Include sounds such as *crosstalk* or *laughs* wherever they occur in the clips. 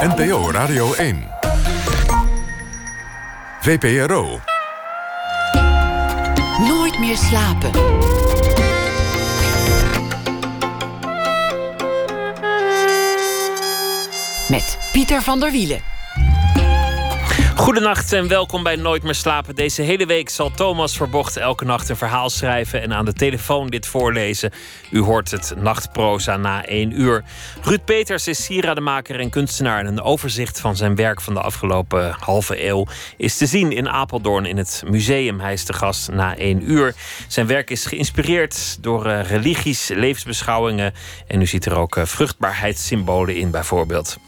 NPO Radio 1. VPRO. Nooit meer slapen. Met Pieter van der Wielen. Goedenacht en welkom bij Nooit meer slapen. Deze hele week zal Thomas Verbocht elke nacht een verhaal schrijven en aan de telefoon dit voorlezen. U hoort het nachtproza na één uur. Ruud Peters is sierademaker en kunstenaar en een overzicht van zijn werk van de afgelopen halve eeuw is te zien in Apeldoorn in het museum. Hij is de gast na één uur. Zijn werk is geïnspireerd door uh, religies, levensbeschouwingen en u ziet er ook uh, vruchtbaarheidssymbolen in bijvoorbeeld.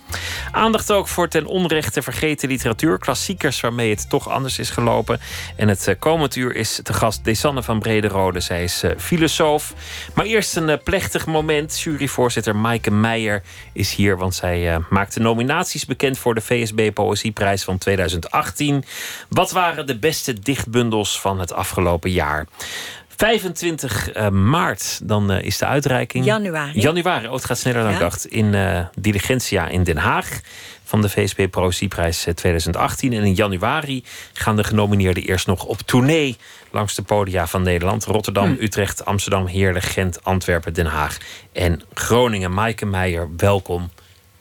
Aandacht ook voor ten onrechte vergeten literatuur, klassiekers waarmee het toch anders is gelopen. En het uh, komend uur is de gast Desanne van Brederode. Zij is uh, filosoof. Maar eerst een uh, plechtig moment. Juryvoorzitter Maaike Meijer is hier, want zij maakt de nominaties bekend voor de VSB Poëzieprijs van 2018. Wat waren de beste dichtbundels van het afgelopen jaar? 25 uh, maart, dan uh, is de uitreiking. Januari. Januari, oh, het gaat sneller dan ja. ik dacht. In uh, Diligentia in Den Haag van de VSB Poëzieprijs 2018. En in januari gaan de genomineerden eerst nog op tournee langs de podia van Nederland. Rotterdam, hm. Utrecht, Amsterdam, Heerlen, Gent, Antwerpen, Den Haag en Groningen. Maaike Meijer, welkom.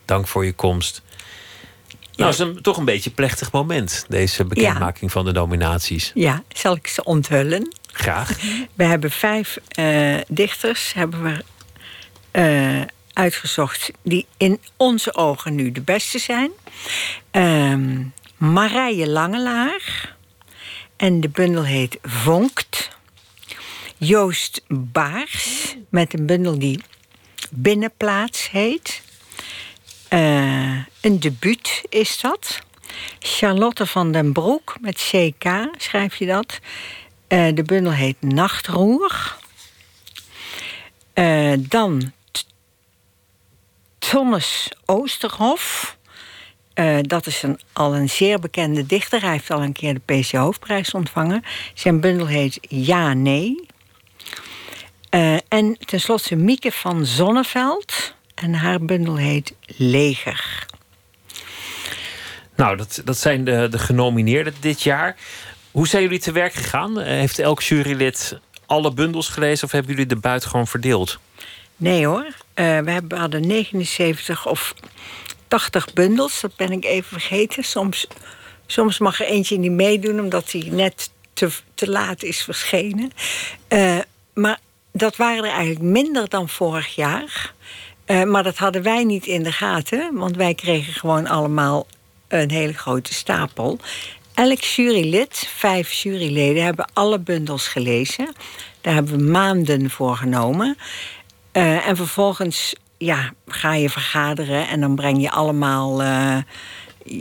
Dank voor je komst. Nou, het is een, toch een beetje een plechtig moment, deze bekendmaking ja. van de nominaties. Ja, zal ik ze onthullen? Graag. *laughs* We hebben vijf uh, dichters hebben we, uh, uitgezocht die in onze ogen nu de beste zijn. Uh, Marije Langelaar. En de bundel heet Vonkt. Joost Baars met een bundel die Binnenplaats heet. Uh, een debuut is dat. Charlotte van den Broek met CK schrijf je dat. Uh, de bundel heet Nachtroer. Uh, dan Tonnes Oosterhof. Uh, dat is een, al een zeer bekende dichter. Hij heeft al een keer de PC Hoofdprijs ontvangen. Zijn bundel heet Ja, Nee. en tenslotte Mieke van Zonneveld. En haar bundel heet Leger. Nou, dat, dat zijn de, de genomineerden dit jaar. Hoe zijn jullie te werk gegaan? Heeft elk jurylid alle bundels gelezen of hebben jullie de buit gewoon verdeeld? Nee hoor. Uh, we hebben, hadden 79 of 80 bundels. Dat ben ik even vergeten. Soms, soms mag er eentje niet meedoen omdat hij net te, te laat is verschenen. Uh, maar dat waren er eigenlijk minder dan vorig jaar. Maar dat hadden wij niet in de gaten, want wij kregen gewoon allemaal een hele grote stapel. Elk jurylid, vijf juryleden, hebben alle bundels gelezen. Daar hebben we maanden voor genomen. Uh, en vervolgens ja, ga je vergaderen en dan breng je allemaal uh,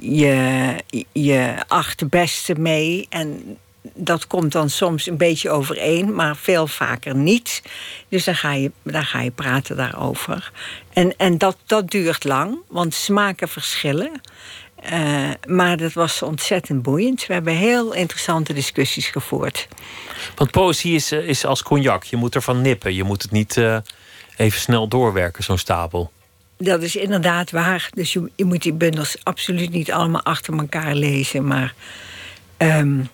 je, je acht beste mee. En dat komt dan soms een beetje overeen, maar veel vaker niet. Dus dan ga je, dan ga je praten daarover. En, en dat, dat duurt lang, want smaken verschillen. Uh, maar dat was ontzettend boeiend. We hebben heel interessante discussies gevoerd. Want poëzie is, eh, is als cognac. Je moet ervan nippen. Je moet het niet uh, even snel doorwerken, zo'n stapel. Dat is inderdaad waar. Dus je, je, moet die bundels absoluut niet allemaal achter elkaar lezen. Maar um,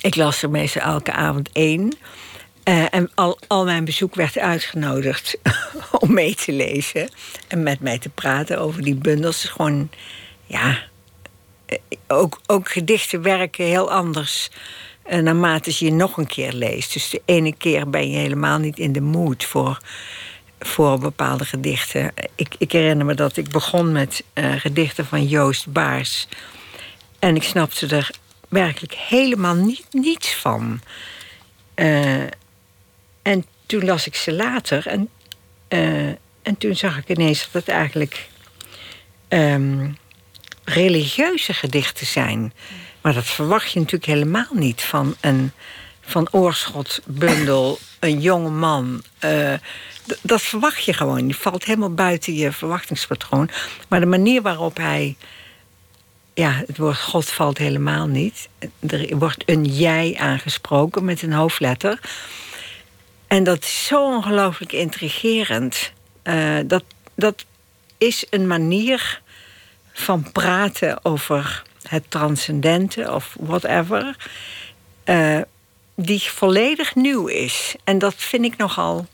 ik las er meestal elke avond één. Uh, en al, al mijn bezoek werd uitgenodigd *laughs* om mee te lezen. En met mij te praten over die bundels. Dus gewoon, ja, ook, ook gedichten werken heel anders uh, naarmate je nog een keer leest. Dus de ene keer ben je helemaal niet in de mood voor, voor bepaalde gedichten. Ik, ik herinner me dat ik begon met uh, gedichten van Joost Baars. En ik snapte er werkelijk helemaal niet, niets van. En toen las ik ze later en, en toen zag ik ineens dat het eigenlijk. Um, religieuze gedichten zijn. Maar dat verwacht je natuurlijk helemaal niet van een van Oorschot-bundel, een jonge man. Uh, dat verwacht je gewoon. Die valt helemaal buiten je verwachtingspatroon. Maar de manier waarop hij. Ja, het woord God valt helemaal niet. Er wordt een jij aangesproken met een hoofdletter. En dat is zo ongelooflijk intrigerend. Uh, dat, dat is een manier van praten over het transcendente of whatever, eh, die volledig nieuw is. En dat vind ik nogal,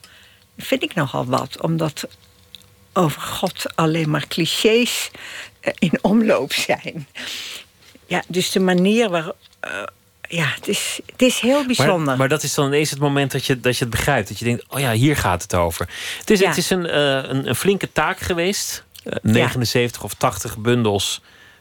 vind ik nogal wat, omdat over God alleen maar clichés eh, in omloop zijn. Ja, dus de manier waar. eh, ja, het is, het is heel bijzonder. Maar, maar dat is dan ineens het moment dat je, dat je het begrijpt. Dat je denkt, oh ja, hier gaat het over. Het is, Ja. het is een, een, een flinke taak geweest. Eh, 79 of 80 bundels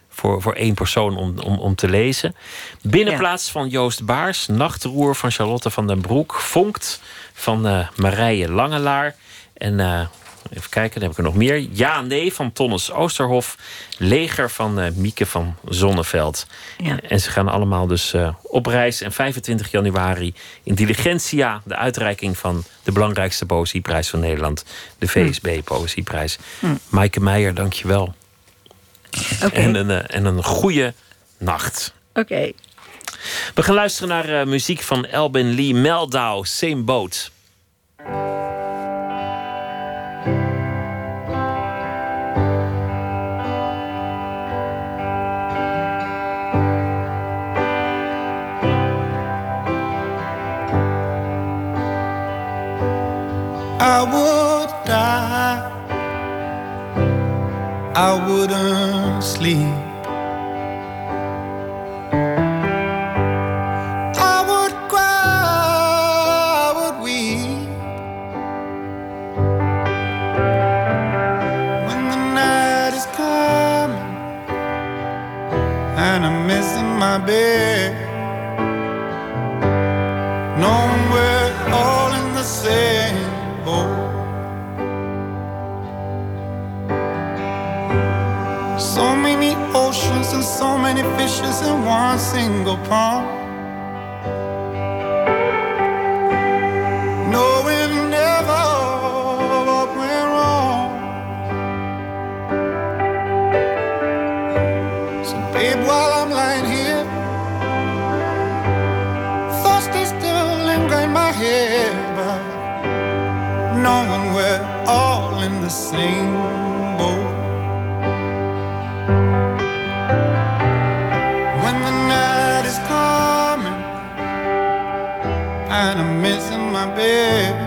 voor, voor één persoon om, om, om te lezen. Binnenplaats van Joost Baars. Nachtroer van Charlotte van den Broek. Vonkt van eh, Marije Langelaar. En eh, even kijken, dan heb ik er nog meer. Ja, nee van Tonnes Oosterhof. Leger van eh, Mieke van Zonneveld. Ja. En ze gaan allemaal dus eh, op reis. En 25 januari in Diligentia, de uitreiking van de belangrijkste poëzieprijs van Nederland, de VSB Poëzieprijs. Maaike Meijer, dank je wel. Oké, En, een, eh, en een goede nacht. oké. We gaan luisteren naar muziek van Elbin Lee Meldau, Same Boat. I would die. I wouldn't sleep. I would cry, I would weep. When the night is coming and I'm missing my bed. Oceans and so many fishes in one single pond. Knowing never went wrong. So, babe, while I'm lying here, still in my head, but knowing we're all in the same my bed,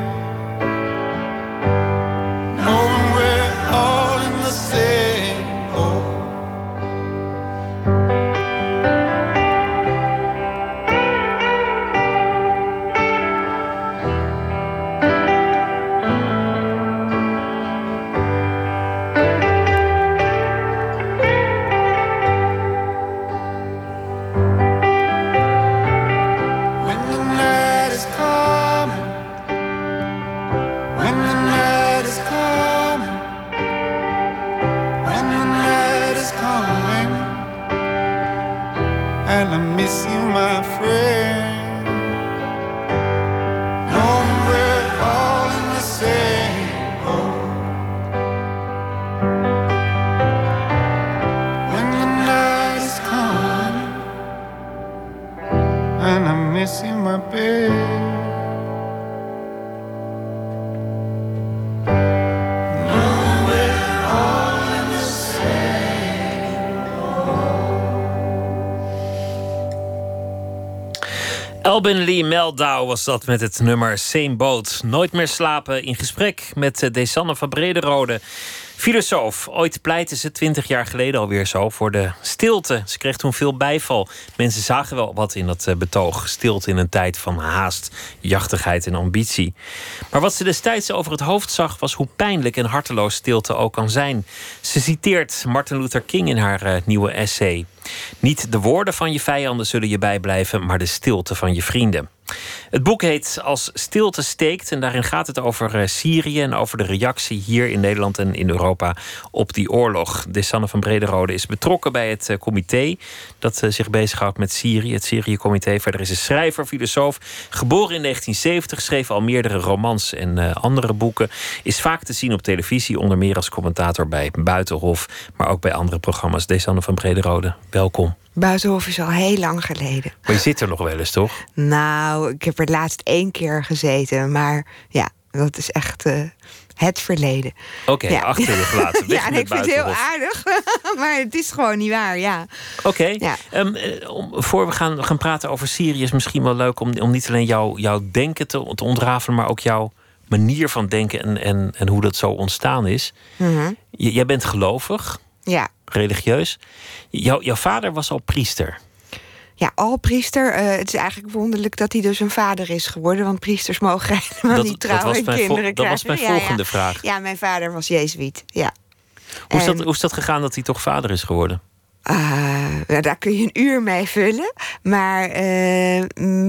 Meldau was dat met het nummer Same Boat. Nooit meer slapen in gesprek met eh, Desanne van Brederode. Filosoof. Ooit pleitte ze twintig jaar geleden alweer zo voor de stilte. Ze kreeg toen veel bijval. Mensen zagen wel wat in dat eh, betoog. Stilte in een tijd van haast, jachtigheid en ambitie. Maar wat ze destijds over het hoofd zag... was hoe pijnlijk en harteloos stilte ook kan zijn. Ze citeert Martin Luther King in haar eh, nieuwe essay. Niet de woorden van je vijanden zullen je bijblijven... maar de stilte van je vrienden. Het boek heet Als stilte steekt en daarin gaat het over eh, Syrië en over de reactie hier in Nederland en in Europa op die oorlog. Desanne van Brederode is betrokken bij het eh, comité dat eh, zich bezighoudt met Syrië, het Syrië-comité. Verder is ze schrijver, filosoof, geboren in 1970, schreef al meerdere romans en andere boeken. Is vaak te zien op televisie, onder meer als commentator bij Buitenhof, maar ook bij andere programma's. Desanne van Brederode, welkom. Buitenhof is al heel lang geleden. Maar je zit er nog wel eens, toch? Nou, ik heb er laatst één keer gezeten. Maar ja, dat is echt eh, het verleden. Oké, Ja. achter je gelaten. *laughs* Ja, en ik vind het heel aardig, *laughs* maar het is gewoon niet waar, ja. Oké. Ja. Ehm, eh, om, voor we gaan, gaan praten over Syrië is misschien wel leuk om, om niet alleen jouw jouw denken te, te ontrafelen, maar ook jouw manier van denken en, en, en hoe dat zo ontstaan is. Mhm. J- jij bent gelovig, Ja, religieus. Jouw jouw vader was al priester. ja al priester. eh, het is eigenlijk wonderlijk dat hij dus een vader is geworden, want priesters mogen *laughs* helemaal Dat- niet trouwen en kinderen dat was krijgen. mijn Ja, volgende ja. vraag. Ja, mijn vader was jezuïet, ja. Hoe is, dat, hoe is dat gegaan dat hij toch vader is geworden? Nou, daar kun je een uur mee vullen. Maar eh,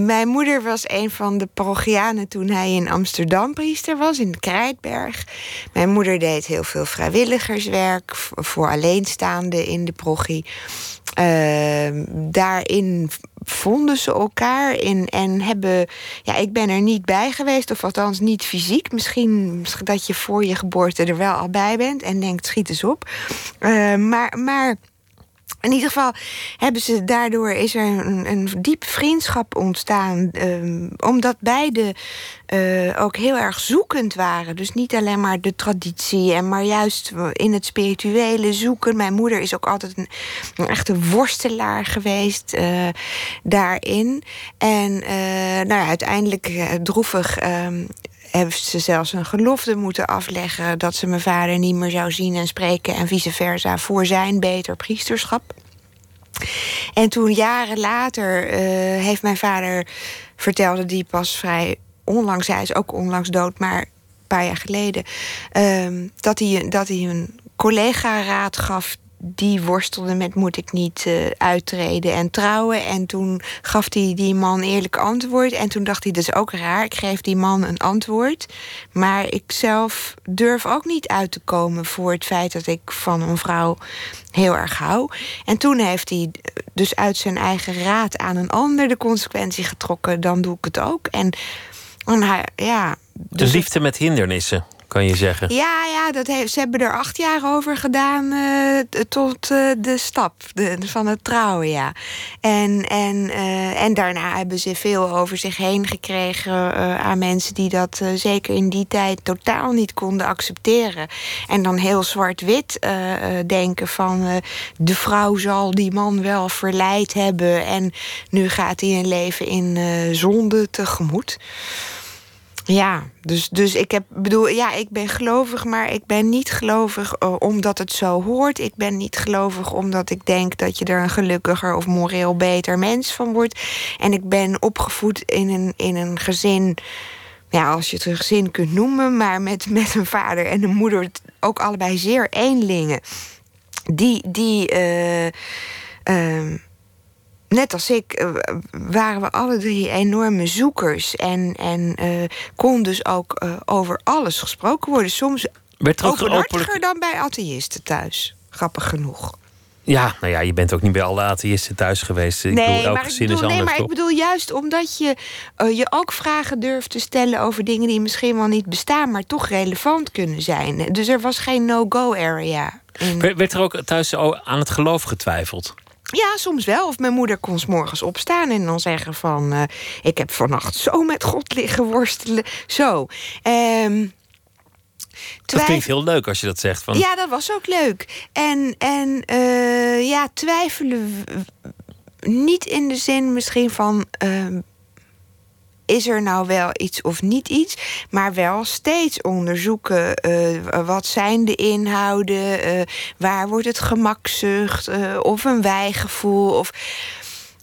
mijn moeder was een van de parochianen toen hij in Amsterdam priester was, in Krijtberg. Mijn moeder deed heel veel vrijwilligerswerk voor alleenstaanden in de parochie. Eh, daarin vonden ze elkaar in, en hebben. Ja, ik ben er niet bij geweest, of althans niet fysiek. Misschien, dat je voor je geboorte er wel al bij bent en denkt: schiet eens op. Maar. maar in ieder geval hebben ze daardoor is er een, een diep vriendschap ontstaan. ehm, omdat beide eh, ook heel erg zoekend waren. Dus niet alleen maar de traditie, en maar juist in het spirituele zoeken. Mijn moeder is ook altijd een, echte worstelaar geweest eh, daarin. En eh, nou ja, uiteindelijk droevig. Ehm, heeft ze zelfs een gelofte moeten afleggen dat ze mijn vader niet meer zou zien en spreken en vice versa voor zijn beter priesterschap. En toen jaren later eh, heeft mijn vader vertelde die pas vrij onlangs, hij is ook onlangs dood, maar een paar jaar geleden, ehm, dat, hij, dat hij een collega raad gaf die worstelde met moet ik niet eh, uittreden en trouwen. En toen gaf hij die man eerlijk antwoord. En toen dacht hij, dat is ook raar. Ik geef die man een antwoord. Maar ik zelf durf ook niet uit te komen voor het feit dat ik van een vrouw heel erg hou. En toen heeft hij dus uit zijn eigen raad aan een ander de consequentie getrokken. Dan doe ik het ook. En, en hij, ja. De dus liefde met hindernissen, kan je zeggen. ja, ja dat ze hebben er acht jaar over gedaan eh, tot eh, de stap de, van het trouwen, ja. En, en, eh, en daarna hebben ze veel over zich heen gekregen aan mensen die dat zeker in die tijd totaal niet konden accepteren. En dan heel zwart-wit denken van de vrouw zal die man wel verleid hebben en nu gaat hij een leven in zonde tegemoet. Ja, dus, dus ik heb, bedoel, ja, ik ben gelovig, maar ik ben niet gelovig eh, omdat het zo hoort. Ik ben niet gelovig omdat ik denk dat je er een gelukkiger of moreel beter mens van wordt. En ik ben opgevoed in een, in een gezin, ja, als je het een gezin kunt noemen, maar met, met een vader en een moeder, ook allebei zeer eenlingen. Die, die, eh, ehm, net als ik, eh, waren we alle drie enorme zoekers. En, en eh, kon dus ook eh, over alles gesproken worden. Soms Werd er ook openhartiger dan bij atheïsten thuis. Grappig genoeg. Ja, nou ja, je bent ook niet bij alle atheïsten thuis geweest. Ik bedoel, elk maar, ik bedoel, is anders, nee, maar toch? ik bedoel juist omdat je je ook vragen durft te stellen over dingen die misschien wel niet bestaan, maar toch relevant kunnen zijn. Dus er was geen no-go area. in- Werd er ook thuis aan het geloof getwijfeld? Ja, soms wel. Of mijn moeder kon s morgens opstaan en dan zeggen van... eh, ik heb vannacht zo met God liggen worstelen. Zo. Dat twijf- klinkt heel leuk als je dat zegt. Van, Ja, dat was ook leuk. En, en eh, ja, twijfelen... Niet in de zin misschien van... ehm, is er nou wel iets of niet iets? Maar wel steeds onderzoeken. eh, wat zijn de inhouden? eh, waar wordt het gemakzucht? eh, of een wijgevoel? Of...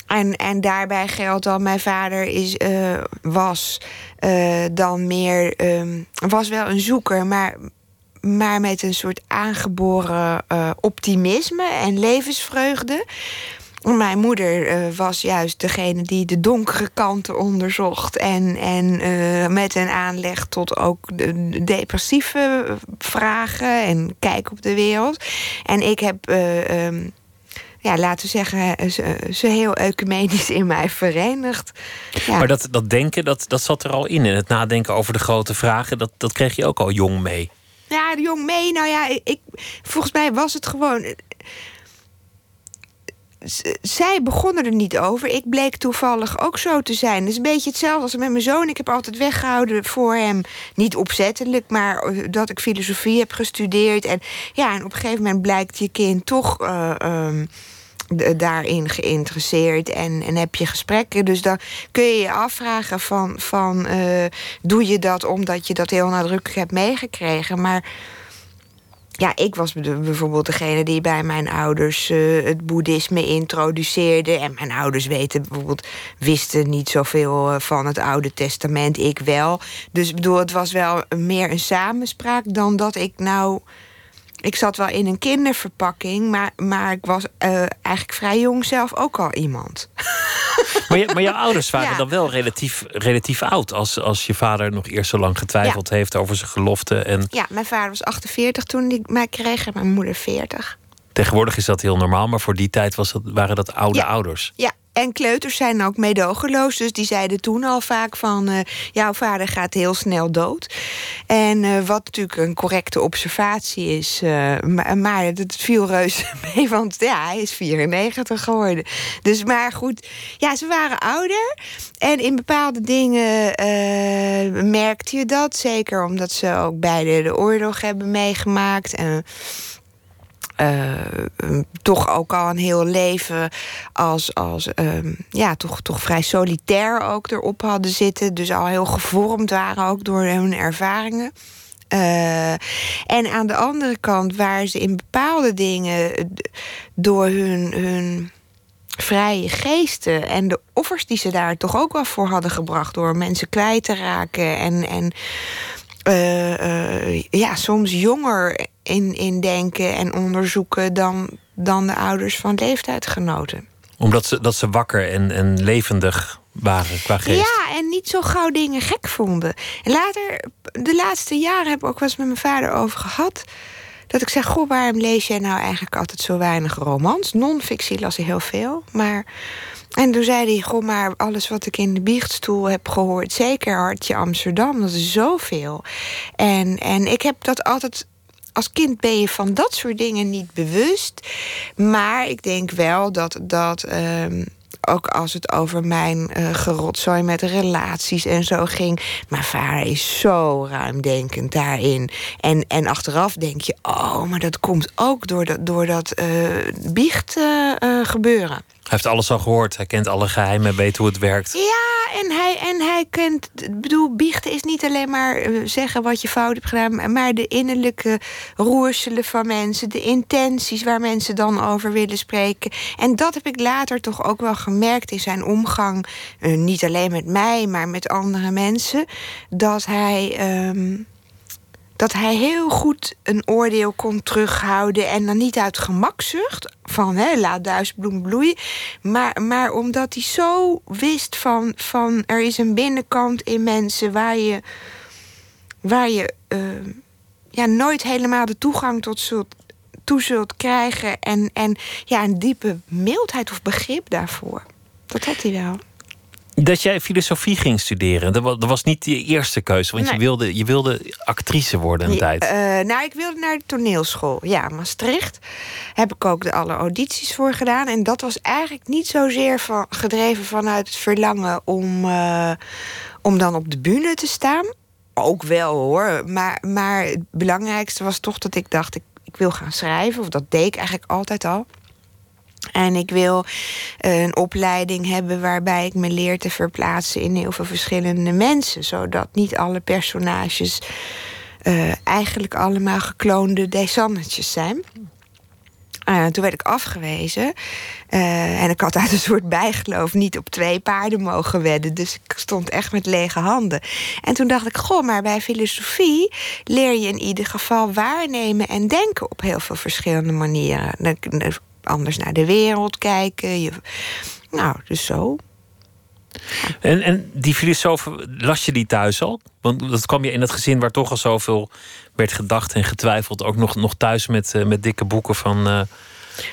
En, en daarbij geldt dan, mijn vader is, was dan meer, ehm, was wel een zoeker, maar, maar met een soort aangeboren optimisme en levensvreugde. Mijn moeder eh, was juist degene die de donkere kanten onderzocht. En, en eh, met een aanleg tot ook de depressieve vragen en kijk op de wereld. En ik heb, eh, ehm, ja, laten we zeggen, ze, ze heel ecumenisch in mij verenigd. Ja. Maar dat, dat denken, dat, dat zat er al in. En het nadenken over de grote vragen, dat, dat kreeg je ook al jong mee. Ja, jong mee. Nou ja, ik, volgens mij was het gewoon. Zij begonnen er niet over. Ik bleek toevallig ook zo te zijn. Het is een beetje hetzelfde als met mijn zoon. Ik heb altijd weggehouden voor hem. Niet opzettelijk, maar eh, dat ik filosofie heb gestudeerd. En ja, en op een gegeven moment blijkt je kind toch. Uh, um, daarin geïnteresseerd en, en heb je gesprekken. Dus dan kun je je afvragen van, van uh, doe je dat omdat je dat heel nadrukkelijk hebt meegekregen. Maar ja, ik was bijvoorbeeld degene die bij mijn ouders uh, het boeddhisme introduceerde. En mijn ouders weten bijvoorbeeld, wisten niet zoveel eh, van het Oude Testament, ik wel. Dus bedoel, het was wel meer een samenspraak dan dat ik nou ik zat wel in een kinderverpakking, maar, maar ik was uh, eigenlijk vrij jong zelf ook al iemand. *laughs* Maar, je, maar jouw ouders waren dan wel relatief, relatief oud als, als je vader nog eerst zo lang getwijfeld heeft over zijn gelofte. En... Ja, mijn vader was 48 toen hij mij kreeg en mijn moeder 40. Tegenwoordig is dat heel normaal, maar voor die tijd was dat, waren dat oude ouders. Ja, en kleuters zijn ook meedogenloos. Dus die zeiden toen al vaak van... Uh, jouw vader gaat heel snel dood. En uh, wat natuurlijk een correcte observatie is. Maar, maar het viel reuze *laughs* mee, want ja, hij is 94 geworden. Dus maar goed, ja, ze waren ouder. En in bepaalde dingen merkte je dat. Zeker omdat ze ook beide de oorlog hebben meegemaakt. En uh, toch ook al een heel leven als, als uh, ja, toch, toch vrij solitair ook erop hadden zitten. Dus al heel gevormd waren ook door hun ervaringen. Uh, en aan de andere kant waren ze in bepaalde dingen door hun, hun vrije geesten en de offers die ze daar toch ook wel voor hadden gebracht door mensen kwijt te raken en, en uh, ja, soms jonger in, in denken en onderzoeken dan, dan de ouders van leeftijdgenoten. Omdat ze, dat ze wakker en, en levendig waren qua geest. Ja, en niet zo gauw dingen gek vonden. En later, de laatste jaren heb ik ook wel eens met mijn vader over gehad. Dat ik zeg, goh, waarom lees jij nou eigenlijk altijd zo weinig romans? Non-fictie las hij heel veel, maar... En toen zei hij, goh, maar alles wat ik in de biechtstoel heb gehoord... zeker Hartje Amsterdam, dat is zoveel. En, en ik heb dat altijd als kind ben je van dat soort dingen niet bewust. Maar ik denk wel dat dat. Um, ook als het over mijn uh, gerotzooi met relaties en zo ging. Mijn vader is zo ruimdenkend daarin. En, en achteraf denk je, oh, maar dat komt ook door dat, door dat uh, biecht uh, gebeuren. Heeft alles al gehoord. Hij kent alle geheimen, weet hoe het werkt. Ja, en hij, en hij kent. Ik bedoel, biechten is niet alleen maar eh, zeggen wat je fout hebt gedaan, maar de innerlijke roerselen van mensen, de intenties waar mensen dan over willen spreken. En dat heb ik later toch ook wel gemerkt in zijn omgang. Uh, niet alleen met mij, maar met andere mensen. Dat hij. Um, dat hij heel goed een oordeel kon terughouden. En dan niet uit gemakzucht, van hè, laat duisbloem bloeien. Maar, maar omdat hij zo wist van, van er is een binnenkant in mensen waar je, waar je uh, ja, nooit helemaal de toegang tot zult, toe zult krijgen. En, en ja, een diepe mildheid of begrip daarvoor. Dat had hij wel. Dat jij filosofie ging studeren, dat was, niet je eerste keuze. Want je, wilde, je wilde actrice worden een tijd. Uh, nou, ik wilde naar de toneelschool. Ja, Maastricht. Heb ik ook de alle audities voor gedaan. En dat was eigenlijk niet zozeer van, gedreven vanuit het verlangen om, uh, om dan op de bühne te staan. Ook wel hoor. Maar, maar het belangrijkste was toch dat ik dacht, ik, ik wil gaan schrijven. Of dat deed ik eigenlijk altijd al. En ik wil eh, een opleiding hebben waarbij ik me leer te verplaatsen in heel veel verschillende mensen. Zodat niet alle personages uh, eigenlijk allemaal gekloonde desannetjes zijn. Uh, toen werd ik afgewezen. En ik had uit een soort bijgeloof niet op twee paarden mogen wedden. Dus ik stond echt met lege handen. En toen dacht ik, goh, maar bij filosofie leer je in ieder geval waarnemen en denken op heel veel verschillende manieren anders naar de wereld kijken. Je, nou, dus zo. En, en die filosofen, las je die thuis al? Want dat kwam je in het gezin waar toch al zoveel werd gedacht en getwijfeld. Ook nog, nog thuis met, uh, met dikke boeken van, uh,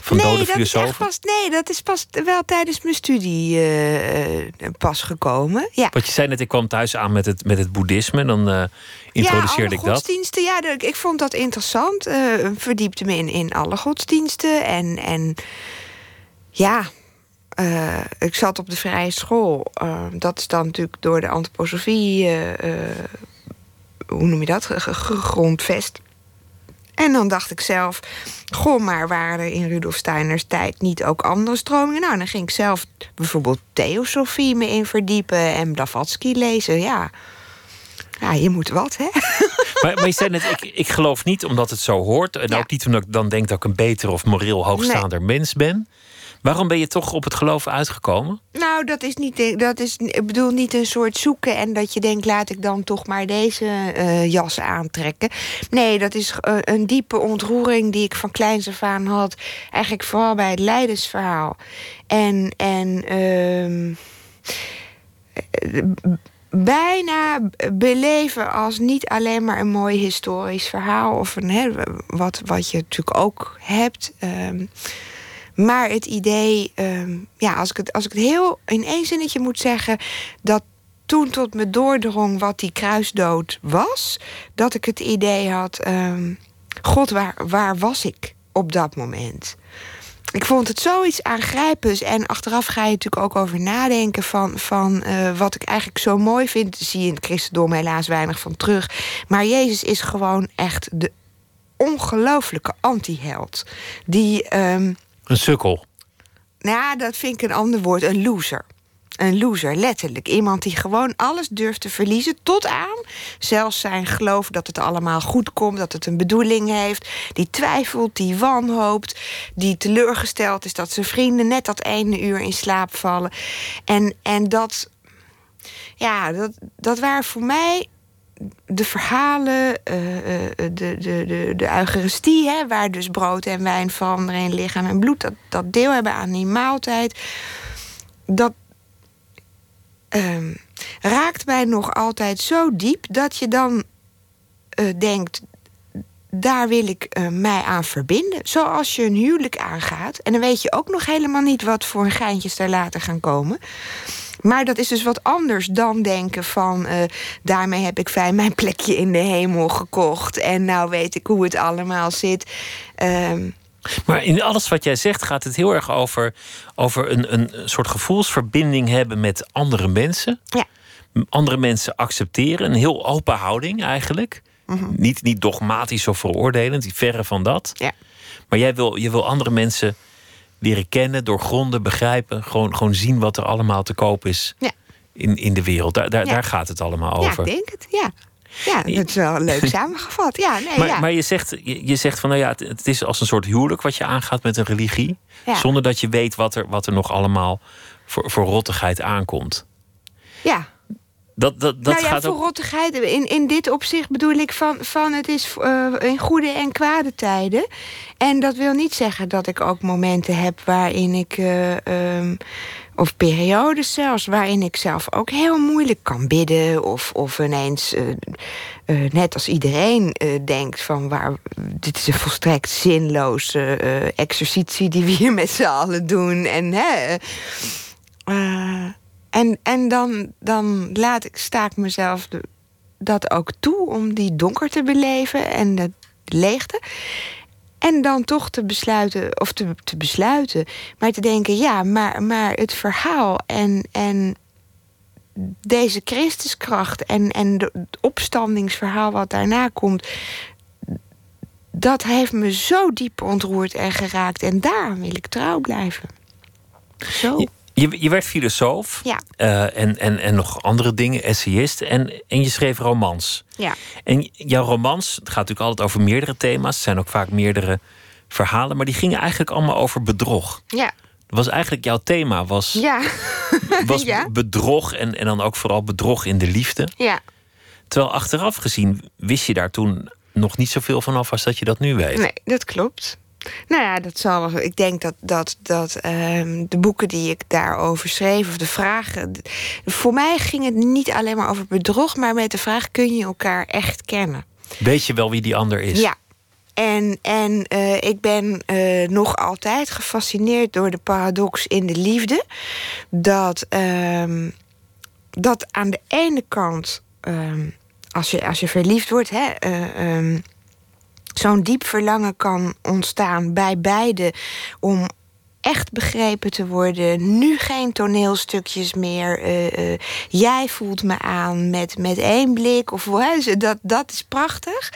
van nee, dode filosofen? Dat is pas, nee, dat is pas wel tijdens mijn studie uh, pas gekomen. Ja. Want je zei net, ik kwam thuis aan met het, met het boeddhisme. Dan introduceerde ja, ik dat. godsdiensten, ja, ik vond dat interessant. verdiepte me in, in alle godsdiensten. En, en ja, uh, ik zat op de vrije school. Uh, dat is dan natuurlijk door de antroposofie, uh, hoe noem je dat, gegrondvest. En dan dacht ik zelf, goh, maar waren er in Rudolf Steiners tijd niet ook andere stromingen? Nou, dan ging ik zelf bijvoorbeeld theosofie me in verdiepen en Blavatsky lezen, ja. Ja, je moet wat, hè? *laughs* Maar, maar je zei net, ik, ik geloof niet omdat het zo hoort. En ook niet omdat ik dan denk dat ik een beter of moreel hoogstaander mens ben. Waarom ben je toch op het geloof uitgekomen? Nou, dat is niet. Dat is, ik bedoel, niet een soort zoeken en dat je denkt: laat ik dan toch maar deze uh, jas aantrekken. Nee, dat is uh, een diepe ontroering die ik van kleins af aan had. Eigenlijk vooral bij het Leidensverhaal. En. en uh, bijna beleven als niet alleen maar een mooi historisch verhaal of een, hè, wat, wat je natuurlijk ook hebt. Um, maar het idee, ehm, ja, als ik, het, als ik het heel in één zinnetje moet zeggen, dat toen tot me doordrong wat die kruisdood was, dat ik het idee had: ehm, God, waar, waar was ik op dat moment? Ik vond het zoiets aangrijpends. En achteraf ga je natuurlijk ook over nadenken van, van uh, wat ik eigenlijk zo mooi vind. Zie je in het christendom helaas weinig van terug. Maar Jezus is gewoon echt de ongelooflijke antiheld. Die um, een sukkel. Nou, dat vind ik een ander woord. Een loser. Een loser, letterlijk. Iemand die gewoon alles durft te verliezen tot aan zelfs zijn geloof dat het allemaal goed komt, dat het een bedoeling heeft. Die twijfelt, die wanhoopt, die teleurgesteld is dat zijn vrienden net dat ene uur in slaap vallen. En, en dat, ja, dat, dat waren voor mij de verhalen, uh, de, de, de, de Eucharistie, hè, waar dus brood en wijn veranderen in lichaam en bloed, dat, dat deel hebben aan die maaltijd, dat uh, raakt mij nog altijd zo diep dat je dan uh, denkt, daar wil ik mij aan verbinden. Zoals je een huwelijk aangaat. En dan weet je ook nog helemaal niet wat voor geintjes daar later gaan komen. Maar dat is dus wat anders dan denken van... Uh, daarmee heb ik fijn mijn plekje in de hemel gekocht... en nou weet ik hoe het allemaal zit. Um, maar in alles wat jij zegt gaat het heel erg over, over een, een soort gevoelsverbinding hebben met andere mensen. Ja. Andere mensen accepteren. Een heel open houding eigenlijk. Mm -hmm. niet, niet dogmatisch of veroordelend, verre van dat. Ja. Maar jij wil, je wil andere mensen leren kennen, doorgronden, begrijpen. Gewoon, gewoon zien wat er allemaal te koop is ja. in, in de wereld. Daar, daar, daar gaat het allemaal over. Ja, ik denk het, ja. Ja, dat is wel leuk *laughs* samengevat. Ja, nee, maar, ja. maar je, zegt, je, zegt van nou ja, het, het, is als een soort huwelijk wat je aangaat met een religie. Zonder dat je weet wat er, wat er nog allemaal voor, voor rottigheid aankomt. Ja. Dat, dat, dat nou ja, gaat voor ook... rottigheid. In, in dit opzicht bedoel ik van, van het is uh, in goede en kwade tijden. En dat wil niet zeggen dat ik ook momenten heb waarin ik. Uh, um, of periodes zelfs, waarin ik zelf ook heel moeilijk kan bidden. Of, of ineens, uh, uh, net als iedereen, uh, denkt van... Waar, dit is een volstrekt zinloze exercitie die we hier met z'n allen doen. En, hè, en, en dan, dan laat ik, sta ik mezelf de, dat ook toe om die donker te beleven en de leegte. En dan toch te besluiten, of te, te besluiten, maar te denken: ja, maar, maar het verhaal en, en deze Christuskracht en, en het opstandingsverhaal wat daarna komt, dat heeft me zo diep ontroerd en geraakt. En daarom wil ik trouw blijven. Zo. Je, je werd filosoof ja. uh, en, en, en nog andere dingen, essayist. En, en je schreef romans. Ja. En jouw romans, het gaat natuurlijk altijd over meerdere thema's. Het zijn ook vaak meerdere verhalen. Maar die gingen eigenlijk allemaal over bedrog. Ja. Was eigenlijk jouw thema, was, ja. *laughs* was *laughs* ja. bedrog. En, en dan ook vooral bedrog in de liefde. Ja. Terwijl achteraf gezien wist je daar toen nog niet zoveel vanaf als dat je dat nu weet. Nee, dat klopt. Nou ja, dat zal. Ik denk dat, dat, dat um, de boeken die ik daarover schreef, of de vragen. Voor mij ging het niet alleen maar over bedrog, maar met de vraag: kun je elkaar echt kennen? Weet je wel wie die ander is? Ja. En, en uh, ik ben uh, nog altijd gefascineerd door de paradox in de liefde. Dat, um, dat aan de ene kant, um, als, je, als je verliefd wordt, hè, um, zo'n diep verlangen kan ontstaan bij beide om echt begrepen te worden. Nu geen toneelstukjes meer. Eh, eh, jij voelt me aan met, met één blik. Of, dat, dat is prachtig.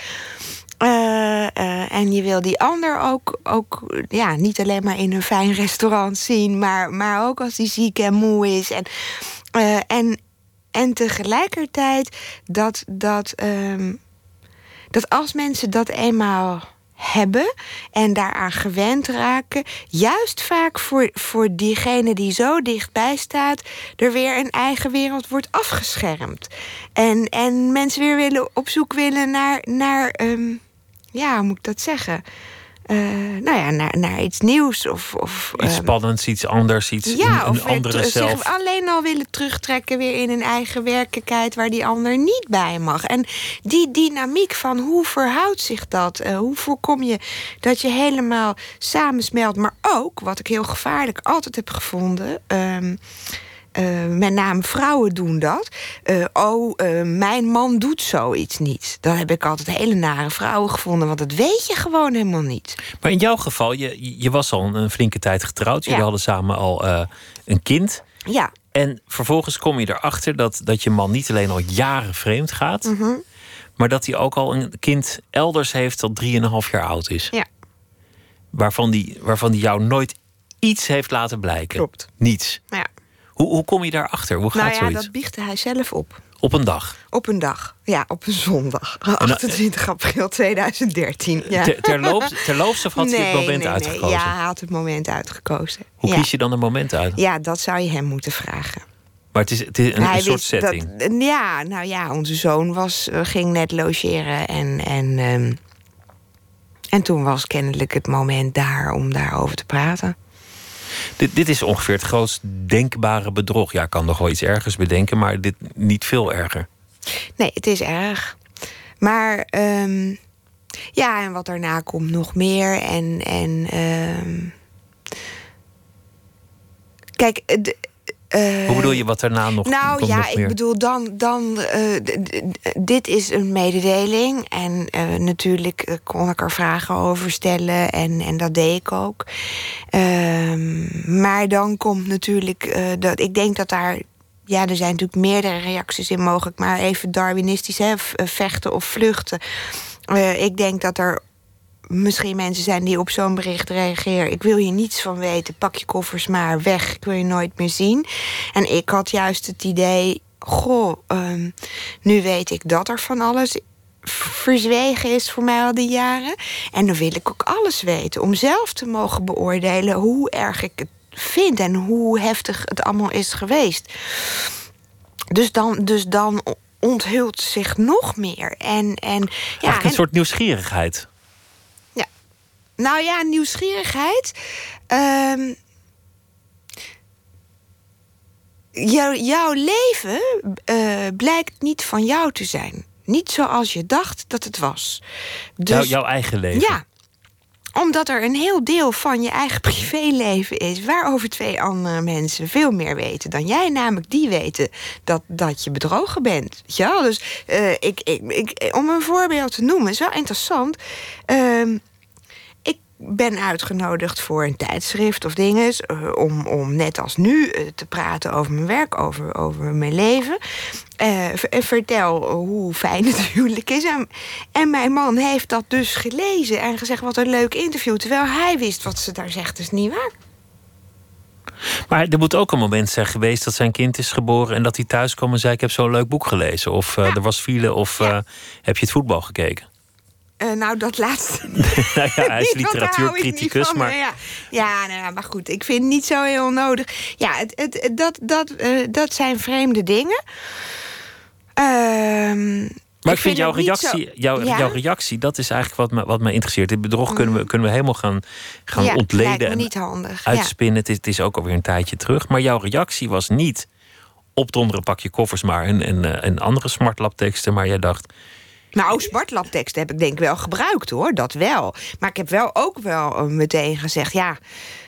en je wil die ander ook, ook ja, niet alleen maar in een fijn restaurant zien, maar, maar ook als die ziek en moe is. En, en, en tegelijkertijd dat, dat, ehm, dat als mensen dat eenmaal hebben en daaraan gewend raken, juist vaak voor, voor diegene die zo dichtbij staat, er weer een eigen wereld wordt afgeschermd. En, en mensen weer willen op zoek willen naar, naar um, ja, hoe moet ik dat zeggen? Uh, nou ja, naar, naar iets nieuws. Of, of, iets um, spannends, iets anders, iets ja, een, een andere zelf. Zich alleen al willen terugtrekken weer in een eigen werkelijkheid... waar die ander niet bij mag. En die dynamiek van hoe verhoudt zich dat? Uh, hoe voorkom je dat je helemaal samensmelt? Maar ook, wat ik heel gevaarlijk altijd heb gevonden... Um, uh, met name vrouwen doen dat. Uh, oh, uh, mijn man doet zoiets niet. Dan heb ik altijd hele nare vrouwen gevonden, want dat weet je gewoon helemaal niet. Maar in jouw geval, je, je was al een flinke tijd getrouwd. Jullie hadden samen al een kind. Ja. En vervolgens kom je erachter dat, dat je man niet alleen al jaren vreemd gaat, mm -hmm. maar dat hij ook al een kind elders heeft dat 3,5 jaar oud is. Ja. Waarvan die, waarvan die jou nooit iets heeft laten blijken. Klopt. Niets. Ja. Hoe, hoe kom je daarachter? Hoe gaat nou ja, zoiets? dat biechtte hij zelf op. Op een dag? Op een dag, ja, op een zondag. 28 april 2013. Ja. Ter, terloops, terloops of had nee, hij het moment nee, uitgekozen? Nee, ja, hij had het moment uitgekozen. Hoe ja. kies je dan een moment uit? Ja, dat zou je hem moeten vragen. Maar het is, het is een, soort setting. Dat, ja, nou ja, onze zoon was, ging net logeren en... en um, en toen was kennelijk het moment daar om daarover te praten. Dit, dit is ongeveer het grootst denkbare bedrog. Ja, ik kan nog wel iets ergers bedenken, maar dit niet veel erger. Nee, het is erg. Maar um, ja, en wat daarna komt nog meer. En, en um, kijk, uh, Hoe bedoel je wat daarna nog Nou ja, nog ik bedoel dan, dan uh, dit is een mededeling. En uh, natuurlijk kon ik er vragen over stellen. En, en dat deed ik ook. Ehm, maar dan komt natuurlijk dat ik denk dat daar. Ja, er zijn natuurlijk meerdere reacties in mogelijk. Maar even Darwinistisch, hè, vechten of vluchten. ik denk dat er misschien mensen zijn die op zo'n bericht reageren. Ik wil hier niets van weten. Pak je koffers maar weg. Ik wil je nooit meer zien. En ik had juist het idee. Goh, um, nu weet ik dat er van alles verzwegen is voor mij al die jaren. En dan wil ik ook alles weten. Om zelf te mogen beoordelen hoe erg ik het vind. En hoe heftig het allemaal is geweest. Dus dan, dus dan onthult zich nog meer. En, en, ja, een en, soort nieuwsgierigheid. Nou ja, nieuwsgierigheid. Um, jou, jouw leven uh, blijkt niet van jou te zijn. Niet zoals je dacht dat het was. Dus, jouw, jouw eigen leven? Ja, omdat er een heel deel van je eigen privéleven is... waarover twee andere mensen veel meer weten dan jij. Namelijk die weten dat, dat je bedrogen bent. Ja, dus uh, ik, ik, ik, om een voorbeeld te noemen, is wel interessant... Uh, ben uitgenodigd voor een tijdschrift of dingen. Uh, om, om net als nu uh, te praten over mijn werk, over, over mijn leven. Uh, vertel hoe fijn *laughs* het huwelijk is. En, en, mijn man heeft dat dus gelezen en gezegd: wat een leuk interview. Terwijl hij wist wat ze daar zegt, is niet waar. Maar er moet ook een moment zijn geweest dat zijn kind is geboren en dat hij thuis kwam en zei: Ik heb zo'n leuk boek gelezen. Of ja. er was file, of ja. heb je het voetbal gekeken? Uh, nou, dat laatste. *laughs* nou ja, *laughs* hij is literatuurcriticus, maar. Ja, ja, nou ja, maar goed, ik vind het niet zo heel nodig. Ja, het, het, dat, dat, uh, dat zijn vreemde dingen. Uh, maar ik vind, vind jouw reactie, zo... jouw, ja? jouw reactie, dat is eigenlijk wat me, wat me interesseert. Dit bedrog mm. kunnen, we, kunnen we helemaal gaan, gaan ja, ontleden en niet handig. uitspinnen. Het is, het is ook alweer een tijdje terug. Maar jouw reactie was niet opdonderen, pak je koffers maar en, en, en andere smartlapteksten. Maar jij dacht, nou, smartlapteksten heb ik denk ik wel gebruikt hoor, dat wel. Maar ik heb wel ook wel meteen gezegd, ja,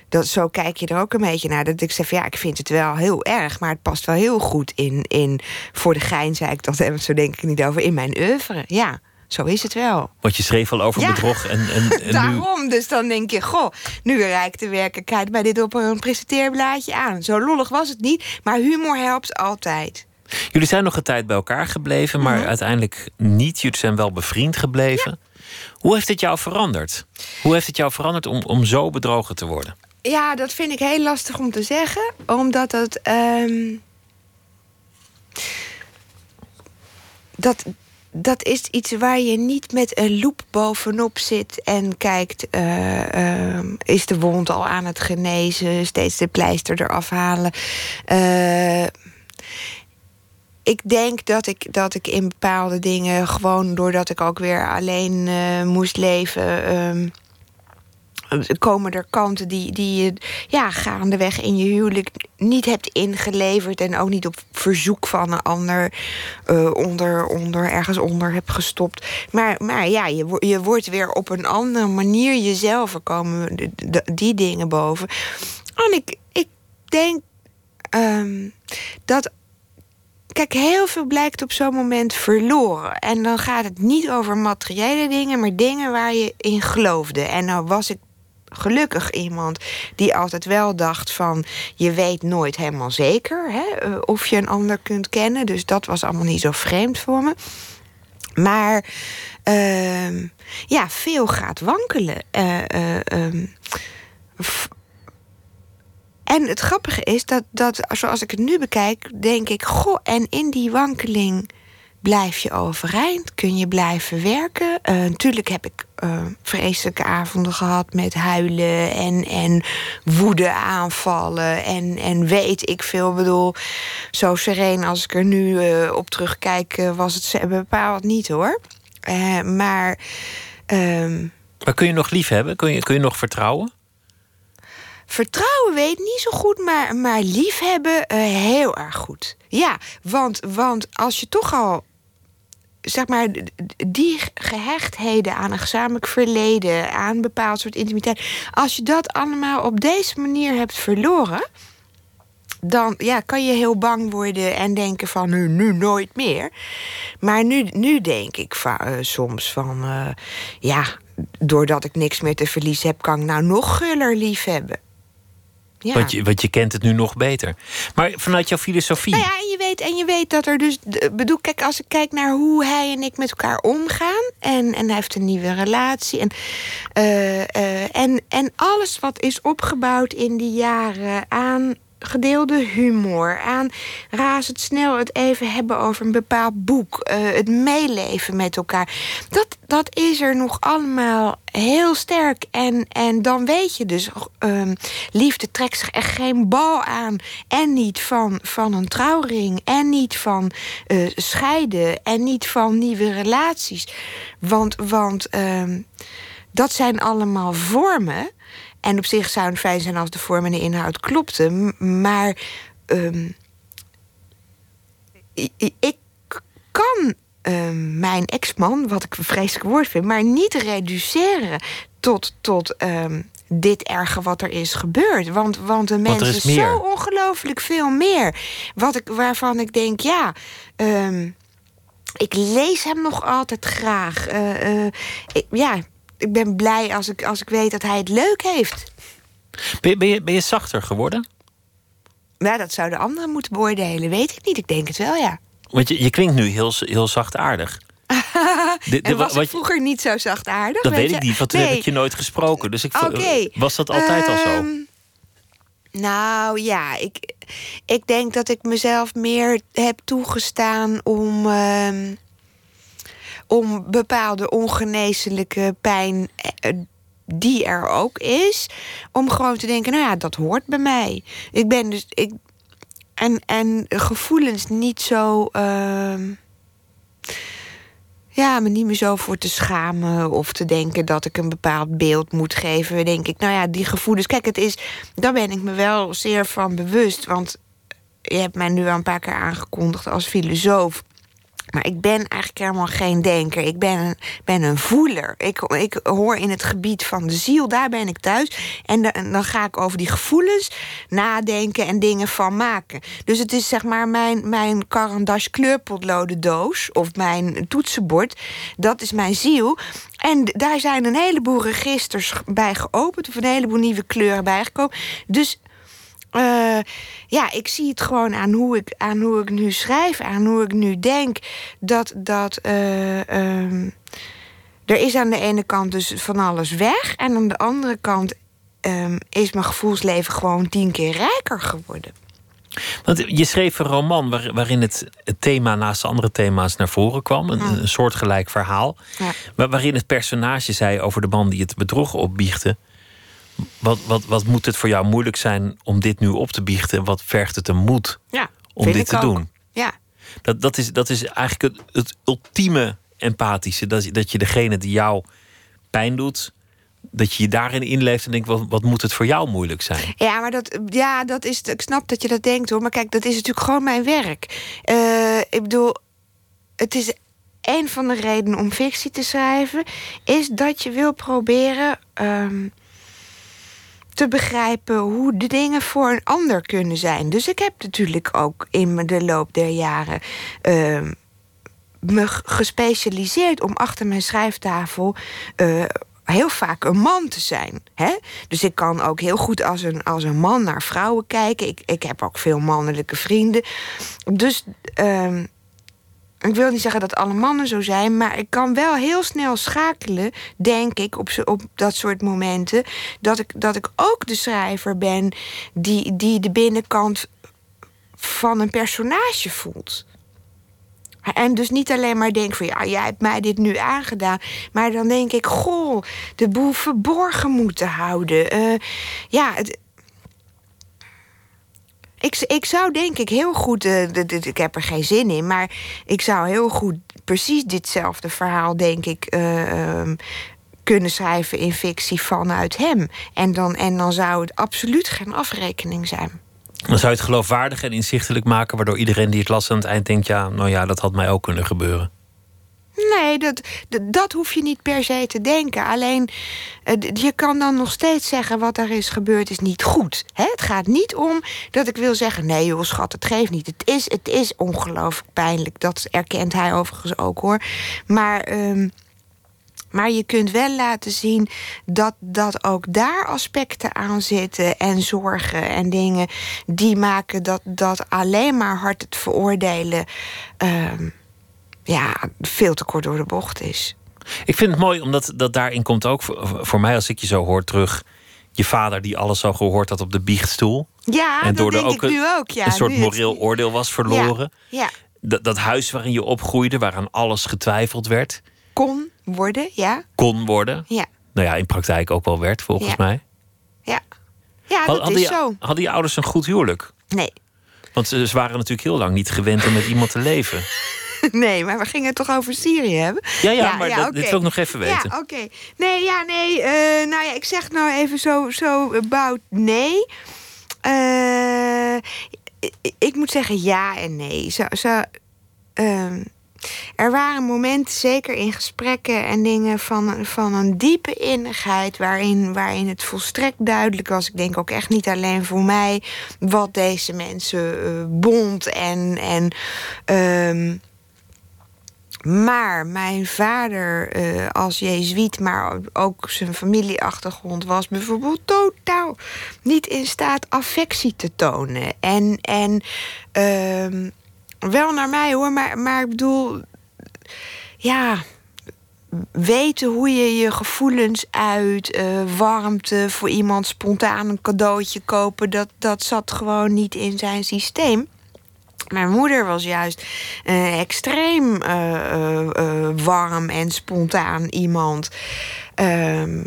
dat, zo kijk je er ook een beetje naar. Dat ik zeg, ja, ik vind het wel heel erg, maar het past wel heel goed in. in voor de gein zei ik dat, en *laughs* zo denk ik niet over, in mijn oeuvre. Ja, zo is het wel. Want je schreef al over Ja. bedrog en, en, *laughs* en nu... Daarom, dus dan denk je, goh, nu reikt de werkelijkheid bij dit op een presenteerblaadje aan. Zo lollig was het niet, maar humor helpt altijd. Jullie zijn nog een tijd bij elkaar gebleven, maar uiteindelijk niet. Jullie zijn wel bevriend gebleven. Hoe heeft het jou veranderd? Hoe heeft het jou veranderd om, om zo bedrogen te worden? Ja, dat vind ik heel lastig om te zeggen, omdat het. ehm, dat, dat is iets waar je niet met een loep bovenop zit en kijkt: eh, ehm, is de wond al aan het genezen? Steeds de pleister eraf halen. Eh, ik denk dat ik, dat ik in bepaalde dingen gewoon doordat ik ook weer alleen eh, moest leven. ehm, komen er kanten die, die je ja, gaandeweg in je huwelijk niet hebt ingeleverd en ook niet op verzoek van een ander eh, onder, onder, ergens onder hebt gestopt. Maar, maar ja, je, je wordt weer op een andere manier jezelf. Er komen die dingen boven. En ik, ik denk ehm, dat Kijk, heel veel blijkt op zo'n moment verloren. En dan gaat het niet over materiële dingen, maar dingen waar je in geloofde. En nou was ik gelukkig iemand die altijd wel dacht van... je weet nooit helemaal zeker hè, eh, of je een ander kunt kennen. Dus dat was allemaal niet zo vreemd voor me. Maar ehm, ja, veel gaat wankelen. F- en het grappige is dat, dat, zoals ik het nu bekijk, denk ik: goh, en in die wankeling blijf je overeind, kun je blijven werken. Eh, natuurlijk heb ik eh, vreselijke avonden gehad met huilen en, en woede aanvallen en, en weet ik veel. Ik bedoel, zo sereen als ik er nu eh, op terugkijk, was het bepaald niet hoor. Maar. ehm, Maar kun je nog lief hebben? Kun je, kun je nog vertrouwen? Vertrouwen weet niet zo goed, maar, maar liefhebben eh, heel erg goed. Ja, want, want als je toch al zeg maar, die gehechtheden aan een gezamenlijk verleden, aan bepaald soort intimiteit, als je dat allemaal op deze manier hebt verloren, dan ja, kan je heel bang worden en denken van nu, nu nooit meer. Maar nu, nu denk ik va- eh, soms van eh, ja, doordat ik niks meer te verliezen heb, kan ik nou nog guller lief hebben. Ja. Want, je, want je kent het nu nog beter. Maar vanuit jouw filosofie. Nou ja, en je weet, en je weet dat er dus. bedoel, kijk, als ik kijk naar hoe hij en ik met elkaar omgaan. En, en hij heeft een nieuwe relatie. En, eh, eh, en, en alles wat is opgebouwd in die jaren aan gedeelde humor, aan razendsnel het even hebben over een bepaald boek, eh, het meeleven met elkaar. Dat, dat is er nog allemaal heel sterk. En, en dan weet je dus, ehm, liefde trekt zich echt geen bal aan. En niet van, van een trouwring. En niet van eh, scheiden. En niet van nieuwe relaties. Want, want ehm, dat zijn allemaal vormen. En op zich zou het fijn zijn als de vorm en de inhoud klopten. Maar ehm, ik kan ehm, mijn ex-man, wat ik een vreselijk woord vind, maar niet reduceren tot, tot ehm, dit erge wat er is gebeurd. Want, want een Want er mens is meer. zo ongelooflijk veel meer. Wat ik, waarvan ik denk, ja. ik lees hem nog altijd graag. Eh, eh, ik, ja, ik ben blij als ik, als ik weet dat hij het leuk heeft. Ben, je- ben, je, ben je zachter geworden? Nou, dat zouden anderen moeten beoordelen. Weet ik niet. Ik denk het wel, ja. Want je, je klinkt nu heel, heel zachtaardig. *laughs* De- was wat je- vroeger niet zo zachtaardig? Dat weet je? ik niet, want toen heb ik je nooit gesproken. Dus ik was dat altijd al zo? Ehm, Nou ja, ik, ik denk dat ik mezelf meer heb toegestaan om, ehm, om bepaalde ongeneeslijke pijn eh, die er ook is, om gewoon te denken, nou ja, dat hoort bij mij. Ik ben dus ik en en gevoelens niet zo. ehm, ja, me niet meer zo voor te schamen of te denken dat ik een bepaald beeld moet geven. Denk ik, nou ja, die gevoelens. Kijk, het is, daar ben ik me wel zeer van bewust. Want je hebt mij nu al een paar keer aangekondigd als filosoof. Maar ik ben eigenlijk helemaal geen denker. Ik ben een, ben een voeler. Ik, ik hoor in het gebied van de ziel, daar ben ik thuis. En dan, ga ik over die gevoelens nadenken en dingen van maken. Dus het is zeg maar mijn, mijn Carandash kleurpotlodendoos of mijn toetsenbord. Dat is mijn ziel. En daar zijn een heleboel registers bij geopend, of een heleboel nieuwe kleuren bijgekomen. Dus uh, ja, ik zie het gewoon aan hoe ik, aan hoe ik nu schrijf, aan hoe ik nu denk. Dat, dat uh, um, er is aan de ene kant dus van alles weg. En aan de andere kant um, is mijn gevoelsleven gewoon tien keer rijker geworden. Want je schreef een roman waarin het, thema naast de andere thema's naar voren kwam. Een, een soortgelijk verhaal. Ja. Waarin het personage zei over de man die het bedrog opbiechte. Wat, wat, wat moet het voor jou moeilijk zijn om dit nu op te biechten? Wat vergt het een moed ja, om dit te ook. doen? Ja. Dat, dat, is, dat is eigenlijk het, het ultieme empathische. Dat, dat je degene die jou pijn doet, dat je je daarin inleeft en denkt: wat, wat moet het voor jou moeilijk zijn? Ja, maar dat, ja, dat is. Ik snap dat je dat denkt hoor. Maar kijk, dat is natuurlijk gewoon mijn werk. Uh, ik bedoel, het is een van de redenen om fictie te schrijven, is dat je wil proberen. Um, te begrijpen hoe de dingen voor een ander kunnen zijn. Dus ik heb natuurlijk ook in de loop der jaren uh, me gespecialiseerd om achter mijn schrijftafel. Uh, heel vaak een man te zijn. Hè? Dus ik kan ook heel goed als een, als een man naar vrouwen kijken. Ik, ik heb ook veel mannelijke vrienden. Dus uh, ik wil niet zeggen dat alle mannen zo zijn, maar ik kan wel heel snel schakelen, denk ik, op, op dat soort momenten. Dat ik, dat ik ook de schrijver ben die, die de binnenkant van een personage voelt. En dus niet alleen maar denk van ja, jij hebt mij dit nu aangedaan. Maar dan denk ik, goh, de boel verborgen moeten houden. Uh, ja, het, ik, ik zou denk ik heel goed, uh, ik heb er geen zin in, maar ik zou heel goed precies ditzelfde verhaal, denk ik, uh, kunnen schrijven in fictie vanuit hem. En dan, en dan zou het absoluut geen afrekening zijn. Dan zou je het geloofwaardig en inzichtelijk maken, waardoor iedereen die het las aan het eind denkt: ja, nou ja, dat had mij ook kunnen gebeuren. Nee, dat, dat, hoef je niet per se te denken. Alleen, eh, je kan dan nog steeds zeggen... wat er is gebeurd is niet goed. Het gaat niet om dat ik wil zeggen... nee joh, schat, het geeft niet. Het is, het is ongelooflijk pijnlijk. Dat erkent hij overigens ook, hoor. Maar... Ehm, maar je kunt wel laten zien dat, dat ook daar aspecten aan zitten en zorgen en dingen die maken dat, dat alleen maar hard het veroordelen ehm, ja, veel te kort door de bocht is. Ik vind het mooi, omdat dat daarin komt ook voor, mij, als ik je zo hoor terug, je vader die alles zo gehoord had op de biechtstoel. Ja, en dat denk ook ik nu ook. Ja, een soort moreel oordeel was verloren. Ja, Dat, dat huis waarin je opgroeide, waaraan alles getwijfeld werd. Kon worden, ja. Kon worden. Ja. Nou ja, in praktijk ook wel werd, volgens mij. Ja, ja dat is zo. Hadden je ouders een goed huwelijk? Nee. Want ze waren natuurlijk heel lang niet gewend om met iemand te leven. *laughs* nee, maar we gingen het toch over Syrië hebben? Ja, ja, maar dat, dit wil ik nog even weten. Ja, oké. Nee, ja, nee. Uh, nou ja, ik zeg nou even zo, zo about nee. Uh, ik, ik, moet zeggen ja en nee. Zo, zo, uh, er waren momenten, zeker in gesprekken en dingen, van, van een diepe innigheid. Waarin, waarin het volstrekt duidelijk was. Ik denk ook echt niet alleen voor mij. wat deze mensen uh, bond en. en um, maar mijn vader uh, als jezuïet, maar ook zijn familieachtergrond... was bijvoorbeeld totaal niet in staat affectie te tonen. En, en uh, wel naar mij hoor, maar, maar ik bedoel... Ja, weten hoe je je gevoelens uit, uh, warmte voor iemand spontaan een cadeautje kopen, dat, dat zat gewoon niet in zijn systeem. Mijn moeder was juist uh, extreem uh, uh, warm en spontaan iemand. Ehm,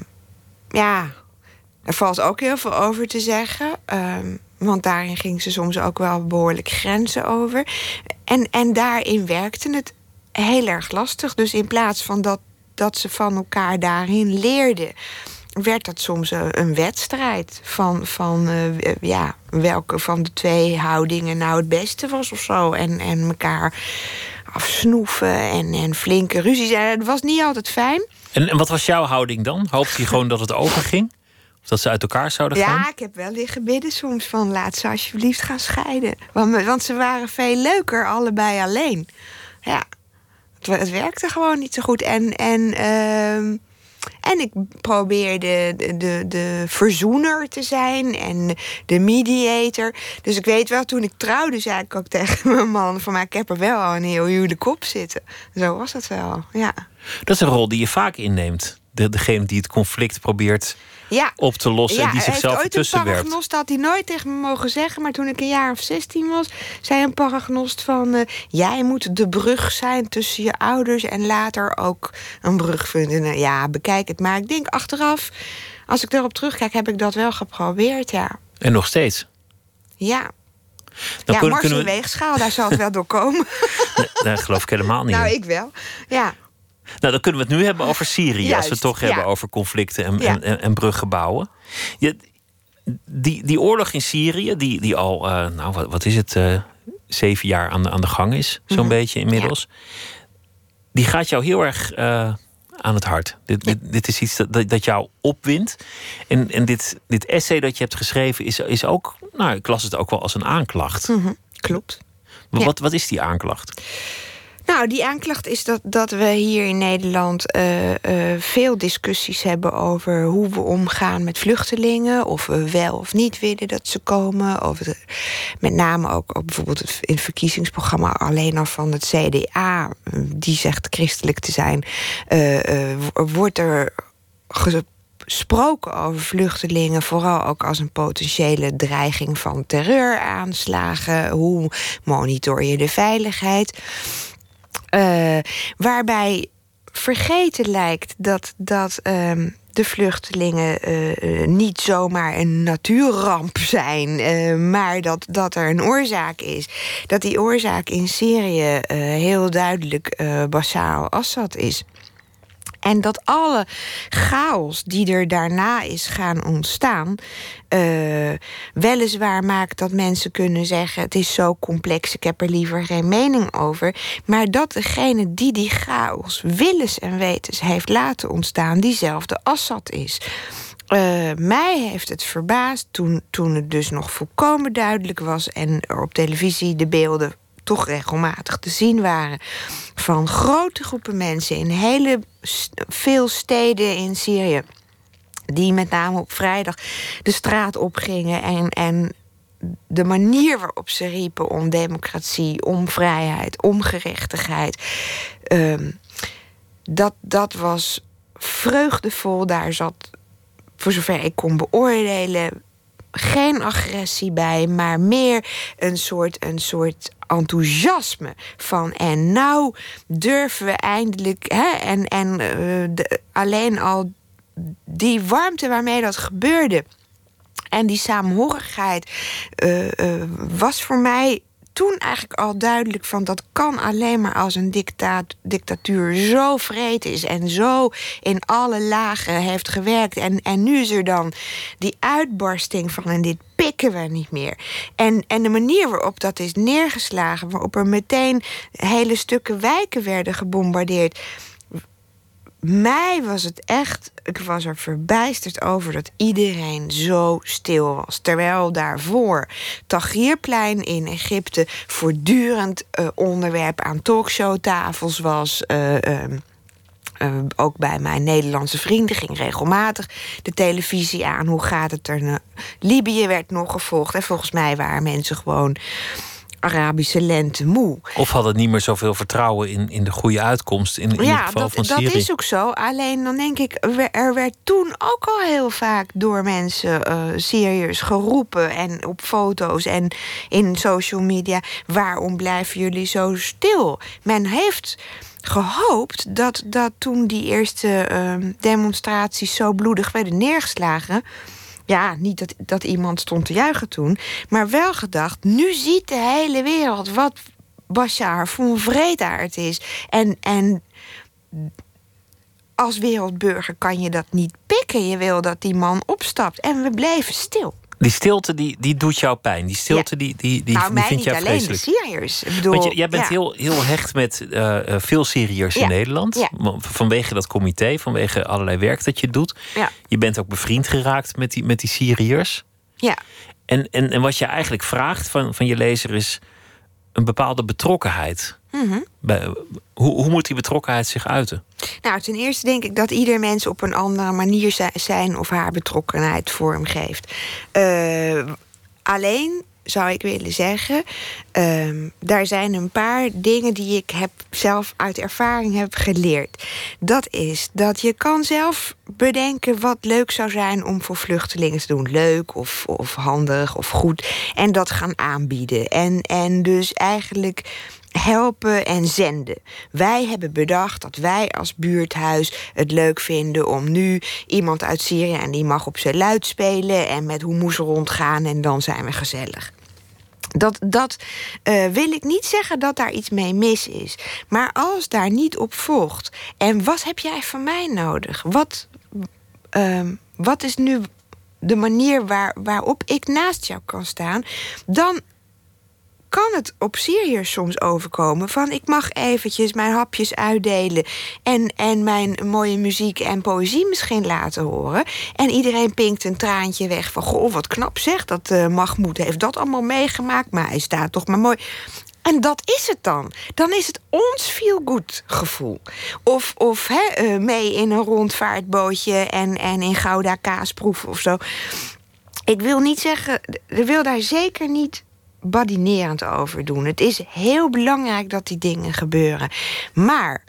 ja, er valt ook heel veel over te zeggen. Um, want daarin ging ze soms ook wel behoorlijk grenzen over. En, en daarin werkte het heel erg lastig. Dus in plaats van dat, dat ze van elkaar daarin leerden werd dat soms een, een wedstrijd van, van eh, ja, welke van de twee houdingen nou het beste was of zo. En, en elkaar afsnoeven en, en flinke ruzies. En het was niet altijd fijn. En, en wat was jouw houding dan? Hoopte je gewoon dat het overging? Of dat ze uit elkaar zouden gaan? Ja, ik heb wel liggen bidden soms van laat ze alsjeblieft gaan scheiden. Want, want ze waren veel leuker allebei alleen. Ja, het, het werkte gewoon niet zo goed. En, en, ehm, en ik probeerde de, de, de verzoener te zijn en de mediator. Dus ik weet wel, toen ik trouwde, zei ik ook tegen *laughs* mijn man: van mij, ik heb er wel al een heel huwelijk op zitten. Zo was het wel, ja. Dat is een rol die je vaak inneemt. De, degene die het conflict probeert ja. op te lossen en die zichzelf ertussen werkt. Een paragnost had hij nooit tegen me mogen zeggen, maar toen ik een jaar of 16 was, zei een paragnost van: uh, jij moet de brug zijn tussen je ouders en later ook een brug vinden. Ja, bekijk het. Maar ik denk achteraf, als ik erop terugkijk, heb ik dat wel geprobeerd, ja. En nog steeds? Ja. Dan ja, kunnen, Mars we... weegschaal, daar zal het wel door komen. *laughs* Nee, geloof ik helemaal niet. Nou, ik wel. Ja. Nou, dan kunnen we het nu hebben over Syrië. als we het toch hebben over conflicten en, ja. en, en, bruggen bouwen. Je, die, die oorlog in Syrië, die, die al, uh, nou wat, wat is het, uh, zeven jaar aan de, aan de gang is, zo'n mm -hmm. beetje inmiddels. Die gaat jou heel erg uh, aan het hart. Dit, dit, dit, is iets dat, dat jou opwindt. En, en dit, dit essay dat je hebt geschreven is, is ook, nou, ik las het ook wel als een aanklacht. Mm -hmm. Klopt. Maar wat, wat is die aanklacht? Nou, die aanklacht is dat, dat we hier in Nederland uh, uh, veel discussies hebben over hoe we omgaan met vluchtelingen. Of we wel of niet willen dat ze komen. Of met name ook, bijvoorbeeld in het verkiezingsprogramma alleen al van het CDA, die zegt christelijk te zijn, uh, wordt er gesproken over vluchtelingen, vooral ook als een potentiële dreiging van terreuraanslagen. Hoe monitor je de veiligheid? Uh, waarbij vergeten lijkt dat, dat uh, de vluchtelingen uh, niet zomaar een natuurramp zijn, maar dat, dat er een oorzaak is. Dat die oorzaak in Syrië heel duidelijk Bashar al-Assad is. En dat alle chaos die er daarna is gaan ontstaan, uh, weliswaar maakt dat mensen kunnen zeggen: het is zo complex, ik heb er liever geen mening over. Maar dat degene die die chaos willens en wetens heeft laten ontstaan, diezelfde Assad is. Uh, mij heeft het verbaasd toen, toen het dus nog volkomen duidelijk was en er op televisie de beelden toch regelmatig te zien waren. Van grote groepen mensen in hele veel steden in Syrië. Die met name op vrijdag de straat opgingen en, en de manier waarop ze riepen om democratie, om vrijheid, om gerechtigheid. Um, dat, dat was vreugdevol. Daar zat, voor zover ik kon beoordelen, geen agressie bij, maar meer een soort, een soort enthousiasme van en nou durven we eindelijk hè, en, en de, alleen al die warmte waarmee dat gebeurde en die saamhorigheid uh, uh, was voor mij toen eigenlijk al duidelijk van dat kan alleen maar als een dictaat, dictatuur zo vreed is en zo in alle lagen heeft gewerkt. En, en nu is er dan die uitbarsting van en dit pikken we niet meer. En, en de manier waarop dat is neergeslagen, waarop er meteen hele stukken wijken werden gebombardeerd mij was het echt, ik was er verbijsterd over dat iedereen zo stil was. Terwijl daarvoor Tahrirplein in Egypte voortdurend uh, onderwerp aan talkshowtafels was. Uh, uh, ook bij mijn Nederlandse vrienden ging regelmatig de televisie aan. Hoe gaat het er? Libië werd nog gevolgd. En volgens mij waren mensen gewoon Arabische lente moe. Of hadden niet meer zoveel vertrouwen in, in de goede uitkomst in, in ja, het geval dat, van Syrië. dat is ook zo. Alleen dan denk ik, er werd toen ook al heel vaak door mensen uh, Syriërs geroepen en op foto's en in social media: waarom blijven jullie zo stil? Men heeft gehoopt dat, dat toen die eerste uh, demonstraties zo bloedig werden neergeslagen ja, niet dat, dat iemand stond te juichen toen. Maar wel gedacht, nu ziet de hele wereld wat Bashar voor een vreedaard is. En, en als wereldburger kan je dat niet pikken. Je wil dat die man opstapt. En we bleven stil. Die stilte die, die doet jou pijn. Die stilte die, die, die, nou, die mij vind niet jij alleen, vreselijk. de Syriërs. Ik bedoel, Want je, jij bent ja. heel, heel hecht met eh, eh, veel Syriërs in. Nederland. Vanwege dat comité, vanwege allerlei werk dat je doet. Je bent ook bevriend geraakt met die, met die Syriërs. Ja. En, en, en wat je eigenlijk vraagt van, van je lezer is een bepaalde betrokkenheid. Mhm. Bij, hoe, hoe moet die betrokkenheid zich uiten? Nou, ten eerste denk ik dat ieder mens op een andere manier zi- zijn of haar betrokkenheid vormgeeft. Eh alleen zou ik willen zeggen, ehm, daar zijn een paar dingen die ik heb zelf uit ervaring heb geleerd. Dat is dat je kan zelf bedenken wat leuk zou zijn om voor vluchtelingen te doen. Leuk of, of handig of goed. En dat gaan aanbieden. En, en dus eigenlijk helpen en zenden. Wij hebben bedacht dat wij als buurthuis het leuk vinden om nu iemand uit Syrië en die mag op zijn luid spelen en met hummus rondgaan en dan zijn we gezellig. Dat, dat eh, wil ik niet zeggen dat daar iets mee mis is. Maar als daar niet op volgt. En wat heb jij van mij nodig? Wat, ehm, wat is nu de manier waar, waarop ik naast jou kan staan? Dan kan het op Syriërs soms overkomen van ik mag eventjes mijn hapjes uitdelen en, en mijn mooie muziek en poëzie misschien laten horen. En iedereen pinkt een traantje weg van goh, wat knap zeg, dat eh Mahmoud heeft dat allemaal meegemaakt, maar hij staat toch maar mooi. En dat is het dan. Dan is het ons feel-good gevoel. Of, of hè, eh, mee in een rondvaartbootje en, en in Gouda kaasproeven of zo. Ik wil niet zeggen, ik wil daar zeker niet badinerend over doen. Het is heel belangrijk dat die dingen gebeuren. Maar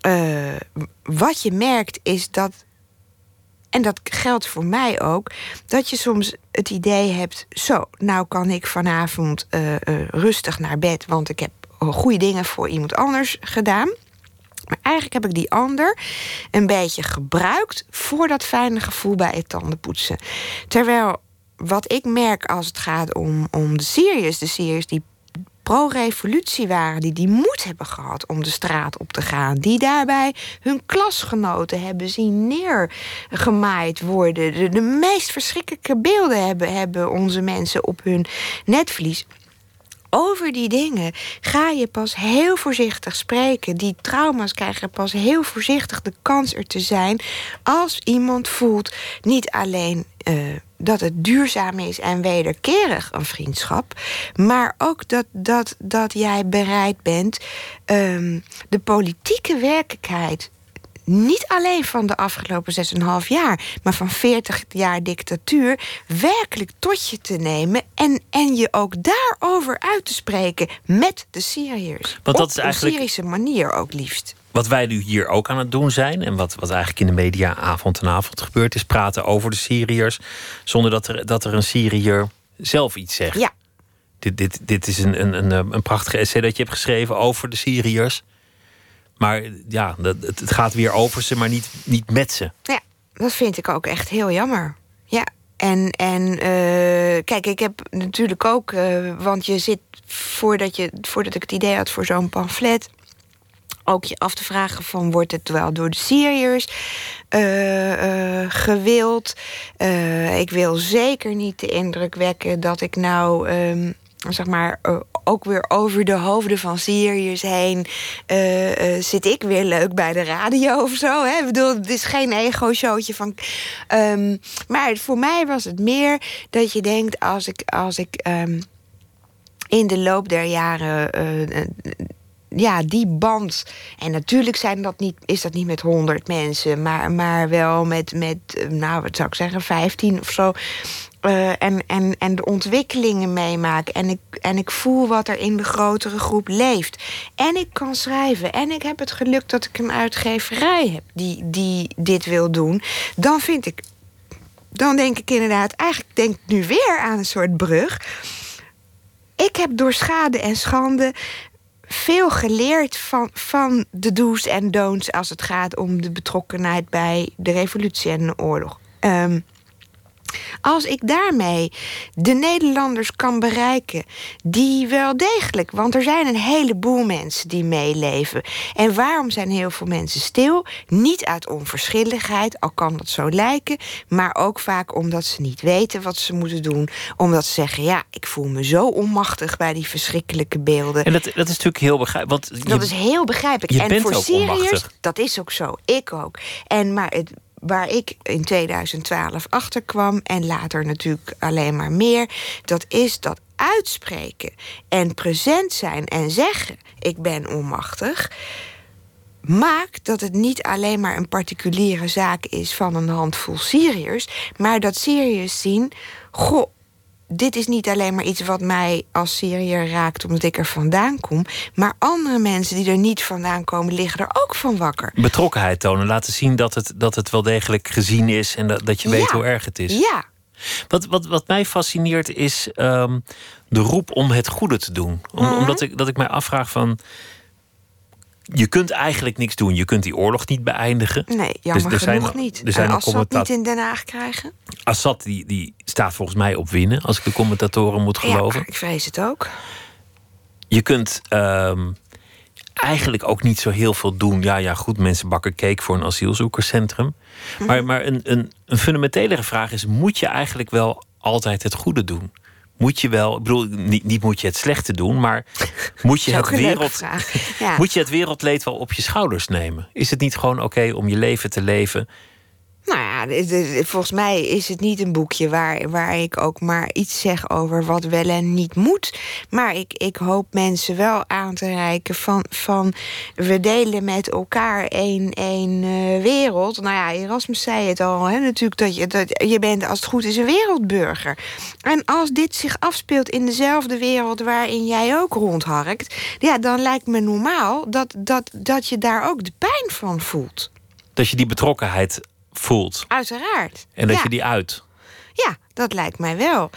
eh, wat je merkt is dat, en dat geldt voor mij ook, dat je soms het idee hebt: zo, nou kan ik vanavond eh, eh, rustig naar bed, want ik heb goede dingen voor iemand anders gedaan. Maar eigenlijk heb ik die ander een beetje gebruikt voor dat fijne gevoel bij het tandenpoetsen. Terwijl wat ik merk als het gaat om, om de Syriërs, de Syriërs die pro-revolutie waren, die die moed hebben gehad om de straat op te gaan, die daarbij hun klasgenoten hebben zien neergemaaid worden, de, de meest verschrikkelijke beelden hebben, hebben onze mensen op hun netvlies over die dingen ga je pas heel voorzichtig spreken. Die trauma's krijgen pas heel voorzichtig de kans er te zijn. Als iemand voelt niet alleen eh, dat het duurzaam is en wederkerig een vriendschap, maar ook dat, dat, dat jij bereid bent ehm, de politieke werkelijkheid niet alleen van de afgelopen 6,5 jaar, maar van 40 jaar dictatuur, werkelijk tot je te nemen en, en je ook daarover uit te spreken met de Syriërs. Want dat Op is eigenlijk- een Syrische manier ook liefst. Wat wij nu hier ook aan het doen zijn, en wat, wat eigenlijk in de media avond en avond gebeurt, is praten over de Syriërs, zonder dat er, dat er een Syriër zelf iets zegt. Ja. Dit, dit, dit is een, een, een, een prachtige essay dat je hebt geschreven over de Syriërs. Maar ja, dat, het, het gaat weer over ze, maar niet, niet met ze. Ja, dat vind ik ook echt heel jammer. Ja, en, en eh, kijk, ik heb natuurlijk ook, eh, want je zit voordat, je, voordat ik het idee had voor zo'n pamflet, ook je af te vragen van wordt het wel door de Syriërs eh, eh, gewild. Eh, ik wil zeker niet de indruk wekken dat ik nou. ehm, Zeg maar, ook weer over de hoofden van Syriërs heen zit ik weer leuk bij de radio of zo. Hè? Ik bedoel, het is geen ego-showtje van. ehm, maar voor mij was het meer dat je denkt als ik, als ik ehm, in de loop der jaren ja, die band. En natuurlijk zijn dat niet, is dat niet met honderd mensen, maar, maar wel met, met, eh, nou, wat zou ik zeggen, 15 of zo. Eh, en, en, en de ontwikkelingen meemaken. En ik, en ik voel wat er in de grotere groep leeft. En ik kan schrijven. En ik heb het geluk dat ik een uitgeverij heb die, die dit wil doen. Dan vind ik. Dan denk ik inderdaad, eigenlijk denk ik nu weer aan een soort brug. Ik heb door schade en schande veel geleerd van, van de do's en don'ts als het gaat om de betrokkenheid bij de revolutie en de oorlog. Ehm, Als ik daarmee de Nederlanders kan bereiken, die wel degelijk, want er zijn een heleboel mensen die meeleven. En waarom zijn heel veel mensen stil? Niet uit onverschilligheid, al kan dat zo lijken, maar ook vaak omdat ze niet weten wat ze moeten doen. Omdat ze zeggen: Ja, ik voel me zo onmachtig bij die verschrikkelijke beelden. En dat, dat is natuurlijk heel begrijpelijk. Dat is heel begrijpelijk. en voor Syriërs, dat is ook zo. Ik ook. En maar het, waar ik in 2012 achter kwam, en later natuurlijk alleen maar meer, dat is dat uitspreken en present zijn en zeggen: Ik ben onmachtig. Maakt dat het niet alleen maar een particuliere zaak is van een handvol Syriërs, maar dat Syriërs zien: Goh, dit is niet alleen maar iets wat mij als Syriër raakt omdat ik er vandaan kom, maar andere mensen die er niet vandaan komen, liggen er ook van wakker. betrokkenheid tonen, laten zien dat het, dat het wel degelijk gezien is en dat, dat je weet Ja. hoe erg het is. Ja, Wat, wat, wat mij fascineert is ehm, de roep om het goede te doen. Om, Mhm. Omdat ik, dat ik mij afvraag van. Je kunt eigenlijk niks doen. Je kunt die oorlog niet beëindigen. nee, jammer er zijn- genoeg niet. er zijn en commentaar- niet in Den Haag krijgen? Assad die, die staat volgens mij op winnen, als ik de commentatoren moet geloven. Ja, ik vrees het ook. Je kunt ehm, eigenlijk ook niet zo heel veel doen. Ja, ja, goed, mensen bakken cake voor een asielzoekerscentrum. Mhm. Maar, maar een, een, een fundamentelere vraag is: moet je eigenlijk wel altijd het goede doen? Moet je wel, ik bedoel, niet, niet moet je het slechte doen, maar *laughs* moet je, het wereld. Ja. moet je het wereldleed wel op je schouders nemen? Is het niet gewoon oké om je leven te leven? Nou ja, volgens mij is het niet een boekje waar, waar ik ook maar iets zeg over wat wel en niet moet. Maar ik, ik hoop mensen wel aan te reiken van, van we delen met elkaar één, één eh, wereld. Nou ja, Erasmus zei het al, hè, natuurlijk dat je, dat je bent als het goed is een wereldburger. En als dit zich afspeelt in dezelfde wereld waarin jij ook rondharkt, ja, dan lijkt me normaal dat, dat, dat je daar ook de pijn van voelt. Dat je die betrokkenheid voelt Uiteraard. en dat Ja. je die uit. Ja, dat lijkt mij wel.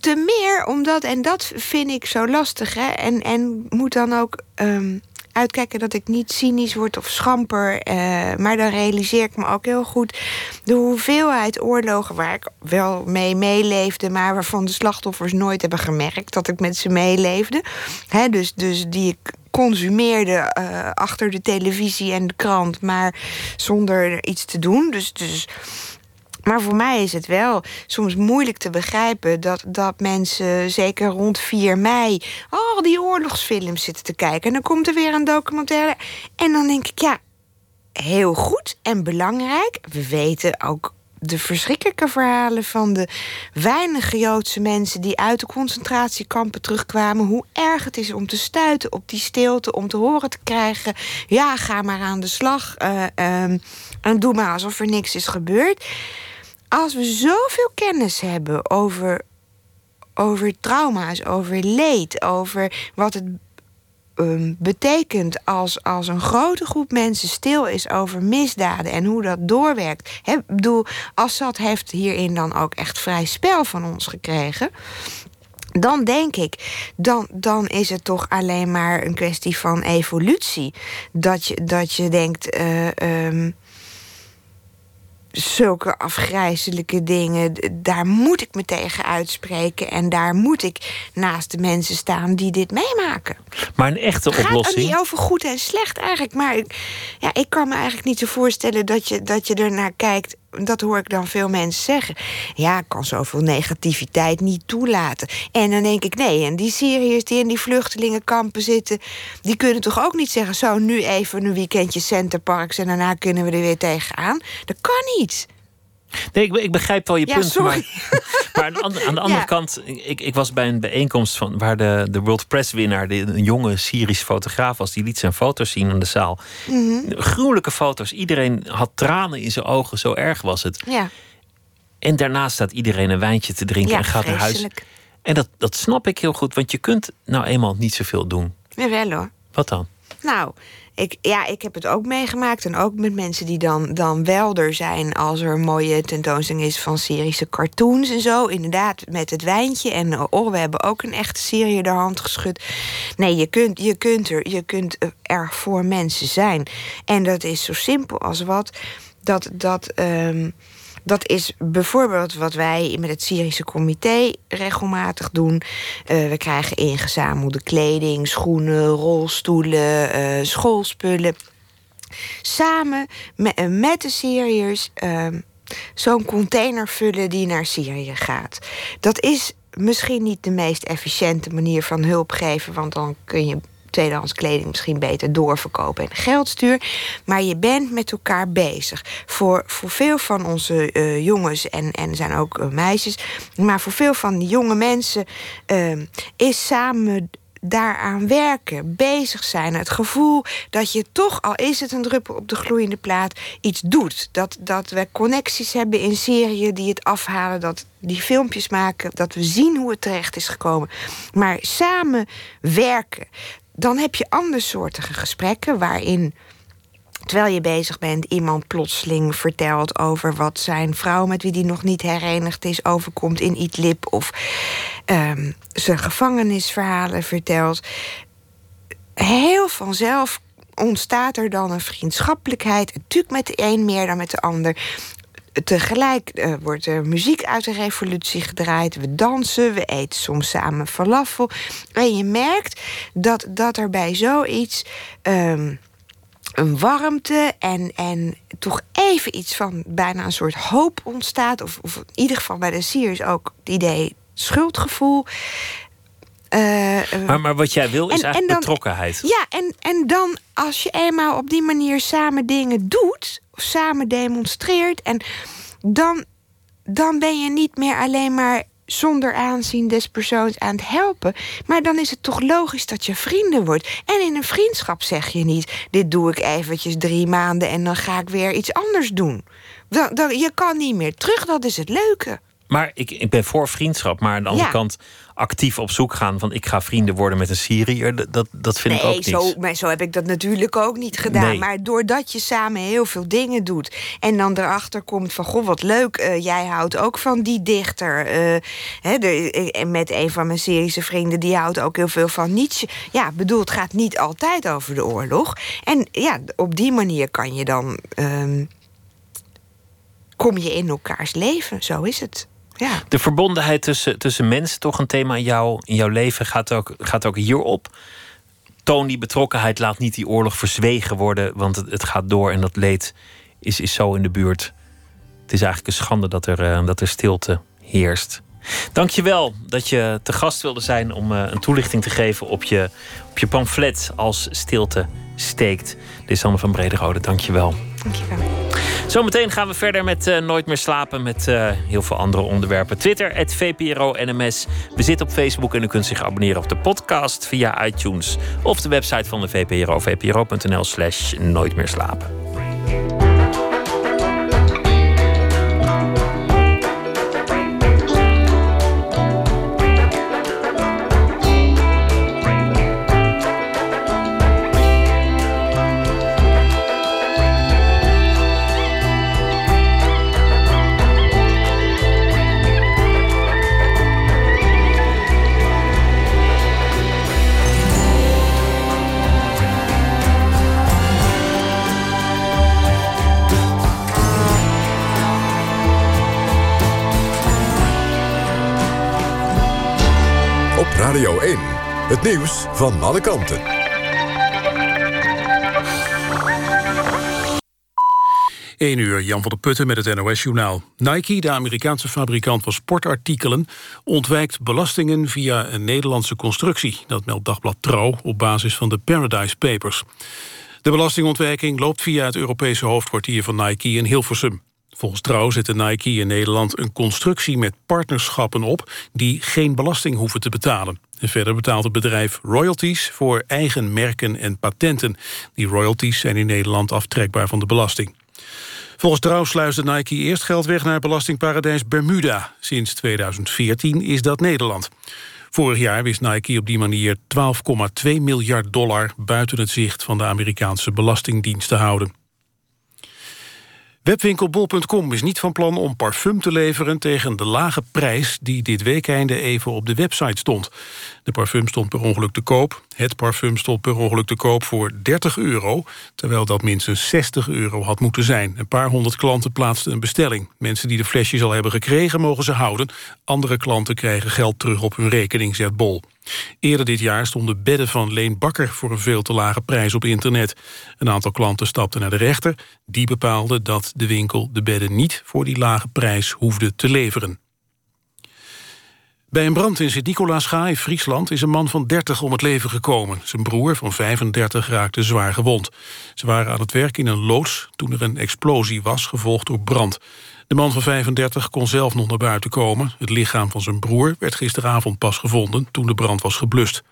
Te meer omdat, en dat vind ik zo lastig, hè, en, en moet dan ook ehm, uitkijken dat ik niet cynisch word of schamper. eh, maar dan realiseer ik me ook heel goed de hoeveelheid oorlogen waar ik wel mee meeleefde, maar waarvan de slachtoffers nooit hebben gemerkt dat ik met ze meeleefde. Hè, dus, dus die ik consumeerde eh, achter de televisie en de krant, maar zonder iets te doen. Dus, dus maar voor mij is het wel soms moeilijk te begrijpen dat, dat mensen, zeker rond 4 mei, al die oorlogsfilms zitten te kijken. En dan komt er weer een documentaire. En dan denk ik, ja, heel goed en belangrijk. We weten ook de verschrikkelijke verhalen van de weinige Joodse mensen die uit de concentratiekampen terugkwamen. Hoe erg het is om te stuiten op die stilte, om te horen te krijgen: ja, ga maar aan de slag eh, ehm, en doe maar alsof er niks is gebeurd. Als we zoveel kennis hebben over, over trauma's, over leed, over wat het um, betekent als, als een grote groep mensen stil is over misdaden en hoe dat doorwerkt. Ik bedoel, Assad heeft hierin dan ook echt vrij spel van ons gekregen. Dan denk ik, dan, dan is het toch alleen maar een kwestie van evolutie. Dat je, dat je denkt. eh, ehm, zulke afgrijzelijke dingen, daar moet ik me tegen uitspreken. En daar moet ik naast de mensen staan die dit meemaken. Maar een echte Het gaat oplossing. niet over goed en slecht eigenlijk. Maar ik, ja, ik kan me eigenlijk niet zo voorstellen dat je, dat je ernaar kijkt. Dat hoor ik dan veel mensen zeggen. Ja, ik kan zoveel negativiteit niet toelaten. En dan denk ik, nee, en die Syriërs die in die vluchtelingenkampen zitten... die kunnen toch ook niet zeggen... zo, nu even een weekendje Centerparks... en daarna kunnen we er weer tegenaan. Dat kan niet. Nee, ik, ik begrijp wel je Ja, punt. sorry. Maar, maar aan, de andere- aan de *laughs* andere kant, ik, ik was bij een bijeenkomst van, waar de, de World Press winnaar, de, een jonge Syrische fotograaf was, die liet zijn foto's zien aan de zaal. Mhm. Gruwelijke foto's. Iedereen had tranen in zijn ogen, zo erg was het. Ja, En daarna staat iedereen een wijntje te drinken ja en gaat naar huis. En dat, dat snap ik heel goed, want je kunt nou eenmaal niet zoveel doen. Jawel hoor. Wat dan? Nou, ik, ja, ik heb het ook meegemaakt. En ook met mensen die dan, dan wel er zijn als er een mooie tentoonstelling is van Syrische cartoons en zo. Inderdaad, met het wijntje. En oh, we hebben ook een echte Syriër de hand geschud. Nee, je kunt, je kunt, er, je kunt er voor mensen zijn. En dat is zo simpel als wat. Dat, dat, ehm, Dat is bijvoorbeeld wat wij met het Syrische comité regelmatig doen. Uh, we krijgen ingezamelde kleding, schoenen, rolstoelen, uh, schoolspullen. Samen met, met de Syriërs zo'n container vullen die naar Syrië gaat. Dat is misschien niet de meest efficiënte manier van hulp geven, want dan kun je tweedehands kleding misschien beter doorverkopen en geld sturen. Maar je bent met elkaar bezig. Voor, voor veel van onze uh, jongens en, en zijn ook uh, meisjes, maar voor veel van die jonge mensen uh, is samen daaraan werken, bezig zijn. Het gevoel dat je toch, al is het een druppel op de gloeiende plaat, iets doet. Dat, dat we connecties hebben in Syrië die het afhalen, dat die filmpjes maken, dat we zien hoe het terecht is gekomen. Maar samen werken, dan heb je andersoortige gesprekken waarin terwijl je bezig bent, iemand plotseling vertelt over wat zijn vrouw met wie die nog niet herenigd is overkomt in Idlib of um, zijn gevangenisverhalen vertelt. Heel vanzelf ontstaat er dan een vriendschappelijkheid. Natuurlijk met de een meer dan met de ander. Tegelijk uh, wordt er muziek uit de revolutie gedraaid. We dansen, we eten soms samen falafel. En je merkt dat, dat er bij zoiets um, een warmte en, en toch even iets van bijna een soort hoop ontstaat. Of, of in ieder geval bij de Siers ook het idee schuldgevoel. Uh, maar, maar wat jij wil is eigenlijk betrokkenheid. Ja, en, en dan als je eenmaal op die manier samen dingen doet, samen demonstreert, en dan, dan ben je niet meer alleen maar zonder aanzien des persoons aan het helpen. Maar dan is het toch logisch dat je vrienden wordt. En in een vriendschap zeg je niet: dit doe ik eventjes drie maanden en dan ga ik weer iets anders doen. Dan, dan, je kan niet meer terug, dat is het leuke. Maar ik, ik ben voor vriendschap. Maar aan de andere kant actief op zoek gaan van ik ga vrienden worden met een Syriër. Dat, dat vind ik ook niet. Zo, maar zo heb ik dat natuurlijk ook niet gedaan. Maar doordat je samen heel veel dingen doet. En dan erachter komt van goh, wat leuk. Uh, jij houdt ook van die dichter. Uh, hè, de, met een van mijn Syrische vrienden, die houdt ook heel veel van Nietzsche. Ja, bedoel, het gaat niet altijd over de oorlog. En ja, op die manier kan je dan. Um, kom je in elkaars leven. Zo is het. Ja. De verbondenheid tussen, tussen mensen, toch een thema in, jou, in jouw leven, gaat ook, gaat ook hierop. Toon die betrokkenheid, laat niet die oorlog verzwegen worden, want het, het gaat door en dat leed is, is zo in de buurt. Het is eigenlijk een schande dat er, uh, dat er stilte heerst. Dankjewel dat je te gast wilde zijn om uh, een toelichting te geven op je, op je pamflet als stilte steekt. Dit is Anne van Brederode, dankjewel. Dankjewel. Zometeen gaan we verder met uh, Nooit meer slapen. Met uh, heel veel andere onderwerpen. Twitter, het VPRO NMS. We zitten op Facebook en u kunt zich abonneren op de podcast via iTunes. Of de website van de VPRO, vpro.nl slash nooit meer slapen. Radio 1. Het nieuws van alle kanten. 1 uur, Jan van der Putten met het NOS-journaal. Nike, de Amerikaanse fabrikant van sportartikelen... ontwijkt belastingen via een Nederlandse constructie. Dat meldt Dagblad Trouw op basis van de Paradise Papers. De belastingontwijking loopt via het Europese hoofdkwartier van Nike in Hilversum. Volgens Trouw zette Nike in Nederland een constructie met partnerschappen op... die geen belasting hoeven te betalen. En verder betaalt het bedrijf royalties voor eigen merken en patenten. Die royalties zijn in Nederland aftrekbaar van de belasting. Volgens Trouw sluisde Nike eerst geld weg naar belastingparadijs Bermuda. Sinds 2014 is dat Nederland. Vorig jaar wist Nike op die manier 12,2 miljard dollar... buiten het zicht van de Amerikaanse Belastingdienst te houden. Webwinkel is niet van plan om parfum te leveren... tegen de lage prijs die dit weekende even op de website stond. De parfum stond per ongeluk te koop. Het parfum stond per ongeluk te koop voor 30 euro... terwijl dat minstens 60 euro had moeten zijn. Een paar honderd klanten plaatsten een bestelling. Mensen die de flesjes al hebben gekregen mogen ze houden. Andere klanten krijgen geld terug op hun rekening, zegt Bol. Eerder dit jaar stonden bedden van Leen Bakker... voor een veel te lage prijs op internet. Een aantal klanten stapten naar de rechter. Die bepaalde dat de winkel de bedden niet voor die lage prijs hoefde te leveren. Bij een brand in Sint-Nicolaasga in Friesland is een man van 30 om het leven gekomen. Zijn broer van 35 raakte zwaar gewond. Ze waren aan het werk in een loods toen er een explosie was, gevolgd door brand. De man van 35 kon zelf nog naar buiten komen. Het lichaam van zijn broer werd gisteravond pas gevonden toen de brand was geblust.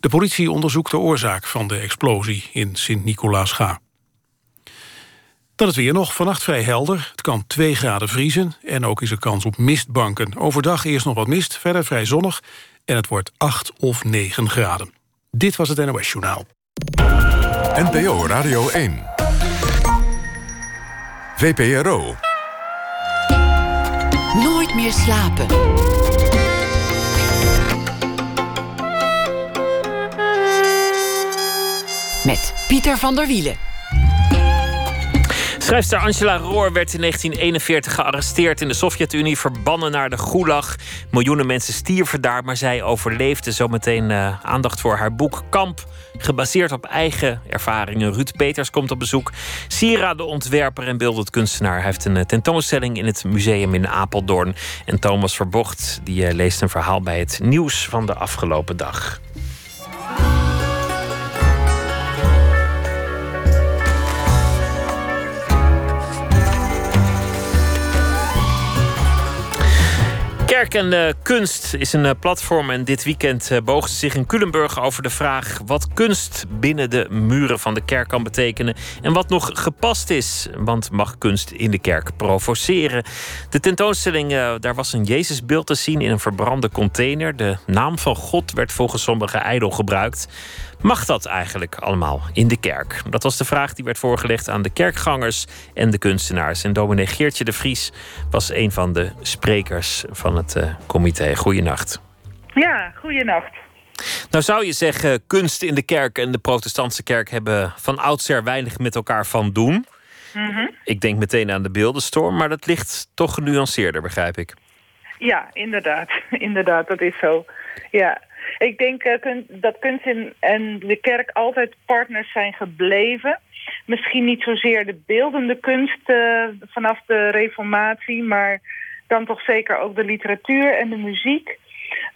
De politie onderzoekt de oorzaak van de explosie in Sint-Nicolaasga. Dan het weer nog. Vannacht vrij helder. Het kan 2 graden vriezen. En ook is er kans op mistbanken. Overdag eerst nog wat mist, verder vrij zonnig. En het wordt 8 of 9 graden. Dit was het NOS Journaal. NPO Radio 1. VPRO. Nooit meer slapen. Met Pieter van der Wielen. Schrijfster Angela Roor werd in 1941 gearresteerd in de Sovjet-Unie, verbannen naar de Gulag. Miljoenen mensen stierven daar, maar zij overleefde. Zometeen uh, aandacht voor haar boek Kamp, gebaseerd op eigen ervaringen. Ruud Peters komt op bezoek. Sira, de ontwerper en beeldend kunstenaar, heeft een eh, tentoonstelling in het museum in Apeldoorn. En Thomas Verbocht die uh, leest een verhaal bij het nieuws van de afgelopen dag. Kerk en uh, Kunst is een uh, platform en dit weekend uh, boog ze zich in Culemburg over de vraag wat kunst binnen de muren van de kerk kan betekenen en wat nog gepast is. Want mag kunst in de kerk provoceren? De tentoonstelling, daar was een Jezusbeeld te zien in een verbrande container. De naam van God werd volgens sommigen ijdel gebruikt. Mag dat eigenlijk allemaal in de kerk? Dat was de vraag die werd voorgelegd aan de kerkgangers en de kunstenaars. En dominee Geertje de Vries was een van de sprekers van het uh, comité. Goeienacht. Ja, goeienacht. Nou zou je zeggen, kunst in de kerk en de protestantse kerk hebben van oudsher weinig met elkaar van doen. Mhm. Ik denk meteen aan de beeldenstorm, maar dat ligt toch genuanceerder, begrijp ik. Ja, inderdaad. *laughs* inderdaad, dat is zo. Ja, ik denk uh, dat kunst en de kerk altijd partners zijn gebleven. Misschien niet zozeer de beeldende kunst uh, vanaf de reformatie... maar dan toch zeker ook de literatuur en de muziek.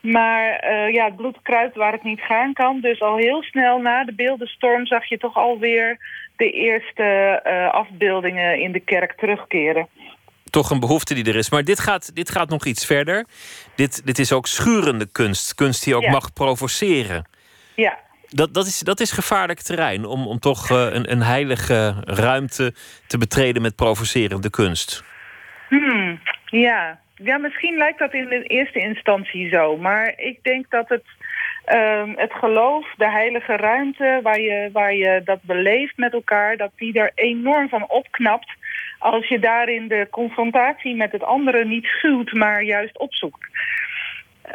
Maar uh, ja, het bloed kruipt waar het niet gaan kan. Dus al heel snel na de beeldenstorm zag je toch alweer de eerste afbeeldingen in de kerk terugkeren toch een behoefte die er is. Maar dit gaat, dit gaat nog iets verder. Dit, dit is ook schurende kunst. Kunst die ook mag provoceren. Ja. Dat, dat, is, dat is gevaarlijk terrein om, om toch uh, een, een heilige ruimte te betreden met provocerende kunst. Hmm, ja. ja, misschien lijkt dat in de eerste instantie zo. Maar ik denk dat het, uh, het geloof, de heilige ruimte waar je, waar je dat beleeft met elkaar... dat die er enorm van opknapt als je daarin de confrontatie met het andere niet schuwt, maar juist opzoekt.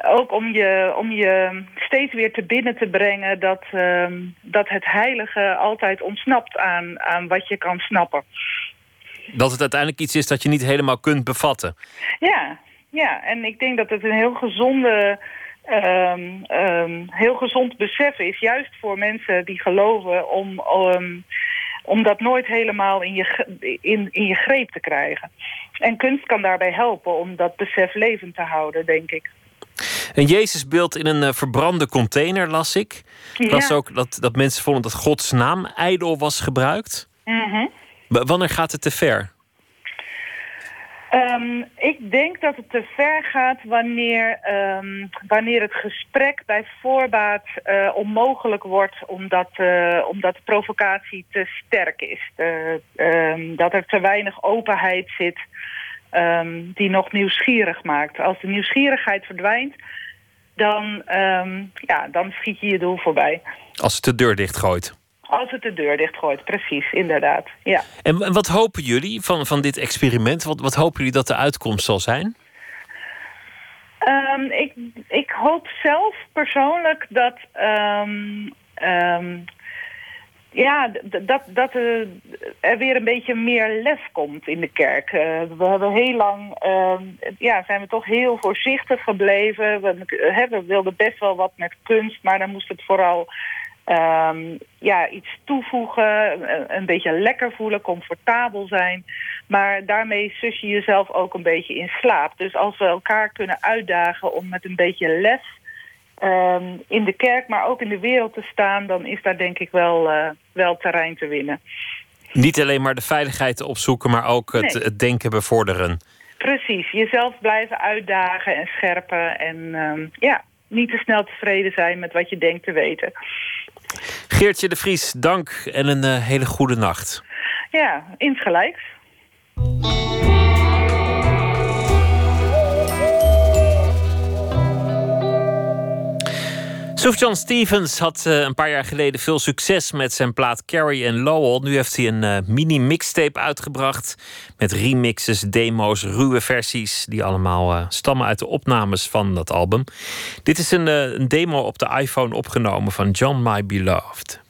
Ook om je, om je steeds weer te binnen te brengen dat, uh, dat het heilige altijd ontsnapt aan, aan wat je kan snappen. Dat het uiteindelijk iets is dat je niet helemaal kunt bevatten. Ja, ja. en ik denk dat het een heel gezonde... Um, um, heel gezond besef is, juist voor mensen die geloven om, um, om dat nooit helemaal in je, in, in je greep te krijgen. En kunst kan daarbij helpen om dat besef levend te houden, denk ik. Een Jezusbeeld in een uh, verbrande container las ik. Ja. Las ook dat, dat mensen vonden dat Gods naam ijdel was gebruikt. Mm -hmm. Wanneer gaat het te ver? Um, ik denk dat het te ver gaat wanneer, um, wanneer het gesprek bij voorbaat uh, onmogelijk wordt omdat, uh, omdat de provocatie te sterk is. De, um, dat er te weinig openheid zit die nog nieuwsgierig maakt. Als de nieuwsgierigheid verdwijnt, dan, ja, dan schiet je je doel voorbij. Als het de deur dichtgooit. Als het de deur dichtgooit, precies, inderdaad. Ja. En, en wat hopen jullie van, van dit experiment? Wat, wat hopen jullie dat de uitkomst zal zijn? Um, ik, ik hoop zelf persoonlijk dat um, um, ja, dat, dat er weer een beetje meer les komt in de kerk. Uh, we hebben heel lang, uh, ja, zijn we toch heel voorzichtig gebleven. We, we, wilden best wel wat met kunst, maar dan moest het vooral um, ja, iets toevoegen. Een beetje lekker voelen, comfortabel zijn. Maar daarmee sus je jezelf ook een beetje in slaap. Dus als we elkaar kunnen uitdagen om met een beetje les um, in de kerk, maar ook in de wereld te staan, dan is daar denk ik wel, uh, wel terrein te winnen. Niet alleen maar de veiligheid opzoeken, maar ook het, Nee. het denken bevorderen. Precies, jezelf blijven uitdagen en scherpen. En ehm, ja, niet te snel tevreden zijn met wat je denkt te weten. Geertje de Vries, dank en een eh, hele goede nacht. Ja, insgelijks. Sufjan Stevens had eh, een paar jaar geleden veel succes met zijn plaat Carrie and Lowell. Nu heeft hij een eh, mini-mixtape uitgebracht met remixes, demo's, ruwe versies... die allemaal eh, stammen uit de opnames van dat album. Dit is een, een demo op de iPhone opgenomen van John My Beloved.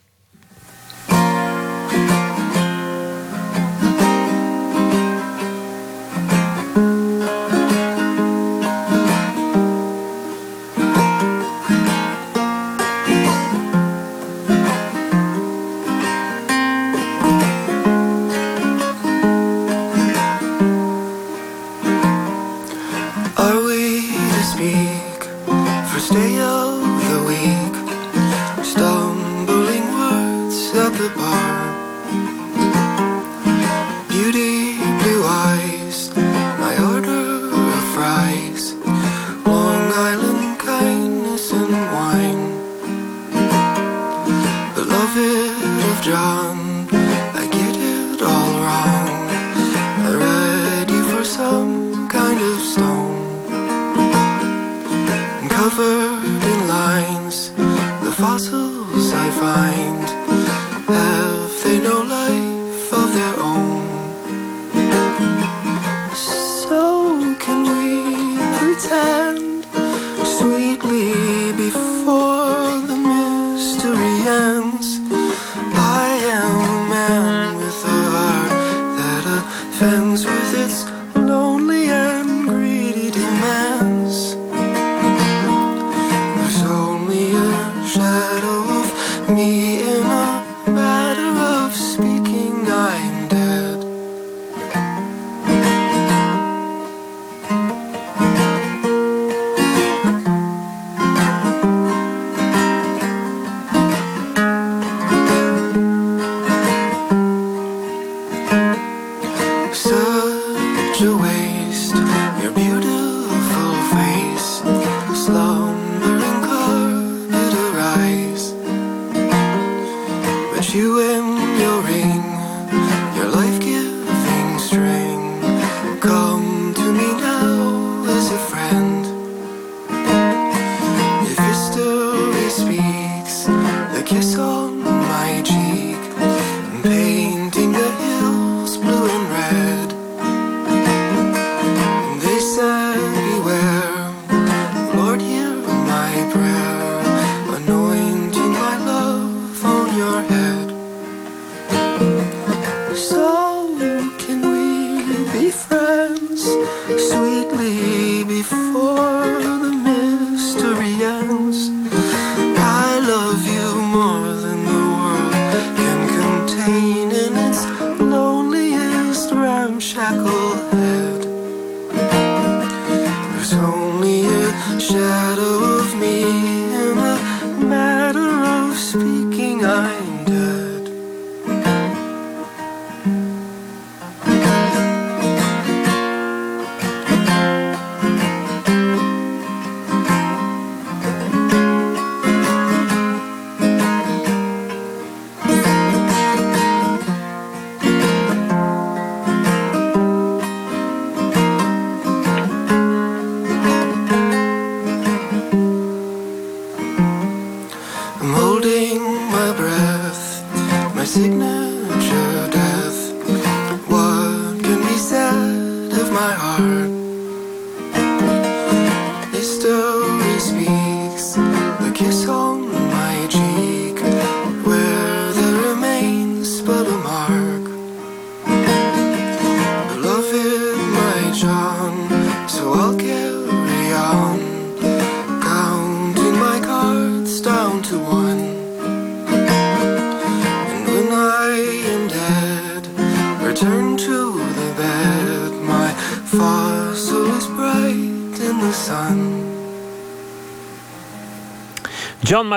mind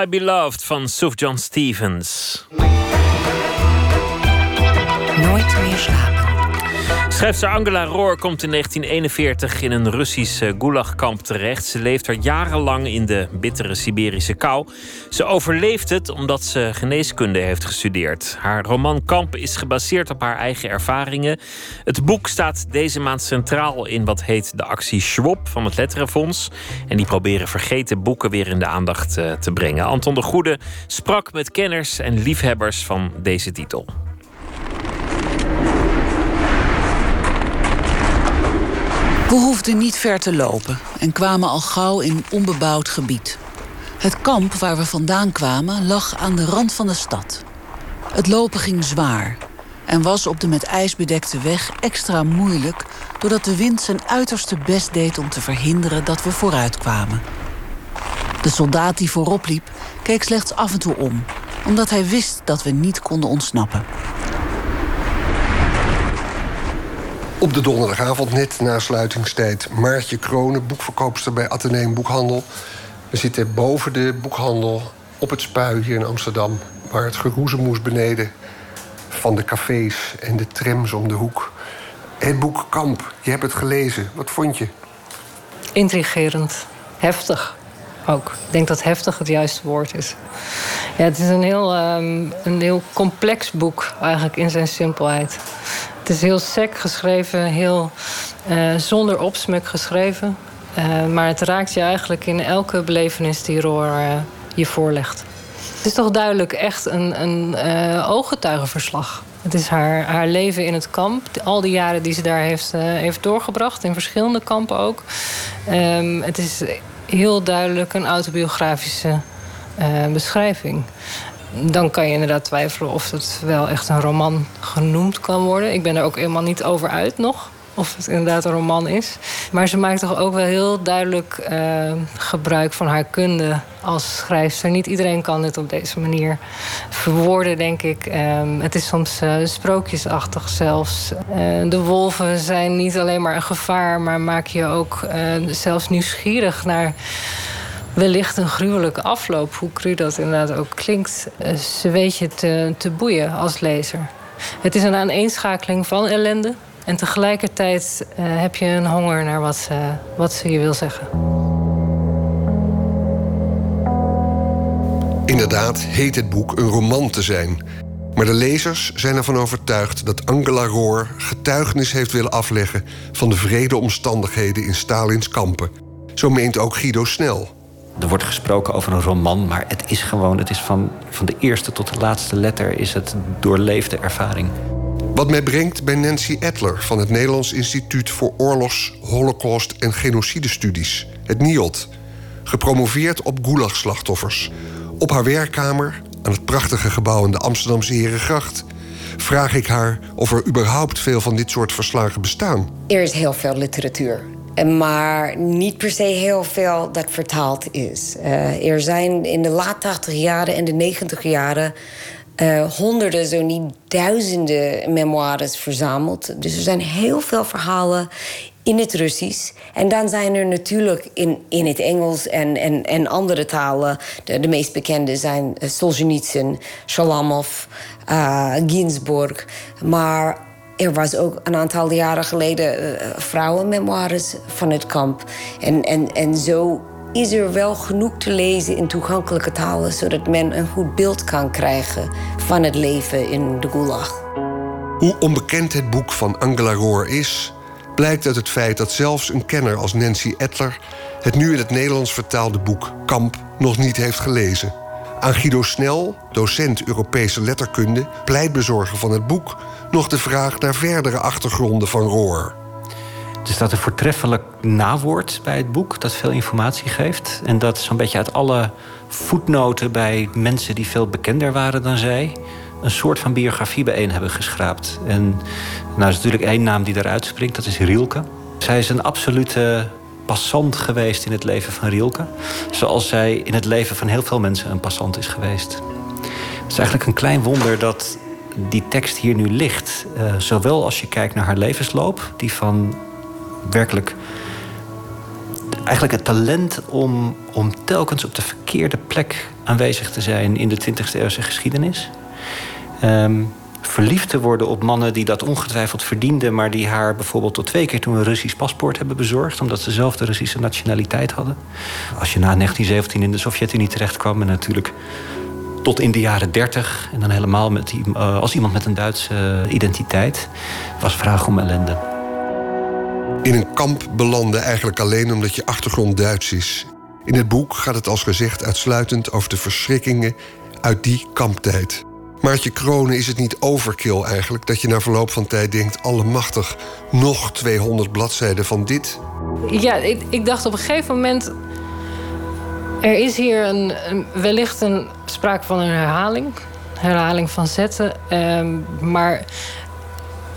My Beloved van Suf John Stevens. Nooit meer slapen. Schrijfster Angela Roor komt in 1941 in een Russisch gulagkamp terecht. Ze leeft er jarenlang in de bittere Siberische kou. Ze overleeft het omdat ze geneeskunde heeft gestudeerd. Haar roman Kamp is gebaseerd op haar eigen ervaringen. Het boek staat deze maand centraal in wat heet de actie Schwab van het Letterenfonds. En die proberen vergeten boeken weer in de aandacht eh, te brengen. Anton de Goede sprak met kenners en liefhebbers van deze titel. We hoefden niet ver te lopen en kwamen al gauw in onbebouwd gebied. Het kamp waar we vandaan kwamen lag aan de rand van de stad. Het lopen ging zwaar en was op de met ijs bedekte weg extra moeilijk doordat de wind zijn uiterste best deed om te verhinderen dat we vooruit kwamen. De soldaat die voorop liep keek slechts af en toe om, omdat hij wist dat we niet konden ontsnappen. Op de donderdagavond, net na sluitingstijd, Maartje Kronen, boekverkoopster bij Atheneum Boekhandel. We zitten boven de boekhandel op het spui hier in Amsterdam, waar het geroezemoes beneden van de cafés en de trams om de hoek. Het boek Kamp, je hebt het gelezen. Wat vond je? Intrigerend. Heftig ook. Ik denk dat heftig het juiste woord is. Ja, het is een heel, ehm, een heel complex boek, eigenlijk in zijn simpelheid. Het is heel sec geschreven, heel eh, zonder opsmuk geschreven. Eh, maar het raakt je eigenlijk in elke belevenis die Roor eh, je voorlegt. Het is toch duidelijk echt een, een ooggetuigenverslag. Het is haar, haar leven in het kamp. Al die jaren die ze daar heeft, heeft doorgebracht. In verschillende kampen ook. Ehm, het is heel duidelijk een autobiografische beschrijving dan kan je inderdaad twijfelen of het wel echt een roman genoemd kan worden. Ik ben er ook helemaal niet over uit nog. Of het inderdaad een roman is. Maar ze maakt toch ook wel heel duidelijk uh, gebruik van haar kunde als schrijfster. Niet iedereen kan dit op deze manier verwoorden, denk ik. Um, het is soms uh, sprookjesachtig zelfs. Uh, de wolven zijn niet alleen maar een gevaar, maar maak je ook zelfs nieuwsgierig naar wellicht een gruwelijke afloop, hoe cru dat inderdaad ook klinkt, eh, ze weet je te, te boeien als lezer. Het is een aaneenschakeling van ellende. En tegelijkertijd uh, heb je een honger naar wat ze, wat ze je wil zeggen. Inderdaad heet het boek een roman te zijn. Maar de lezers zijn ervan overtuigd dat Angela Roor getuigenis heeft willen afleggen van de vrede omstandigheden in Stalins kampen. Zo meent ook Guido Snel. Er wordt gesproken over een roman, maar het is gewoon, het is van, van de eerste tot de laatste letter is het doorleefde ervaring. Wat mij brengt bij Nancy Edler van het Nederlands Instituut voor Oorlogs, Holocaust en Genocidestudies, het NIOD. Gepromoveerd op Gulag-slachtoffers. Op haar werkkamer, aan het prachtige gebouw in de Amsterdamse Herengracht, vraag ik haar of er überhaupt veel van dit soort verslagen bestaan. Er is heel veel literatuur maar niet per se heel veel dat vertaald is. Uh, er zijn in de laat 80 jaren en de 90 jaren uh, honderden, zo niet duizenden memoires verzameld. Dus er zijn heel veel verhalen in het Russisch. En dan zijn er natuurlijk in, in het Engels en, en, en andere talen... De, de meest bekende zijn Solzhenitsyn, Shalamov, uh, Ginsburg. Maar er was ook een aantal jaren geleden uh, vrouwenmemoires van het kamp. En, en, en zo is er wel genoeg te lezen in toegankelijke talen... zodat men een goed beeld kan krijgen van het leven in de Gulag. Hoe onbekend het boek van Angela Roor is... blijkt uit het feit dat zelfs een kenner als Nancy Etler... het nu in het Nederlands vertaalde boek Kamp nog niet heeft gelezen. Aan Guido Snel, docent Europese letterkunde, pleitbezorger van het boek, nog de vraag naar verdere achtergronden van Roor. Er staat een voortreffelijk nawoord bij het boek dat veel informatie geeft. En dat zo'n beetje uit alle voetnoten bij mensen die veel bekender waren dan zij. een soort van biografie bijeen hebben geschraapt. En nou is natuurlijk één naam die daaruit springt, dat is Rielke. Zij is een absolute passant geweest in het leven van Rielke. Zoals zij in het leven van heel veel mensen een passant is geweest. Het is eigenlijk een klein wonder dat die tekst hier nu ligt. Uh, zowel als je kijkt naar haar levensloop, die van werkelijk eigenlijk het talent om, om telkens op de verkeerde plek aanwezig te zijn in de 20e eeuwse geschiedenis. Um, verliefd te worden op mannen die dat ongetwijfeld verdienden, maar die haar bijvoorbeeld tot twee keer toen een Russisch paspoort hebben bezorgd, omdat ze zelf de Russische nationaliteit hadden. Als je na 1917 in de Sovjet-Unie terechtkwam en natuurlijk tot in de jaren 30 en dan helemaal met, uh, als iemand met een Duitse identiteit, was vraag om ellende. In een kamp belanden eigenlijk alleen omdat je achtergrond Duits is. In het boek gaat het als gezegd uitsluitend over de verschrikkingen uit die kamptijd. Maartje Kronen, is het niet overkill eigenlijk... dat je na verloop van tijd denkt... allemachtig, nog 200 bladzijden van dit? Ja, ik, ik dacht op een gegeven moment... er is hier een, wellicht een sprake van een herhaling. Herhaling van zetten. Ehm, maar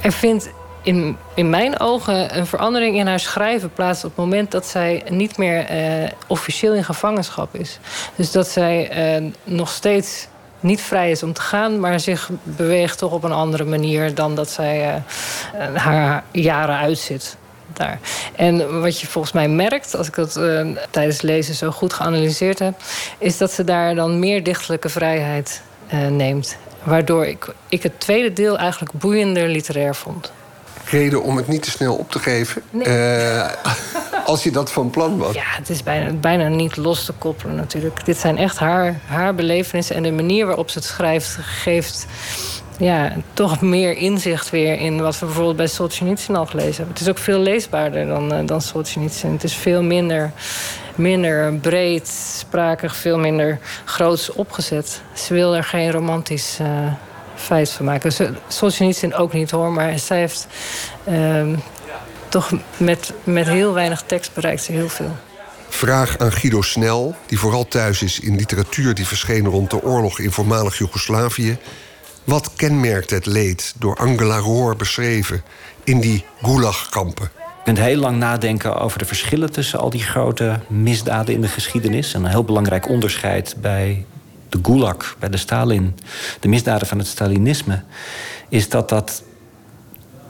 er vindt in, in mijn ogen een verandering in haar schrijven plaats... op het moment dat zij niet meer eh, officieel in gevangenschap is. Dus dat zij eh, nog steeds niet vrij is om te gaan, maar zich beweegt toch op een andere manier dan dat zij uh, haar jaren uitzit. Daar. En wat je volgens mij merkt, als ik dat tijdens lezen zo goed geanalyseerd heb, is dat ze daar dan meer dichtelijke vrijheid neemt. Waardoor ik, ik het tweede deel eigenlijk boeiender literair vond reden om het niet te snel op te geven. Uh, als je dat van plan was. Ja, het is bijna, bijna niet los te koppelen natuurlijk. Dit zijn echt haar, haar belevenissen. En de manier waarop ze het schrijft geeft ja, toch meer inzicht weer in wat we bijvoorbeeld bij Solzhenitsyn al gelezen hebben. Het is ook veel leesbaarder dan, uh, dan Solzhenitsyn. Het is veel minder, minder breed sprakig, veel minder groots opgezet. Ze wil er geen romantisch... Uh, feit van maken. Solzhenitsyn ook niet hoor, maar zij heeft uh, toch met, met heel weinig tekst bereikt ze heel veel. Vraag aan Guido Snel, die vooral thuis is in literatuur die verscheen rond de oorlog in voormalig Joegoslavië. Wat kenmerkt het leed door Angela Roor beschreven in die gulagkampen? Je kunt heel lang nadenken over de verschillen tussen al die grote misdaden in de geschiedenis. En een heel belangrijk onderscheid bij de Gulag, bij de Stalin, de misdaden van het Stalinisme, is dat dat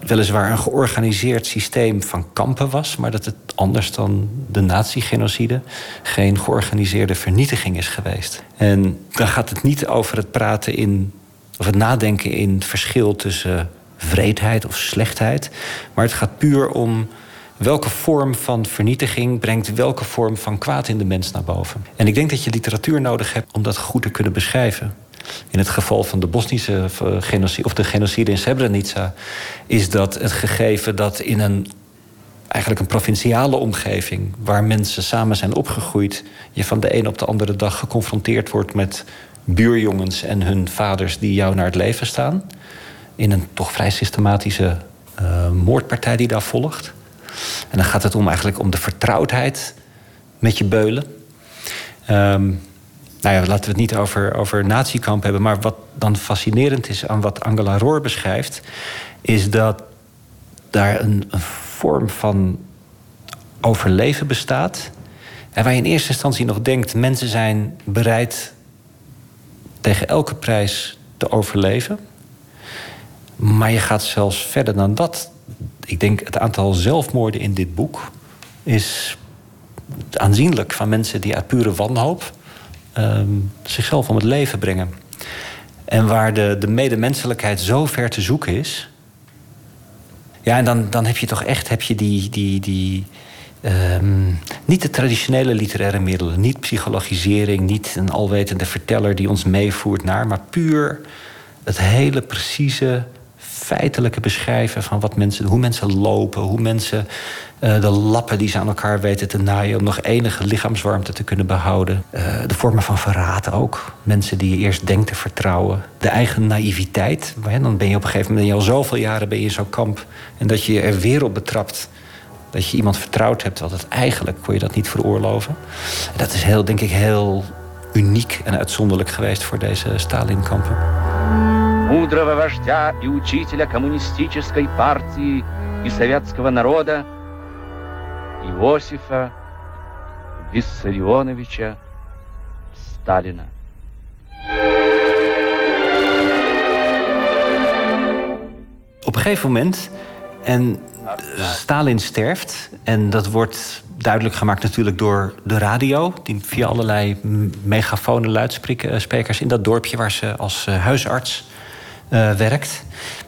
weliswaar een georganiseerd systeem van kampen was, maar dat het anders dan de nazi-genocide geen georganiseerde vernietiging is geweest. En dan gaat het niet over het praten in, of het nadenken in het verschil tussen vreedheid of slechtheid, maar het gaat puur om welke vorm van vernietiging brengt welke vorm van kwaad in de mens naar boven. En ik denk dat je literatuur nodig hebt om dat goed te kunnen beschrijven. In het geval van de Bosnische eh, genocide, of de genocide in Srebrenica, is dat het gegeven dat in een eigenlijk een provinciale omgeving waar mensen samen zijn opgegroeid, je van de een op de andere dag geconfronteerd wordt met buurjongens en hun vaders die jou naar het leven staan. In een toch vrij systematische uh, moordpartij die daar volgt. En dan gaat het om eigenlijk om de vertrouwdheid met je beulen. Um, nou ja, laten we het niet over, over natiekamp hebben. Maar wat dan fascinerend is aan wat Angela Roor beschrijft, is dat daar een, een vorm van overleven bestaat. En waar je in eerste instantie nog denkt: mensen zijn bereid tegen elke prijs te overleven. Maar je gaat zelfs verder dan dat ik denk het aantal zelfmoorden in dit boek is aanzienlijk van mensen die uit pure wanhoop ehm, zichzelf om het leven brengen. En waar de, de medemenselijkheid zo ver te zoeken is. Ja, en dan, dan heb je toch echt heb je die. die, die ehm, niet de traditionele literaire middelen, niet psychologisering, niet een alwetende verteller die ons meevoert naar, maar puur het hele precieze feitelijke beschrijven van wat mensen, hoe mensen lopen, hoe mensen uh, de lappen die ze aan elkaar weten te naaien om nog enige lichaamswarmte te kunnen behouden. Uh, de vormen van verraad ook. Mensen die je eerst denkt te vertrouwen. De eigen naïviteit. Dan ben je op een gegeven moment, al zoveel jaren ben je in zo'n kamp. En dat je er weer op betrapt dat je iemand vertrouwd hebt, wat het eigenlijk kon je dat niet veroorloven. En dat is heel, denk ik, heel uniek en uitzonderlijk geweest voor deze Stalin-kampen Мудрого вождя и учителя коммунистической партии и советского народа Иосифа Виссарионовича Сталина. Op een gegeven moment, en Stalin sterft, en dat wordt duidelijk gemaakt natuurlijk door de radio... die via allerlei megafonen luidsprekers in dat dorpje... waar ze als eh, huisarts uh, werkt.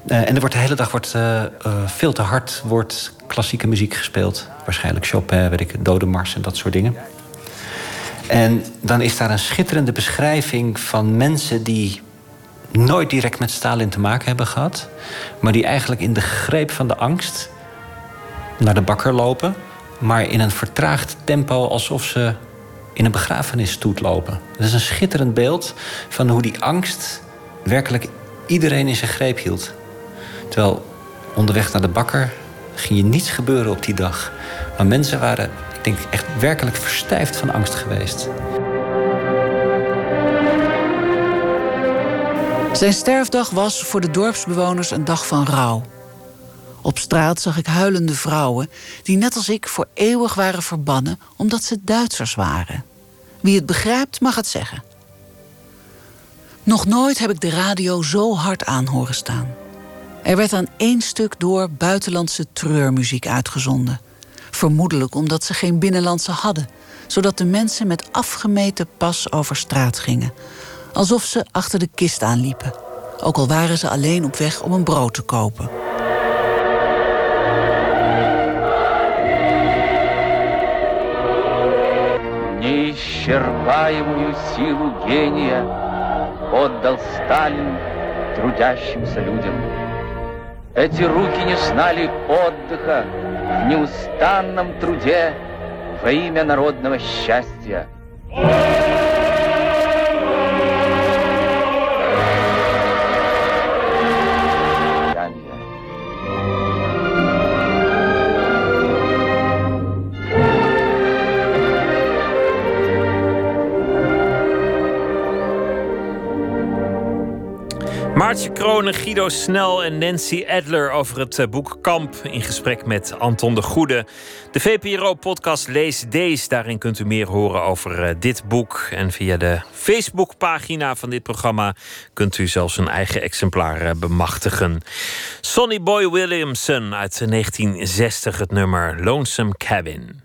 Uh, en er wordt de hele dag wordt, uh, veel te hard wordt klassieke muziek gespeeld. Waarschijnlijk Chopin, weet ik, Dodemars en dat soort dingen. En dan is daar een schitterende beschrijving van mensen die nooit direct met Stalin te maken hebben gehad, maar die eigenlijk in de greep van de angst naar de bakker lopen, maar in een vertraagd tempo alsof ze in een begrafenisstoet lopen. Dat is een schitterend beeld van hoe die angst werkelijk iedereen in zijn greep hield. Terwijl onderweg naar de bakker ging je niets gebeuren op die dag. Maar mensen waren, ik denk, echt werkelijk verstijfd van angst geweest. Zijn sterfdag was voor de dorpsbewoners een dag van rouw. Op straat zag ik huilende vrouwen die net als ik voor eeuwig waren verbannen omdat ze Duitsers waren. Wie het begrijpt mag het zeggen. Nog nooit heb ik de radio zo hard aan horen staan. Er werd aan één stuk door buitenlandse treurmuziek uitgezonden. Vermoedelijk omdat ze geen binnenlandse hadden, zodat de mensen met afgemeten pas over straat gingen. Alsof ze achter de kist aanliepen, ook al waren ze alleen op weg om een brood te kopen. Неисчерпаемую силу гения отдал Сталин трудящимся людям. Эти руки не знали отдыха в неустанном труде во имя народного счастья. Maartje Kronen, Guido Snel en Nancy Adler over het eh, boek Kamp in gesprek met Anton de Goede. De VPRO-podcast Lees Dees. Daarin kunt u meer horen over eh, dit boek. En via de Facebookpagina van dit programma kunt u zelfs een eigen exemplaar eh, bemachtigen. Sonny Boy Williamson uit 1960, het nummer Lonesome Cabin.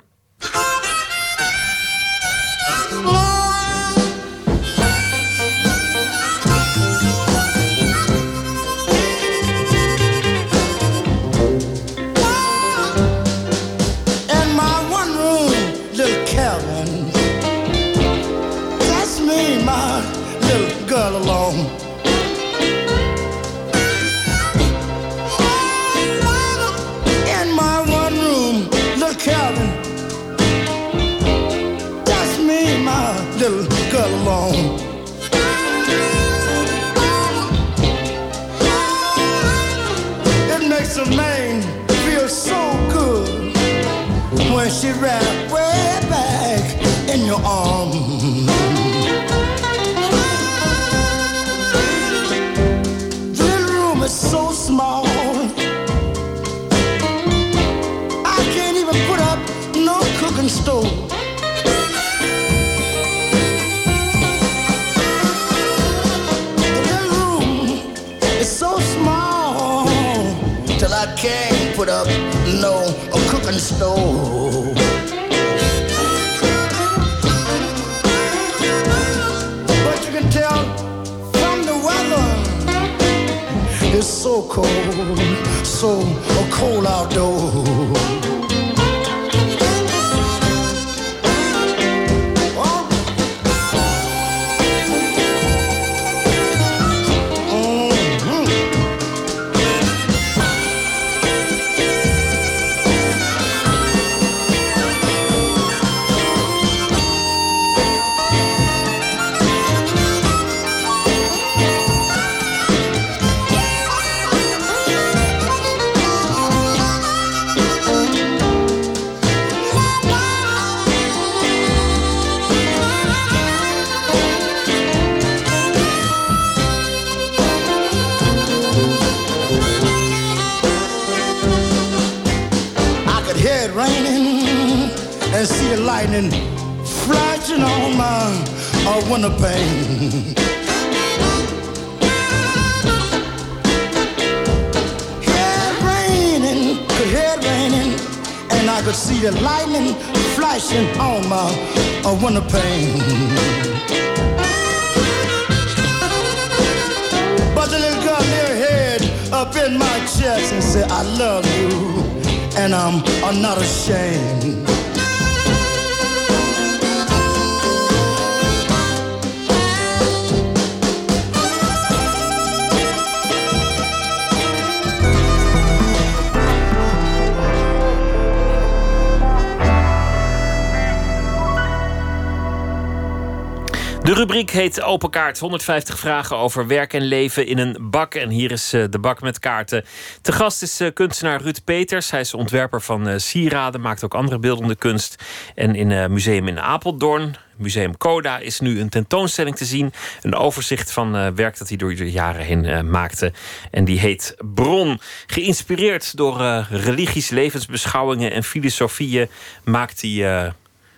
store. But you can tell from the weather, it's so cold, so cold outdoors. Lightning flashing on my uh, window pane. Head raining, head raining, and I could see the lightning flashing on my uh, window pane. But the little girl her head up in my chest and said, I love you, and I'm, I'm not ashamed. De rubriek heet Open Kaart. 150 vragen over werk en leven in een bak. En hier is eh, de bak met kaarten. Te gast is eh, kunstenaar Ruud Peters. Hij is ontwerper van eh, sieraden, maakt ook andere beeldende kunst. En in een museum in Apeldoorn, Museum Coda, is nu een tentoonstelling te zien. Een overzicht van werk dat hij door de jaren heen maakte. En die heet Bron. Geïnspireerd door religies, levensbeschouwingen en filosofieën maakt hij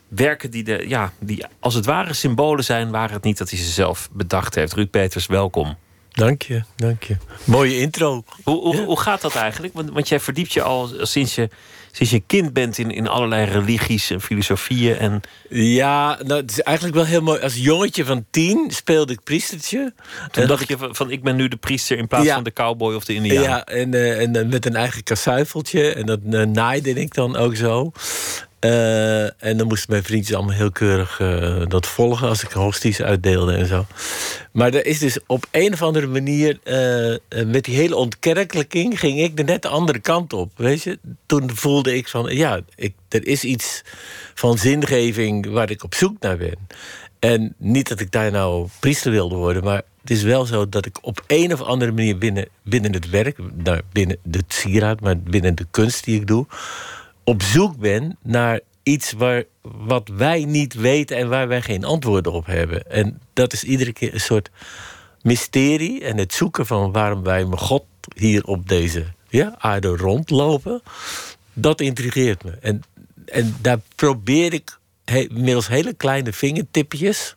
werken die, de, ja, die als het ware symbolen zijn, waren het niet dat hij ze zelf bedacht heeft. Ruud Peters, welkom. Dank je, dank je. Mooie intro. Hoe, hoe, hoe gaat dat eigenlijk? Want, want jij verdiept je al sinds je, sinds je kind bent in, in allerlei religies en filosofieën. En... Ja, nou, het is eigenlijk wel heel mooi. Als jongetje van tien speelde ik priestertje. Toen dacht je van, ik ben nu de priester in plaats Ja. van de cowboy of de indiaan. Ja, en, eh, en eh, met een eigen kasuifeltje. En dat eh, naaide ik dan ook zo. Eh, en dan moesten mijn vriendjes allemaal heel keurig eh, dat volgen als ik hosties uitdeelde en zo. Maar er is dus op een of andere manier, eh, met die hele ontkerkelijking, ging ik de net de andere kant op. Weet je? Toen voelde ik van, ja, ik, er is iets van zingeving waar ik op zoek naar ben. En niet dat ik daar nou priester wilde worden, maar het is wel zo dat ik op een of andere manier binnen, binnen het werk, nou, binnen de sieraad, maar binnen de kunst die ik doe, op zoek ben naar iets waar, wat wij niet weten en waar wij geen antwoorden op hebben. En dat is iedere keer een soort mysterie en het zoeken van waarom wij met God hier op deze ja, aarde rondlopen. Dat intrigeert me. En, en daar probeer ik he, middels hele kleine vingertipjes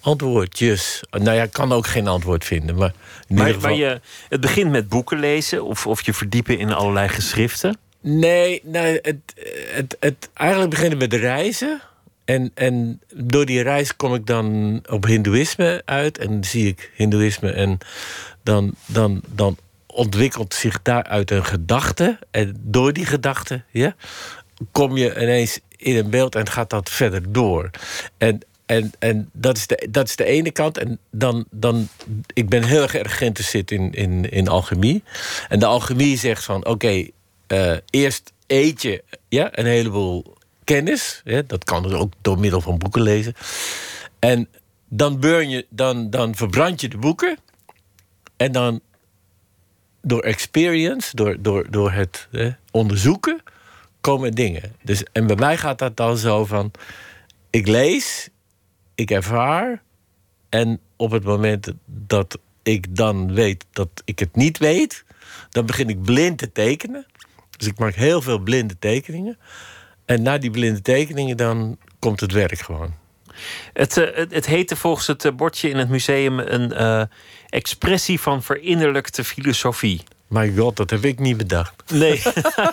antwoordjes. Nou ja, ik kan ook geen antwoord vinden, maar in Maar, ieder geval... maar je, het begint met boeken lezen of, of je verdiepen in allerlei geschriften. Nee, nou, het, het, het, eigenlijk beginnen met reizen. En, en door die reis kom ik dan op Hindoeïsme uit. En zie ik Hindoeïsme. En dan, dan, dan ontwikkelt zich daaruit een gedachte. En door die gedachte ja, kom je ineens in een beeld en gaat dat verder door. En, en, en dat, is de, dat is de ene kant. En dan, dan, ik ben heel erg erg geïnteresseerd in, in, in alchemie. En de alchemie zegt van, oké, eh, eerst eet je ja, een heleboel kennis. Dat kan dus ook door middel van boeken lezen. En dan, burn je, dan, dan verbrand je de boeken. En dan door experience, door, door, door het onderzoeken, komen dingen. Dus, en bij mij gaat dat dan zo van... Ik lees, ik ervaar... en op het moment dat ik dan weet dat ik het niet weet... dan begin ik blind te tekenen. Dus ik maak heel veel blinde tekeningen. En na die blinde tekeningen dan komt het werk gewoon. Het, eh, het, het heette volgens het eh, bordje in het museum een eh, expressie van verinnerlijkte filosofie. My god, dat heb ik niet bedacht. Nee,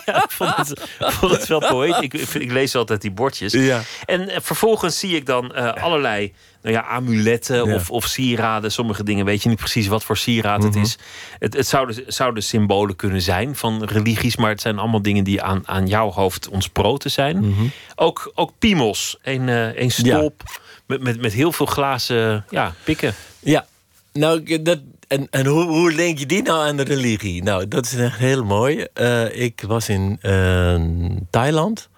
ja, *laughs* ik vond het, vond het wel poëtisch. Ik, ik, lees altijd die bordjes. Ja. En vervolgens zie ik dan allerlei nou ja, amuletten Ja. of, of sieraden. Sommige dingen weet je niet precies wat voor sieraad het Mhm. is. Het, het zouden, zouden symbolen kunnen zijn van religies, maar het zijn allemaal dingen die aan, aan jouw hoofd ontsproten zijn. Mhm. ook, ook piemels, een, eh een stolp met, met, met heel veel glazen ja, pikken. Ja, nou, dat, en, en hoe, hoe link je die nou aan de religie? Nou, dat is echt heel mooi. Eh, ik was in eh, Thailand,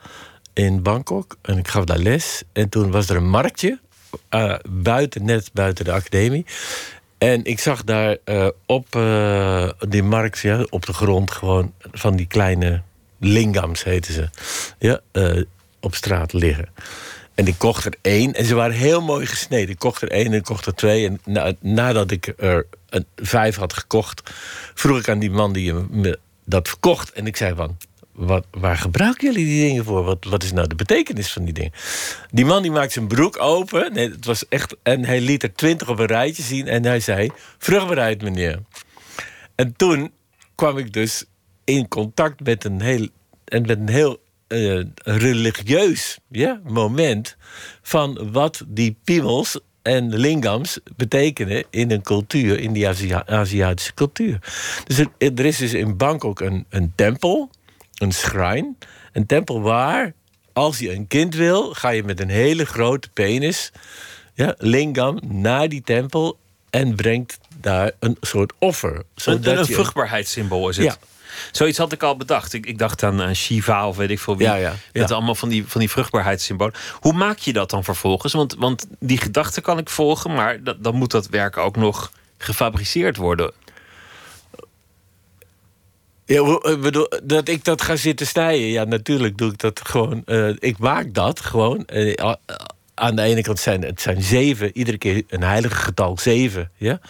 in Bangkok, en ik gaf daar les. En toen was er een marktje, eh, buiten, net buiten de academie. En ik zag daar eh, op eh, die markt, ja, op de grond, gewoon van die kleine lingams heten ze, ja, op straat liggen. En ik kocht er één. En ze waren heel mooi gesneden. Ik kocht er één en ik kocht er twee. En na- nadat ik er een, vijf had gekocht... vroeg ik aan die man die me dat verkocht. En ik zei van... wat, waar gebruiken jullie die dingen voor? Wat, wat is nou de betekenis van die dingen? Die man die maakt zijn broek open. Nee, het was echt, en hij liet er twintig op een rijtje zien. En hij zei, vruchtbaarheid meneer. En toen kwam ik dus in contact met een heel, en met een heel eh, religieus moment... van wat die piemels en lingams betekenen in een cultuur, in die Azia- Aziatische cultuur. Dus er, er is dus in Bangkok een, een tempel, een shrine, een tempel waar, als je een kind wil, ga je met een hele grote penis, ja, lingam, naar die tempel en brengt daar een soort offer. Een, zodat een vruchtbaarheidssymbool is het. Ja. Zoiets had ik al bedacht. Ik, ik dacht aan, aan Shiva of weet ik veel wie. Ja, ja, Met ja. allemaal van die, van die vruchtbaarheidssymbolen. Hoe maak je dat dan vervolgens? Want, want die gedachte kan ik volgen, maar dat, dan moet dat werk ook nog gefabriceerd worden. Ja, ik bedoel, dat ik dat ga zitten snijden. Ja, natuurlijk doe ik dat gewoon. eh, ik maak dat gewoon. Eh, aan de ene kant zijn het zijn zeven, iedere keer een heilige getal zeven ja?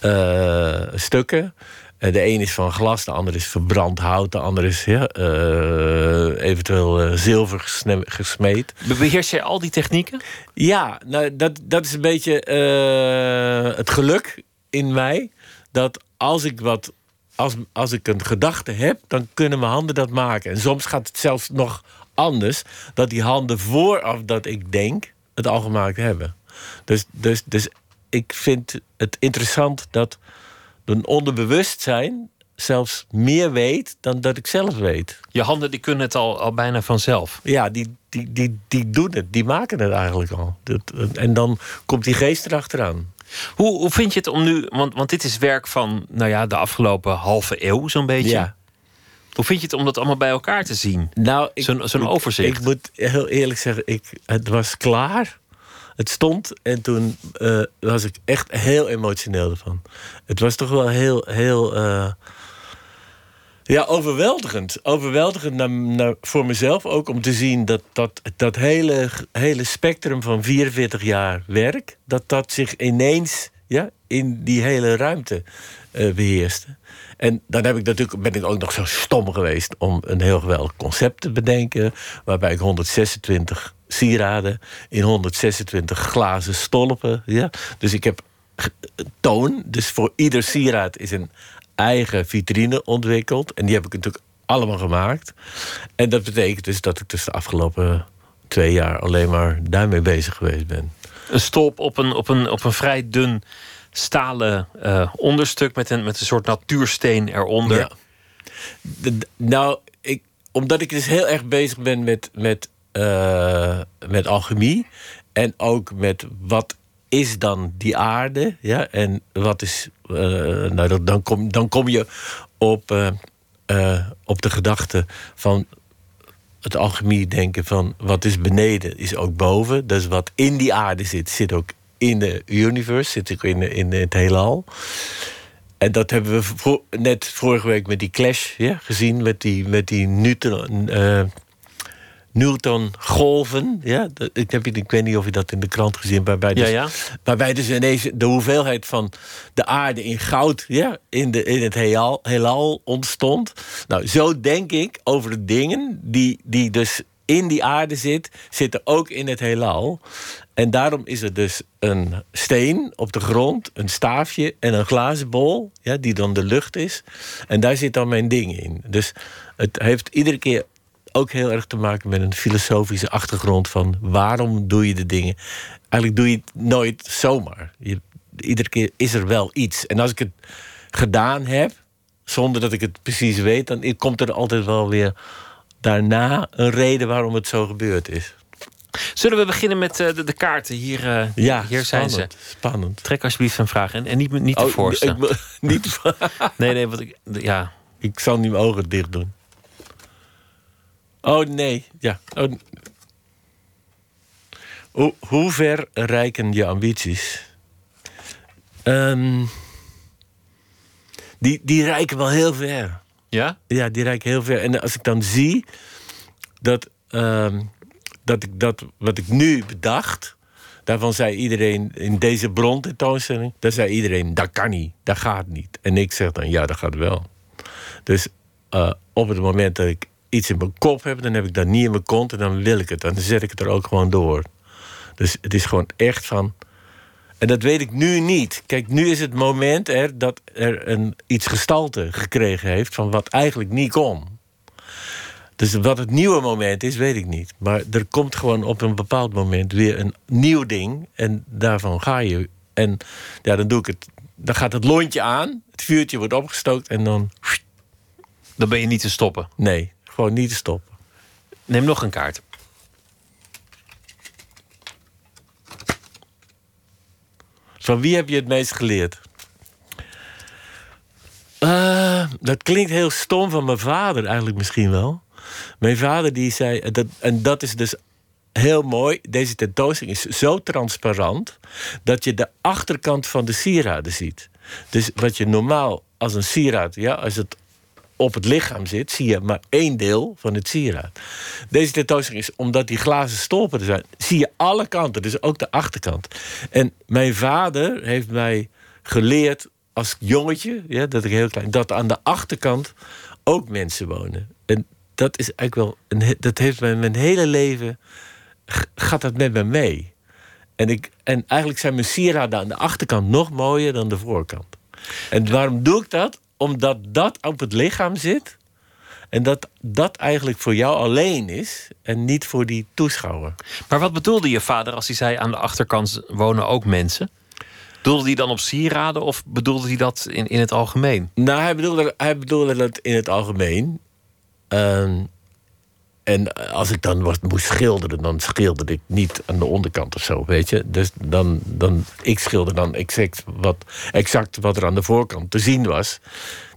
Eh, stukken. Eh, de een is van glas, de ander is verbrand hout, de ander is ja, eh, eventueel eh, zilver gesmeed. Be- Beheers jij al die technieken? Ja, nou, dat, dat is een beetje eh, het geluk in mij. Dat als ik wat. Als, als ik een gedachte heb, dan kunnen mijn handen dat maken. En soms gaat het zelfs nog anders. Dat die handen vooraf dat ik denk, het al gemaakt hebben. Dus, dus, dus ik vind het interessant dat een onderbewustzijn zelfs meer weet dan dat ik zelf weet. Je handen die kunnen het al, al bijna vanzelf. Ja, die, die, die, die doen het. Die maken het eigenlijk al. Dat, en dan komt die geest erachteraan. Hoe, hoe vind je het om nu, want, want dit is werk van nou ja, de afgelopen halve eeuw zo'n beetje. Ja. Hoe vind je het om dat allemaal bij elkaar te zien? Nou, Zo'n overzicht. Ik moet heel eerlijk zeggen, ik, het was klaar. Het stond en toen eh, was ik echt heel emotioneel ervan. Het was toch wel heel, heel eh, ja, overweldigend. Overweldigend naar, voor mezelf ook om te zien dat dat, dat hele, hele spectrum van 44 jaar werk, dat dat zich ineens ja, in die hele ruimte eh, beheerste. En dan heb ik natuurlijk, ben ik ook nog zo stom geweest om een heel geweldig concept te bedenken. Waarbij ik 126 sieraden in 126 glazen stolpen. Ja? Dus ik heb toon. Dus voor ieder sieraad is een eigen vitrine ontwikkeld. En die heb ik natuurlijk allemaal gemaakt. En dat betekent dus dat ik dus de afgelopen twee jaar alleen maar daarmee bezig geweest ben. Een stolp op een, op een, op een vrij dun stalen eh, onderstuk met een, met een soort natuursteen eronder. Ja. De- de- nou, ik, omdat ik dus heel erg bezig ben met, met, eh, met alchemie. En ook met wat is dan die aarde? Ja? En wat is. eh, nou, dan, kom, dan kom je op, eh, eh, op de gedachte van het alchemie denken van wat is beneden is ook boven. Dus wat in die aarde zit, zit ook in de universe, zit ook in, in het heelal. En dat hebben we net vorige week met die clash ja, gezien, met die, met die Newton, Newton-golven. Ja, ik, heb, ik weet niet of je dat in de krant gezien waarbij dus, Ja, ja. waarbij dus ineens de hoeveelheid van de aarde in goud ja, in, de, in het heelal, heelal ontstond. Nou, zo denk ik over de dingen die, die dus in die aarde zit, zitten ook in het heelal. En daarom is er dus een steen op de grond, een staafje en een glazen bol, ja, die dan de lucht is. En daar zit dan mijn ding in. Dus het heeft iedere keer ook heel erg te maken met een filosofische achtergrond van waarom doe je de dingen. Eigenlijk doe je het nooit zomaar. Je, iedere keer is er wel iets. En als ik het gedaan heb, zonder dat ik het precies weet, dan komt er altijd wel weer daarna een reden waarom het zo gebeurd is. Zullen we beginnen met eh, de, de kaarten? Hier, eh, Ja, hier zijn ze. spannend. Trek alsjeblieft een vraag. En, en niet, niet de Oh, voorste. ik *laughs* niet *laughs* nee, nee, want ik, ja. Ik zal nu mijn ogen dicht doen. Oh nee, ja. Oh. Hoe, hoe ver reiken je ambities? Ehm, die, die reiken wel heel ver. Ja? Ja, die reiken heel ver. En als ik dan zie dat, ehm, dat ik dat wat ik nu bedacht. Daarvan zei iedereen in deze brontentoonstelling. Daar zei iedereen: dat kan niet, dat gaat niet. En ik zeg dan: ja, dat gaat wel. Dus eh, op het moment dat ik iets in mijn kop heb, dan heb ik dat niet in mijn kont en dan wil ik het. Dan zet ik het er ook gewoon door. Dus het is gewoon echt van. En dat weet ik nu niet. Kijk, nu is het moment er dat er een, iets gestalte gekregen heeft van wat eigenlijk niet kon. Dus wat het nieuwe moment is, weet ik niet. Maar er komt gewoon op een bepaald moment weer een nieuw ding. En daarvan ga je. En ja, dan doe ik het. Dan gaat het lontje aan, het vuurtje wordt opgestookt en dan. Dan ben je niet te stoppen. Nee, gewoon niet te stoppen. Neem nog een kaart. Van wie heb je het meest geleerd? Eh, dat klinkt heel stom van mijn vader eigenlijk misschien wel. Mijn vader die zei, dat, en dat is dus heel mooi. Deze tentoonstelling is zo transparant dat je de achterkant van de sieraden ziet. Dus wat je normaal als een sieraad, ja, als het op het lichaam zit, zie je maar één deel van het sieraad. Deze tentoonstelling is, omdat die glazen stolpen er zijn, zie je alle kanten, dus ook de achterkant. En mijn vader heeft mij geleerd als jongetje, ja, dat ik heel klein, dat aan de achterkant ook mensen wonen. En dat is eigenlijk wel, een, dat heeft mij mijn hele leven, gaat dat met me mee. En, ik, en eigenlijk zijn mijn sieraden aan de achterkant nog mooier dan de voorkant. En waarom doe ik dat? Omdat dat op het lichaam zit. En dat dat eigenlijk voor jou alleen is. En niet voor die toeschouwer. Maar wat bedoelde je vader als hij zei aan de achterkant wonen ook mensen? Bedoelde hij dan op sieraden of bedoelde hij dat in, in het algemeen? Nou, hij bedoelde, hij bedoelde dat in het algemeen. Ehm, en als ik dan moest schilderen, dan schilderde ik niet aan de onderkant of zo, weet je. Dus dan, dan ik schilder dan exact wat, exact wat er aan de voorkant te zien was.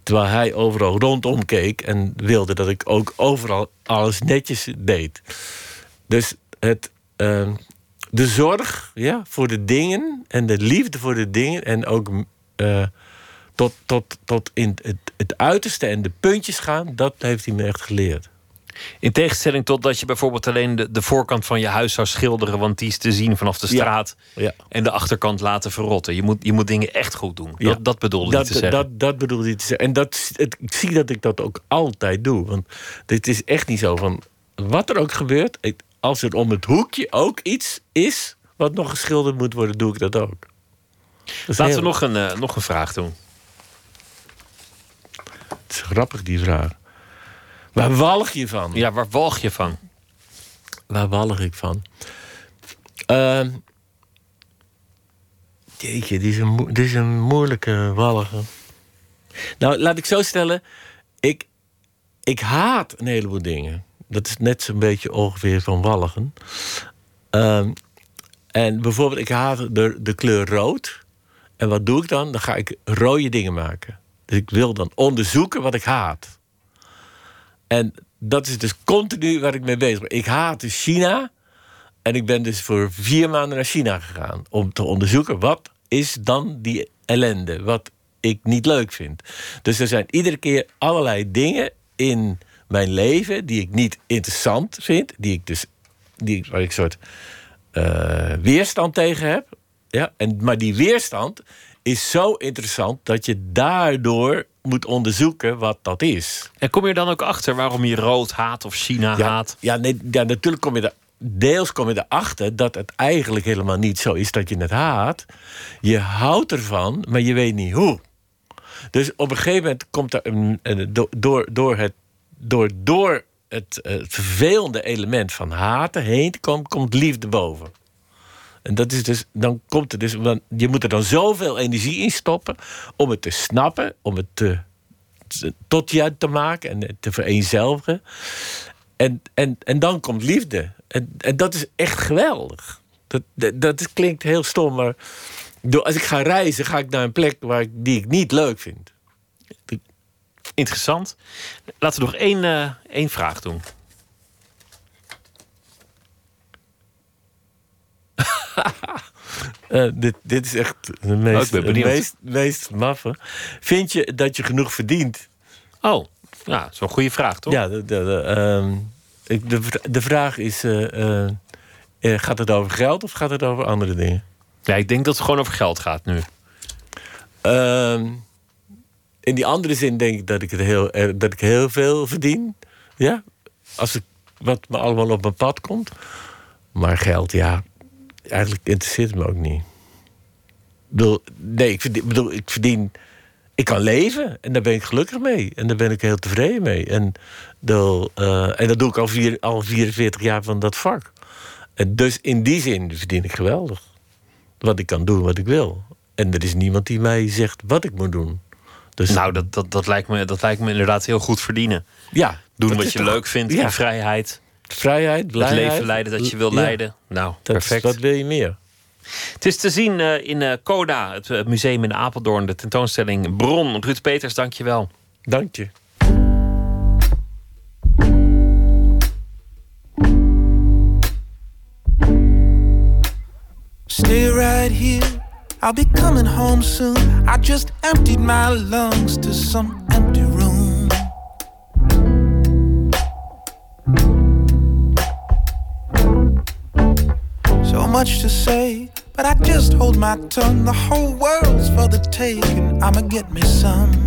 Terwijl hij overal rondom keek en wilde dat ik ook overal alles netjes deed. Dus het, ehm, de zorg ja, voor de dingen en de liefde voor de dingen en ook eh, tot, tot, tot in het, het uiterste en de puntjes gaan, dat heeft hij me echt geleerd. In tegenstelling tot dat je bijvoorbeeld alleen de, de voorkant van je huis zou schilderen, want die is te zien vanaf de straat. ja. En de achterkant laten verrotten. Je moet, je moet dingen echt goed doen. Ja. Dat, dat bedoelde hij dat, te zeggen. Dat, dat bedoelde hij te zeggen. En dat, het, ik zie dat ik dat ook altijd doe. Want dit is echt niet zo van... Wat er ook gebeurt, als er om het hoekje ook iets is... wat nog geschilderd moet worden, doe ik dat ook. Dat Laten heel- we nog een, eh, nog een vraag doen. Het is grappig, die vraag. Waar walg je van? Ja, waar walg je van? Waar walg ik van? Ehm jeetje, dit is, een, dit is een moeilijke walge. Nou, laat ik zo stellen. Ik, ik haat een heleboel dingen. Dat is net zo'n beetje ongeveer van walgen. Ehm, en bijvoorbeeld, ik haat de, de kleur rood. En wat doe ik dan? Dan ga ik rode dingen maken. Dus ik wil dan onderzoeken wat ik haat. En dat is dus continu waar ik mee bezig ben. Ik haat dus China. En ik ben dus voor vier maanden naar China gegaan. Om te onderzoeken wat is dan die ellende. Wat ik niet leuk vind. Dus er zijn iedere keer allerlei dingen in mijn leven die ik niet interessant vind. Die ik dus, die, waar ik een soort eh, weerstand tegen heb. Ja, en, maar die weerstand is zo interessant dat je daardoor moet onderzoeken wat dat is. En kom je dan ook achter waarom je rood haat of China Ja, haat? ja, nee, ja, natuurlijk kom je er. Deels kom je erachter dat het eigenlijk helemaal niet zo is dat je het haat. Je houdt ervan, maar je weet niet hoe. Dus op een gegeven moment komt er een, een- do- door, door het, door, door het, eh, het vervelende element van haten heen te komen, komt liefde boven. En dat is dus, dan komt er dus, want je moet er dan zoveel energie in stoppen om het te snappen, om het tot je te maken en te vereenzelvigen. En, en, en dan komt liefde. En, en dat is echt geweldig. Dat, dat, klinkt heel stom, maar als ik ga reizen, ga ik naar een plek waar die ik niet leuk vind. Interessant. Laten we nog één, eh, één vraag doen. *laughs* Eh, dit, dit is echt de Oh, meest, meest, meest maffe. Vind je dat je genoeg verdient? Oh, ja, dat is wel een goede vraag, toch? Ja, de, de, ehm, de, de vraag is: eh, eh, gaat het over geld of gaat het over andere dingen? Ja, ik denk dat het gewoon over geld gaat nu. Ehm, in die andere zin denk ik dat ik, het heel, dat ik heel veel verdien. Ja? als ik, wat me allemaal op mijn pad komt. Maar geld, ja, eigenlijk interesseert het me ook niet. Ik bedoel, nee, ik verdien, bedoel, ik verdien. Ik kan leven en daar ben ik gelukkig mee. En daar ben ik heel tevreden mee. En, dat, eh, en dat doe ik al, vier, al 44 jaar van dat vak. En dus in die zin verdien ik geweldig. Want ik kan doen wat ik wil. En er is niemand die mij zegt wat ik moet doen. Dus nou, dat, dat, dat, lijkt me, dat lijkt me inderdaad heel goed verdienen. Ja, Doen wat je leuk vindt, Ja. in vrijheid. Vrijheid, blijheid. Het leven leiden dat je wil Ja. leiden. Nou, Dat- perfect. Wat wil je meer? Het is te zien eh, in eh, Coda, het eh, museum in Apeldoorn, de tentoonstelling Bron. Ruud Peters, dank je wel. Dank je. Stay right here. I'll be coming home soon. I just emptied my lungs to some empty room. Much to say, but I just hold my tongue. The whole world's for the taking. I'ma get me some.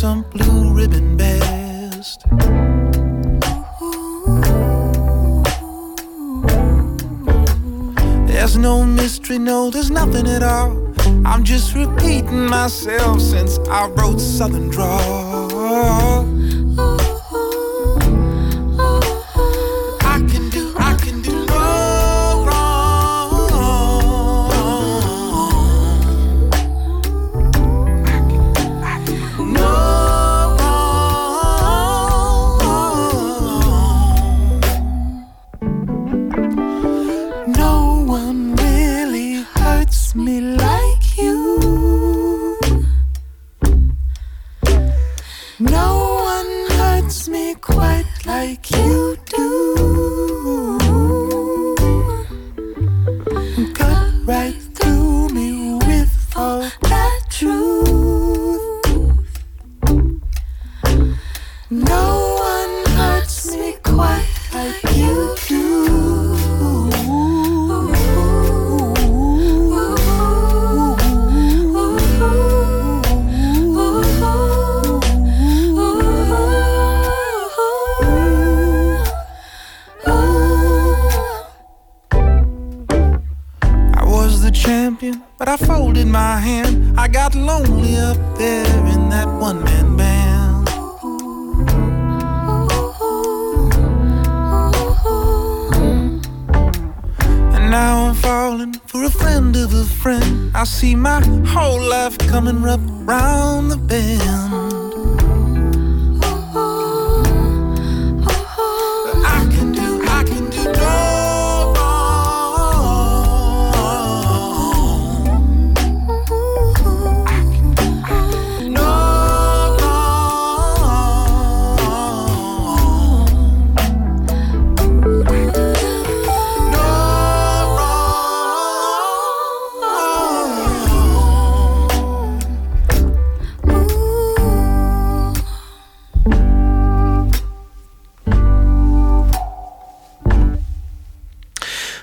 Some blue ribbon best. There's no mystery, no, there's nothing at all. I'm just repeating myself since I wrote Southern Drawl.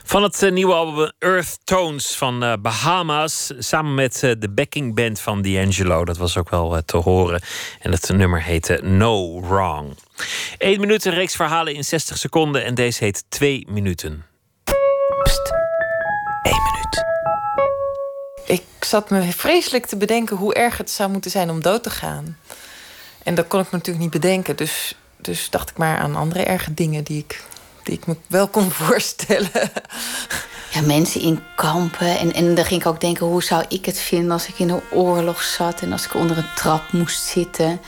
Van het eh, nieuwe album Earth Tones van eh, Bahamas. Samen met eh, de backing band van D'Angelo. Dat was ook wel te horen. En het nummer heette No Wrong. Eén minuut, een reeks verhalen in 60 seconden. En deze heet Twee minuten. Ik zat me vreselijk te bedenken hoe erg het zou moeten zijn om dood te gaan. En dat kon ik natuurlijk niet bedenken. Dus, dus dacht ik maar aan andere erge dingen die ik, die ik me wel kon *laughs* voorstellen. Ja, mensen in kampen. En, en dan ging ik ook denken, hoe zou ik het vinden als ik in een oorlog zat en als ik onder een trap moest zitten.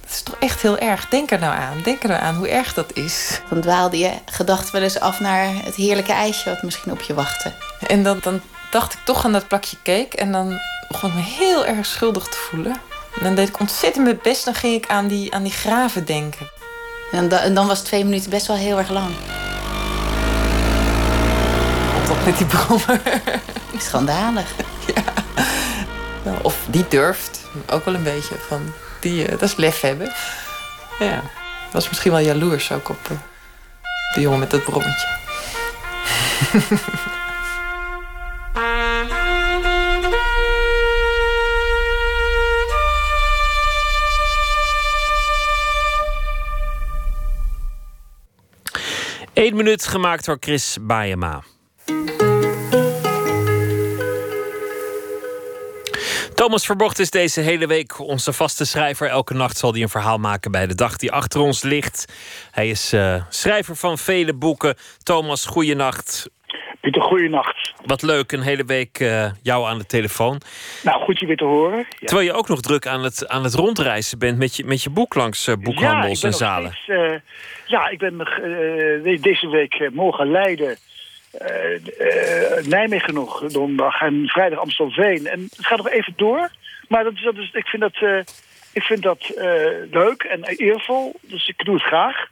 Het is toch echt heel erg. Denk er nou aan. Denk er nou aan hoe erg dat is. Dan dwaalde je gedacht wel eens af naar het heerlijke ijsje wat misschien op je wachtte. En dan, dan dacht ik toch aan dat plakje cake. En dan begon ik me heel erg schuldig te voelen. En dan deed ik ontzettend mijn best. Dan ging ik aan die, aan die graven denken. En dan, en dan was twee minuten best wel heel erg lang. Tot met die brommer. Schandalig. *laughs* Nou, Of die durft. Ook wel een beetje van... Die, eh, dat is lef hebben. Ja. Was misschien wel jaloers ook op eh, de jongen met dat brommetje. *laughs* Eén minuut gemaakt door Chris Baayema. Thomas Verbocht is deze hele week onze vaste schrijver. Elke nacht zal hij een verhaal maken bij de dag die achter ons ligt. Hij is eh, schrijver van vele boeken. Thomas, goeienacht. Pieter, goeienacht. Wat leuk, een hele week eh, jou aan de telefoon. Nou, goed je weer te horen. Ja. Terwijl je ook nog druk aan het, aan het rondreizen bent met je, met je boek langs eh, boekhandels ja, en zalen. steeds, ja, ik ben eh, de- deze week eh, morgen Leiden, eh, eh, Nijmegen nog donderdag en vrijdag Amstelveen. En het gaat nog even door. Maar dat, is- dat is, ik vind dat, eh, ik vind dat eh, leuk en eervol. Dus ik doe het graag.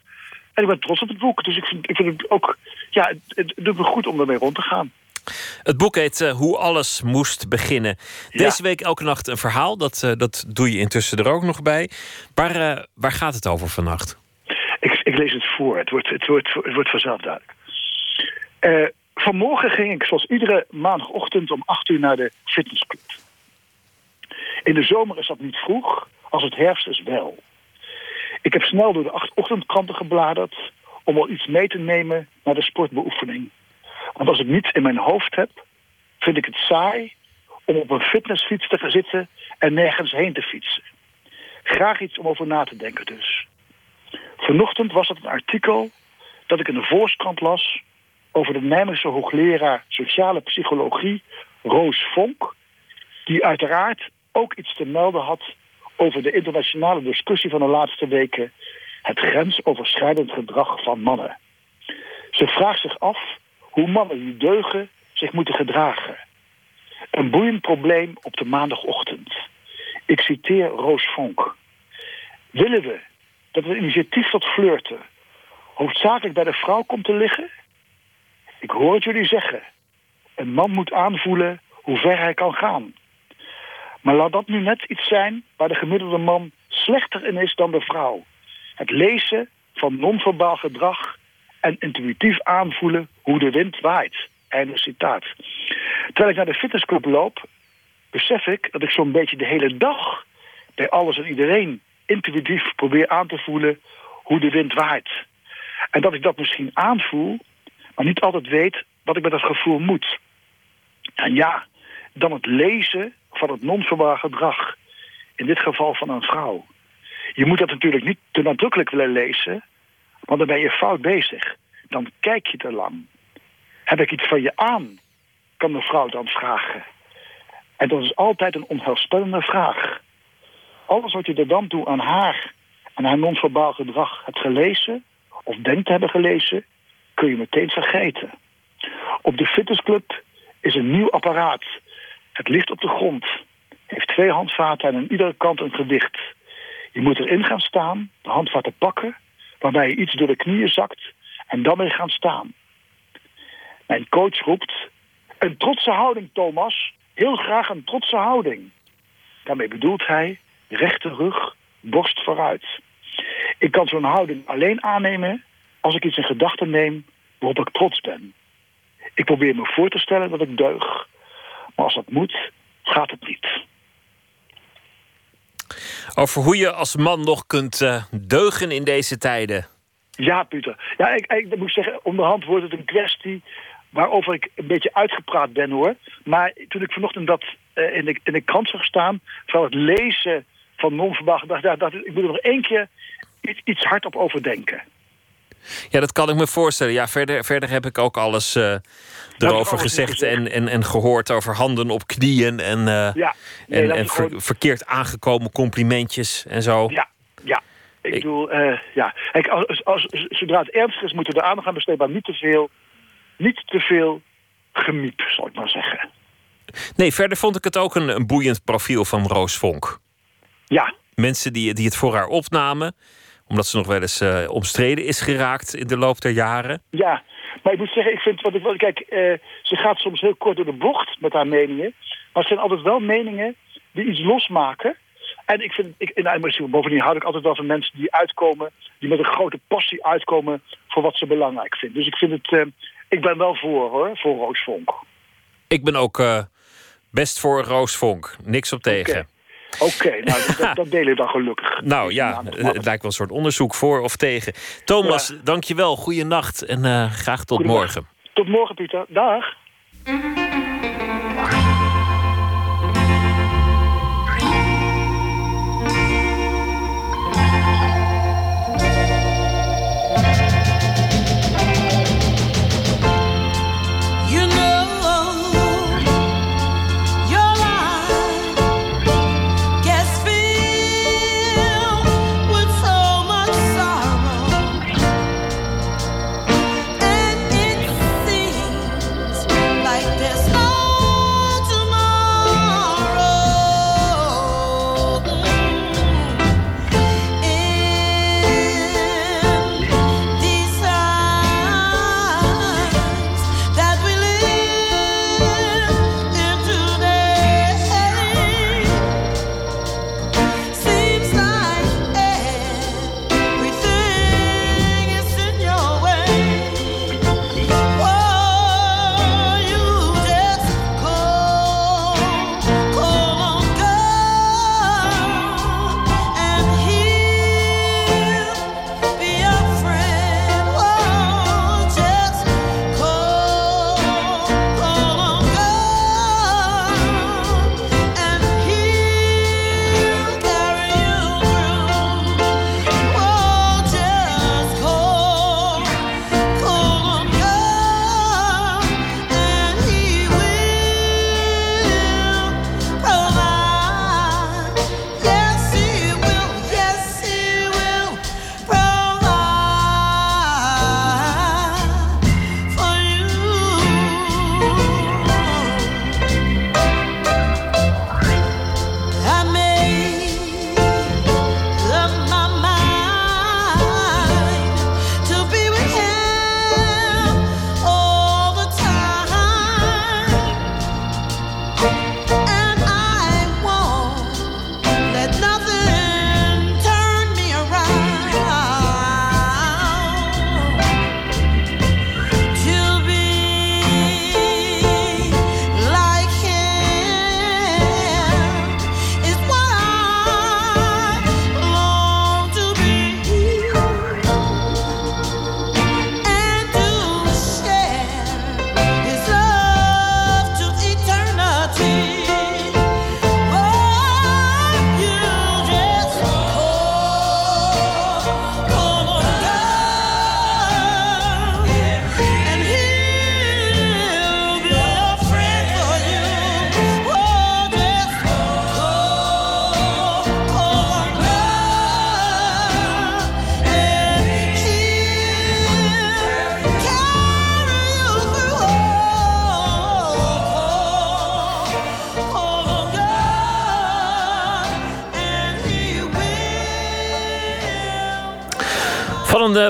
En ik ben trots op het boek. Dus ik vind, ik vind het ook... Ja, het, het doet me goed om ermee rond te gaan. Het boek heet eh, Hoe alles moest beginnen. Deze week elke nacht een verhaal. Dat, eh, dat doe je intussen er ook nog bij. Waar, eh, waar gaat het over vannacht? Ik, lees het voor. Het wordt, het wordt, het wordt vanzelf duidelijk. Eh, vanmorgen ging ik zoals iedere maandagochtend om 8 uur naar de fitnessclub. In de zomer is dat niet vroeg, als het herfst is wel. Ik heb snel door de acht ochtendkranten gebladerd om al iets mee te nemen naar de sportbeoefening. Want als ik niets in mijn hoofd heb, vind ik het saai om op een fitnessfiets te gaan zitten en nergens heen te fietsen. Graag iets om over na te denken dus. Vanochtend was het een artikel dat ik in de Volkskrant las over de Nijmeegse hoogleraar sociale psychologie Roos Vonk, die uiteraard ook iets te melden had over de internationale discussie van de laatste weken, het grensoverschrijdend gedrag van mannen. Ze vraagt zich af hoe mannen die deugen zich moeten gedragen. Een boeiend probleem op de maandagochtend. Ik citeer Roos Vonk. Willen we dat het initiatief tot flirten hoofdzakelijk bij de vrouw komt te liggen? Ik hoor het jullie zeggen. Een man moet aanvoelen hoe ver hij kan gaan. Maar laat dat nu net iets zijn waar de gemiddelde man slechter in is dan de vrouw. Het lezen van non-verbaal gedrag en intuïtief aanvoelen hoe de wind waait. Einde citaat. Terwijl ik naar de fitnessclub loop, besef ik dat ik zo'n beetje de hele dag bij alles en iedereen intuïtief probeer aan te voelen hoe de wind waait. En dat ik dat misschien aanvoel, maar niet altijd weet wat ik met dat gevoel moet. En ja, dan het lezen van het non-verbaal gedrag. In dit geval van een vrouw. Je moet dat natuurlijk niet te nadrukkelijk willen lezen, want dan ben je fout bezig. Dan kijk je te lang. Heb ik iets van je aan? Kan de vrouw dan vragen. En dat is altijd een onheilspellende vraag. Alles wat je er dan toe aan haar en haar non-verbaal gedrag hebt gelezen, of denkt te hebben gelezen, kun je meteen vergeten. Op de fitnessclub is een nieuw apparaat. Het ligt op de grond. Heeft twee handvaten en aan iedere kant een gewicht. Je moet erin gaan staan, de handvaten pakken, waarbij je iets door de knieën zakt en dan weer gaan staan. Mijn coach roept: Een trotse houding, Thomas. Heel graag een trotse houding. Daarmee bedoelt hij rechte rug, borst vooruit. Ik kan zo'n houding alleen aannemen als ik iets in gedachten neem waarop ik trots ben. Ik probeer me voor te stellen dat ik deug. Maar als dat moet, gaat het niet. Over hoe je als man nog kunt eh, deugen in deze tijden. Ja, Pieter. Ja, ik, ik moet zeggen, onderhand wordt het een kwestie waarover ik een beetje uitgepraat ben hoor. Maar toen ik vanochtend dat eh, in, de, in de krant zag staan, van het lezen van non-verbaal gedrag, dacht ik, moet er nog één keer iets, iets hardop over denken. Ja, dat kan ik me voorstellen. Ja, verder, verder heb ik ook alles eh, erover gezegd en, en, en gehoord over handen op knieën en, eh, Ja, nee, en, dat en is ver- gewoon- verkeerd aangekomen complimentjes en zo. Ja, ja. Ik, bedoel, eh, ja. Kijk, als, als, zodra het ernstig is, moeten we de aandacht aan besteden, maar niet te veel, niet te veel gemiep, zal ik maar zeggen. Nee, verder vond ik het ook een, een boeiend profiel van Roos Vonk. Ja. Mensen die, die het voor haar opnamen, omdat ze nog wel eens eh, omstreden is geraakt in de loop der jaren. Ja, maar ik moet zeggen, ik vind wat ik wel. Kijk, eh, ze gaat soms heel kort door de bocht met haar meningen. Maar het zijn altijd wel meningen die iets losmaken. En ik vind, ik, en bovendien houd ik altijd wel van mensen die uitkomen, die met een grote passie uitkomen voor wat ze belangrijk vinden. Dus ik vind het, eh, ik ben wel voor hoor, voor Roos Vonk. Ik ben ook best voor Roos Vonk. Niks op tegen. Oké, *laughs* nou dat, dat delen we dan gelukkig. *laughs* Nou ja, het lijkt wel een soort onderzoek voor of tegen. Thomas, ja. dankjewel. Goeienacht en uh, graag tot morgen. Tot morgen, Pieter. Dag.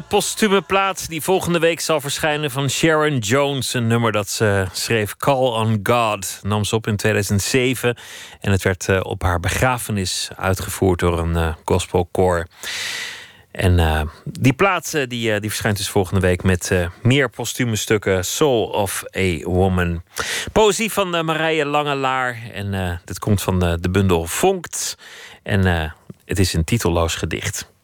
Postume plaat die volgende week zal verschijnen van Sharon Jones. Een nummer dat ze schreef Call on God. Nam ze op in 2007 en het werd uh, op haar begrafenis uitgevoerd door een uh, gospelkoor. En uh, die plaat die, die verschijnt dus volgende week met meer postume stukken. Soul of a Woman. Poëzie van Marije Langelaar. En dit komt van de bundel Vonkt. En het is een titelloos gedicht.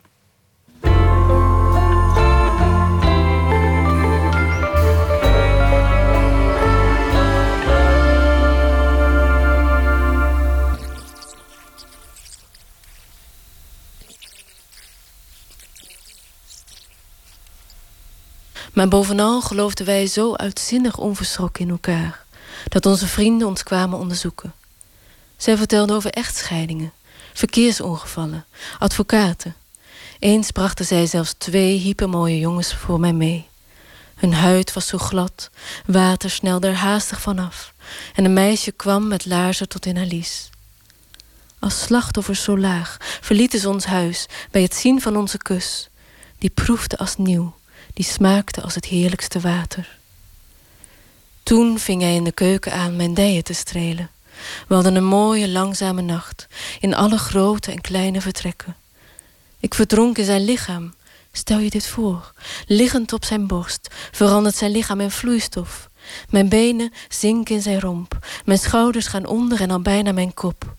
Maar bovenal geloofden wij zo uitzinnig onverschrokken in elkaar... dat onze vrienden ons kwamen onderzoeken. Zij vertelden over echtscheidingen, verkeersongevallen, advocaten. Eens brachten zij zelfs twee hypermooie jongens voor mij mee. Hun huid was zo glad, water snelde er haastig vanaf. En een meisje kwam met laarzen tot in haar lies. Als slachtoffers zo laag verlieten ze ons huis bij het zien van onze kus. Die proefde als nieuw, die smaakte als het heerlijkste water. Toen ving hij in de keuken aan mijn dijen te strelen. We hadden een mooie, langzame nacht, in alle grote en kleine vertrekken. Ik verdronk in zijn lichaam. Stel je dit voor, liggend op zijn borst, verandert zijn lichaam in vloeistof. Mijn benen zinken in zijn romp, mijn schouders gaan onder en al bijna mijn kop.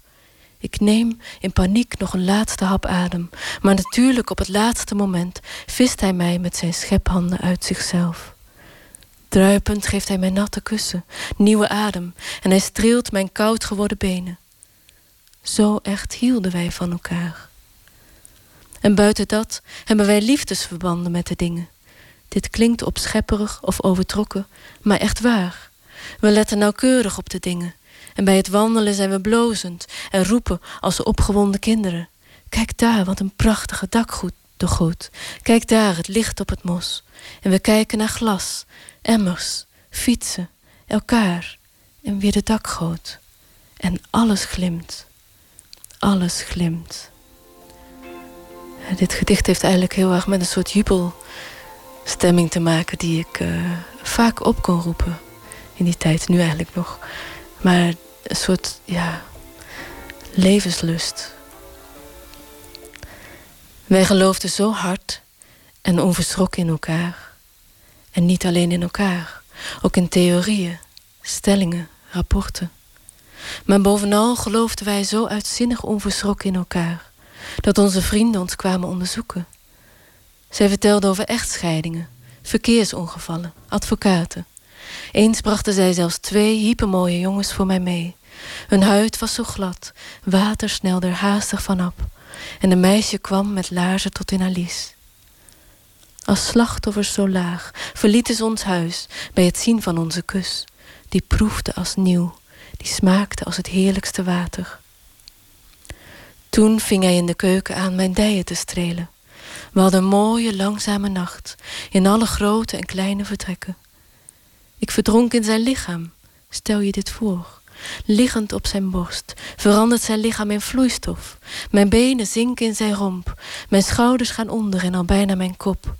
Ik neem in paniek nog een laatste hap adem, maar natuurlijk op het laatste moment vist hij mij met zijn schephanden uit zichzelf. Druipend geeft hij mij natte kussen, nieuwe adem en hij streelt mijn koud geworden benen. Zo echt hielden wij van elkaar. En buiten dat hebben wij liefdesverbanden met de dingen. Dit klinkt opschepperig of overtrokken, maar echt waar. We letten nauwkeurig op de dingen. En bij het wandelen zijn we blozend en roepen als opgewonden kinderen. Kijk daar, wat een prachtige dakgoed, de goed. Kijk daar, het licht op het mos. En we kijken naar glas, emmers, fietsen, elkaar en weer de dakgoot. En alles glimt. Alles glimt. Dit gedicht heeft eigenlijk heel erg met een soort jubelstemming te maken die ik uh, vaak op kon roepen. In die tijd, nu eigenlijk nog. Maar een soort, ja, levenslust. Wij geloofden zo hard en onverschrokken in elkaar. En niet alleen in elkaar, ook in theorieën, stellingen, rapporten. Maar bovenal geloofden wij zo uitzinnig onverschrokken in elkaar dat onze vrienden ons kwamen onderzoeken. Zij vertelden over echtscheidingen, verkeersongevallen, advocaten. Eens brachten zij zelfs twee hypermooie jongens voor mij mee. Hun huid was zo glad, water snelde er haastig van op. En de meisje kwam met laarzen tot in haar lies. Als slachtoffers zo laag verlieten ze ons huis bij het zien van onze kus. Die proefde als nieuw, die smaakte als het heerlijkste water. Toen ving hij in de keuken aan mijn dijen te strelen. We hadden een mooie, langzame nacht, in alle grote en kleine vertrekken. Ik verdronk in zijn lichaam, stel je dit voor. Liggend op zijn borst verandert zijn lichaam in vloeistof. Mijn benen zinken in zijn romp, mijn schouders gaan onder en al bijna mijn kop.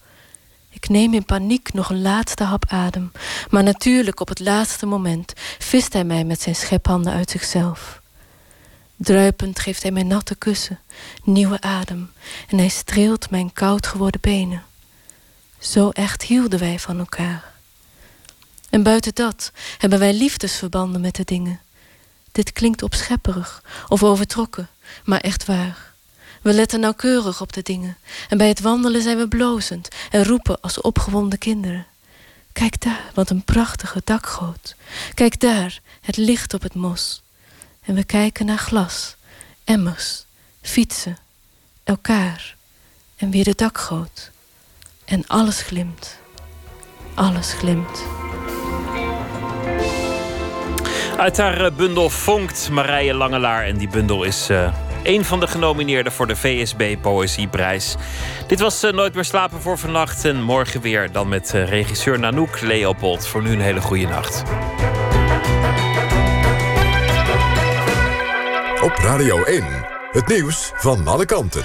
Ik neem in paniek nog een laatste hap adem, maar natuurlijk op het laatste moment vist hij mij met zijn schephanden uit zichzelf. Druipend geeft hij mij natte kussen, nieuwe adem, en hij streelt mijn koud geworden benen. Zo echt hielden wij van elkaar. En buiten dat hebben wij liefdesverbanden met de dingen. Dit klinkt opschepperig of overtrokken, maar echt waar. We letten nauwkeurig op de dingen en bij het wandelen zijn we blozend en roepen als opgewonden kinderen. Kijk daar, wat een prachtige dakgoot. Kijk daar, het licht op het mos. En we kijken naar glas, emmers, fietsen, elkaar en weer de dakgoot. En alles glimt. Alles glimt. Uit haar eh, bundel Vonkt Marije Langelaar. En die bundel is uh, een van de genomineerden voor de VSB Poëzieprijs. Dit was uh, Nooit meer slapen voor vannacht. En morgen weer dan met regisseur Nanoek Leopold. Voor nu een hele goede nacht. Op Radio 1, het nieuws van alle kanten.